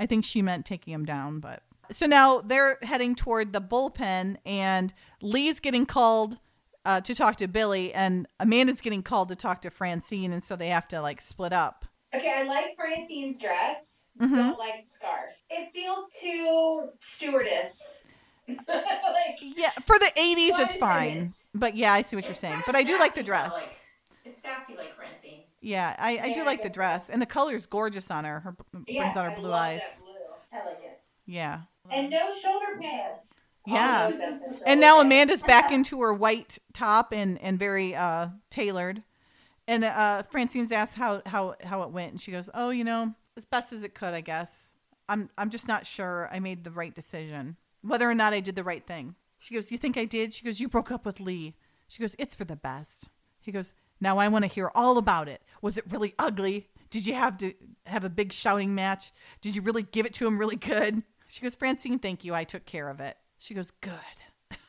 I think she meant taking him down, but so now they're heading toward the bullpen, and Lee's getting called uh, to talk to Billy, and Amanda's getting called to talk to Francine, and so they have to like split up. Okay, I like Francine's dress. Mhm. Don't like the scarf. It feels too stewardess. like Yeah, for the '80s, it's Fine but yeah, I see what you're saying. But I do like the dress. Like, it's sassy like Francine. Yeah, I, I do Yeah, I like the guess so. dress, and the color's gorgeous on her. Her brings yes, out her I blue eyes. Blue. I like it. Yeah, And no shoulder pads. yeah. All those have some and now. Amanda's back into her white top and and very uh tailored. And uh Francine's asked how how how it went and she goes, "Oh, you know, as best as it could, I guess. I'm I'm just not sure I made the right decision. Whether or not I did the right thing." She goes, "You think I did?" She goes, "You broke up with Lee." She goes, "It's for the best." He goes, "Now I want to hear all about it. Was it really ugly? Did you have to have a big shouting match? Did you really give it to him really good?" She goes, "Francine, thank you. I took care of it." She goes, "Good."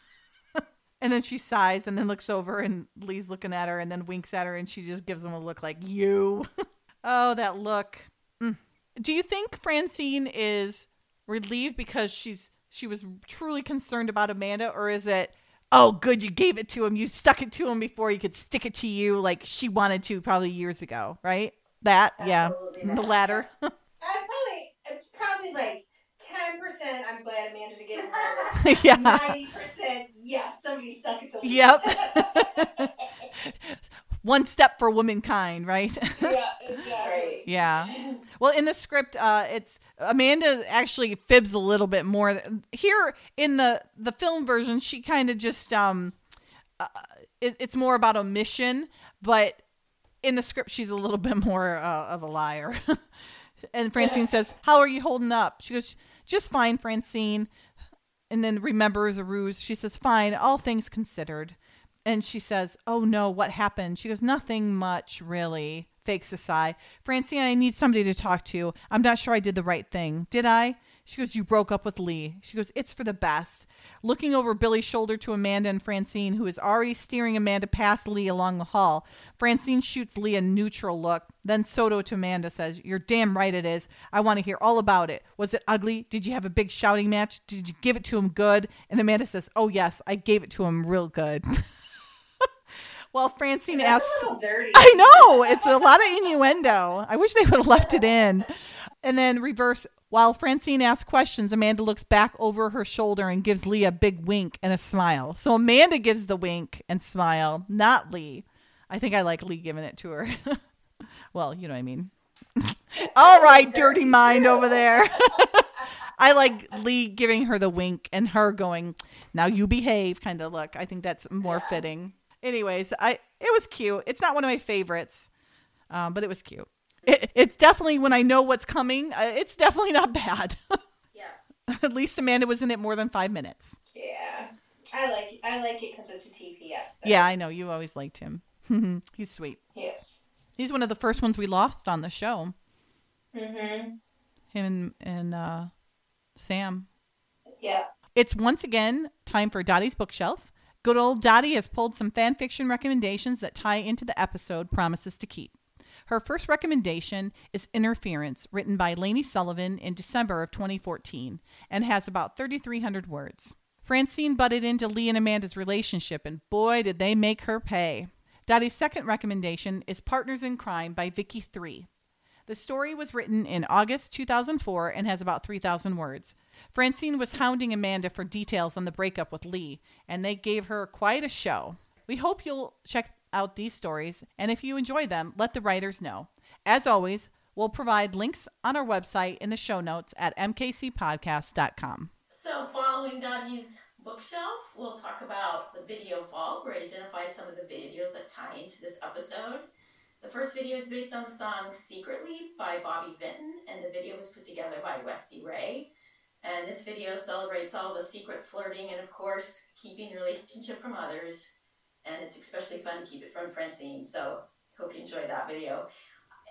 And then she sighs and then looks over and Lee's looking at her and then winks at her and she just gives him a look like, you. oh, that look. Mm. Do you think Francine is relieved because she's she was truly concerned about Amanda or is it oh good you gave it to him you stuck it to him before he could stick it to you like she wanted to probably years ago right that Absolutely yeah the latter I probably it's probably like ten percent. I'm glad Amanda to get murdered. yeah Ninety percent. Yes, somebody stuck it to me. Yep. One step for womankind right yeah, exactly. Yeah. Well, in the script, uh, it's Amanda actually fibs a little bit more. Here in the the film version, she kind of just um, uh, it, it's more about a mission, but in the script, she's a little bit more uh, of a liar. and Francine says, "How are you holding up?" She goes, "Just fine, Francine." And then remembers a ruse. She says, "Fine, all things considered." And she says, "Oh no, what happened?" She goes, "Nothing much, really." Fakes a sigh. Francine, I need somebody to talk to. I'm not sure I did the right thing. Did I? She goes, You broke up with Lee. She goes, It's for the best. Looking over Billy's shoulder to Amanda and Francine, who is already steering Amanda past Lee along the hall, Francine shoots Lee a neutral look. Then Soto to Amanda says, You're damn right it is. I want to hear all about it. Was it ugly? Did you have a big shouting match? Did you give it to him good? And Amanda says, Oh, yes, I gave it to him real good. Well, Francine That's asks, a little dirty. I know it's a lot of innuendo. I wish they would have left it in. And then reverse. While Francine asks questions, Amanda looks back over her shoulder and gives Lee a big wink and a smile. So Amanda gives the wink and smile, not Lee. I think I like Lee giving it to her. well, you know what I mean. All right, dirty mind over there. I like Lee giving her the wink and her going, "Now you behave" kind of look. I think that's more fitting. Anyways, I it was cute. It's not one of my favorites, um, but it was cute. It, it's definitely when I know what's coming. Uh, it's definitely not bad. Yeah. At least Amanda was in it more than five minutes. Yeah, I like I like it because it's a TP episode. Yeah, I know you always liked him. He's sweet. Yes. He's one of the first ones we lost on the show. Mm-hmm. Him and, and uh, Sam. Yeah. It's once again time for Dottie's bookshelf. Good old Dottie has pulled some fan fiction recommendations that tie into the episode Promises to Keep. Her first recommendation is Interference, written by Lainey Sullivan in December of 2014, and has about 3,300 words. Francine butted into Lee and Amanda's relationship, and boy, did they make her pay. Dottie's second recommendation is Partners in Crime by Vicky 3. The story was written in August 2004 and has about 3,000 words. Francine was hounding Amanda for details on the breakup with Lee, and they gave her quite a show. We hope you'll check out these stories, and if you enjoy them, let the writers know. As always, we'll provide links on our website in the show notes at mkcpodcast.com. So, following Dottie's bookshelf, we'll talk about the video vault, where I identify some of the videos that tie into this episode. The first video is based on the song Secretly by Bobby Vinton, and the video was put together by Westy Ray. And this video celebrates all the secret flirting and, of course, keeping your relationship from others. And it's especially fun to keep it from Francine, so hope you enjoy that video.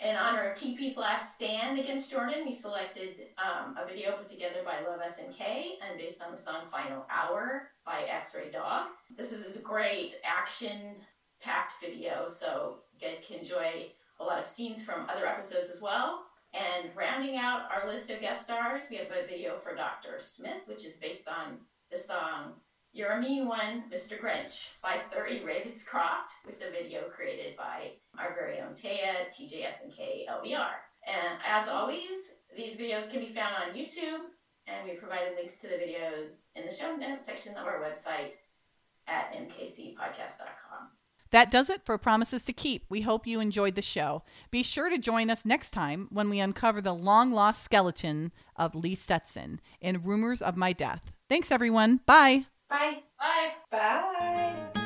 In honor of TP's last stand against Jordan, we selected um, a video put together by Love SNK and based on the song Final Hour by X Ray Dog. This is a great action packed video, so you guys can enjoy a lot of scenes from other episodes as well. And rounding out our list of guest stars, we have a video for Dr. Smith, which is based on the song You're a Mean One, Mr. Grinch by Thurl Ravenscroft, with the video created by our very own Taya, TJSNK LBR. And as always, these videos can be found on YouTube, and we provided links to the videos in the show notes section of our website at mkcpodcast.com. That does it for Promises to Keep. We hope you enjoyed the show. Be sure to join us next time when we uncover the long lost skeleton of Lee Stetson in Rumors of My Death. Thanks, everyone. Bye. Bye. Bye. Bye.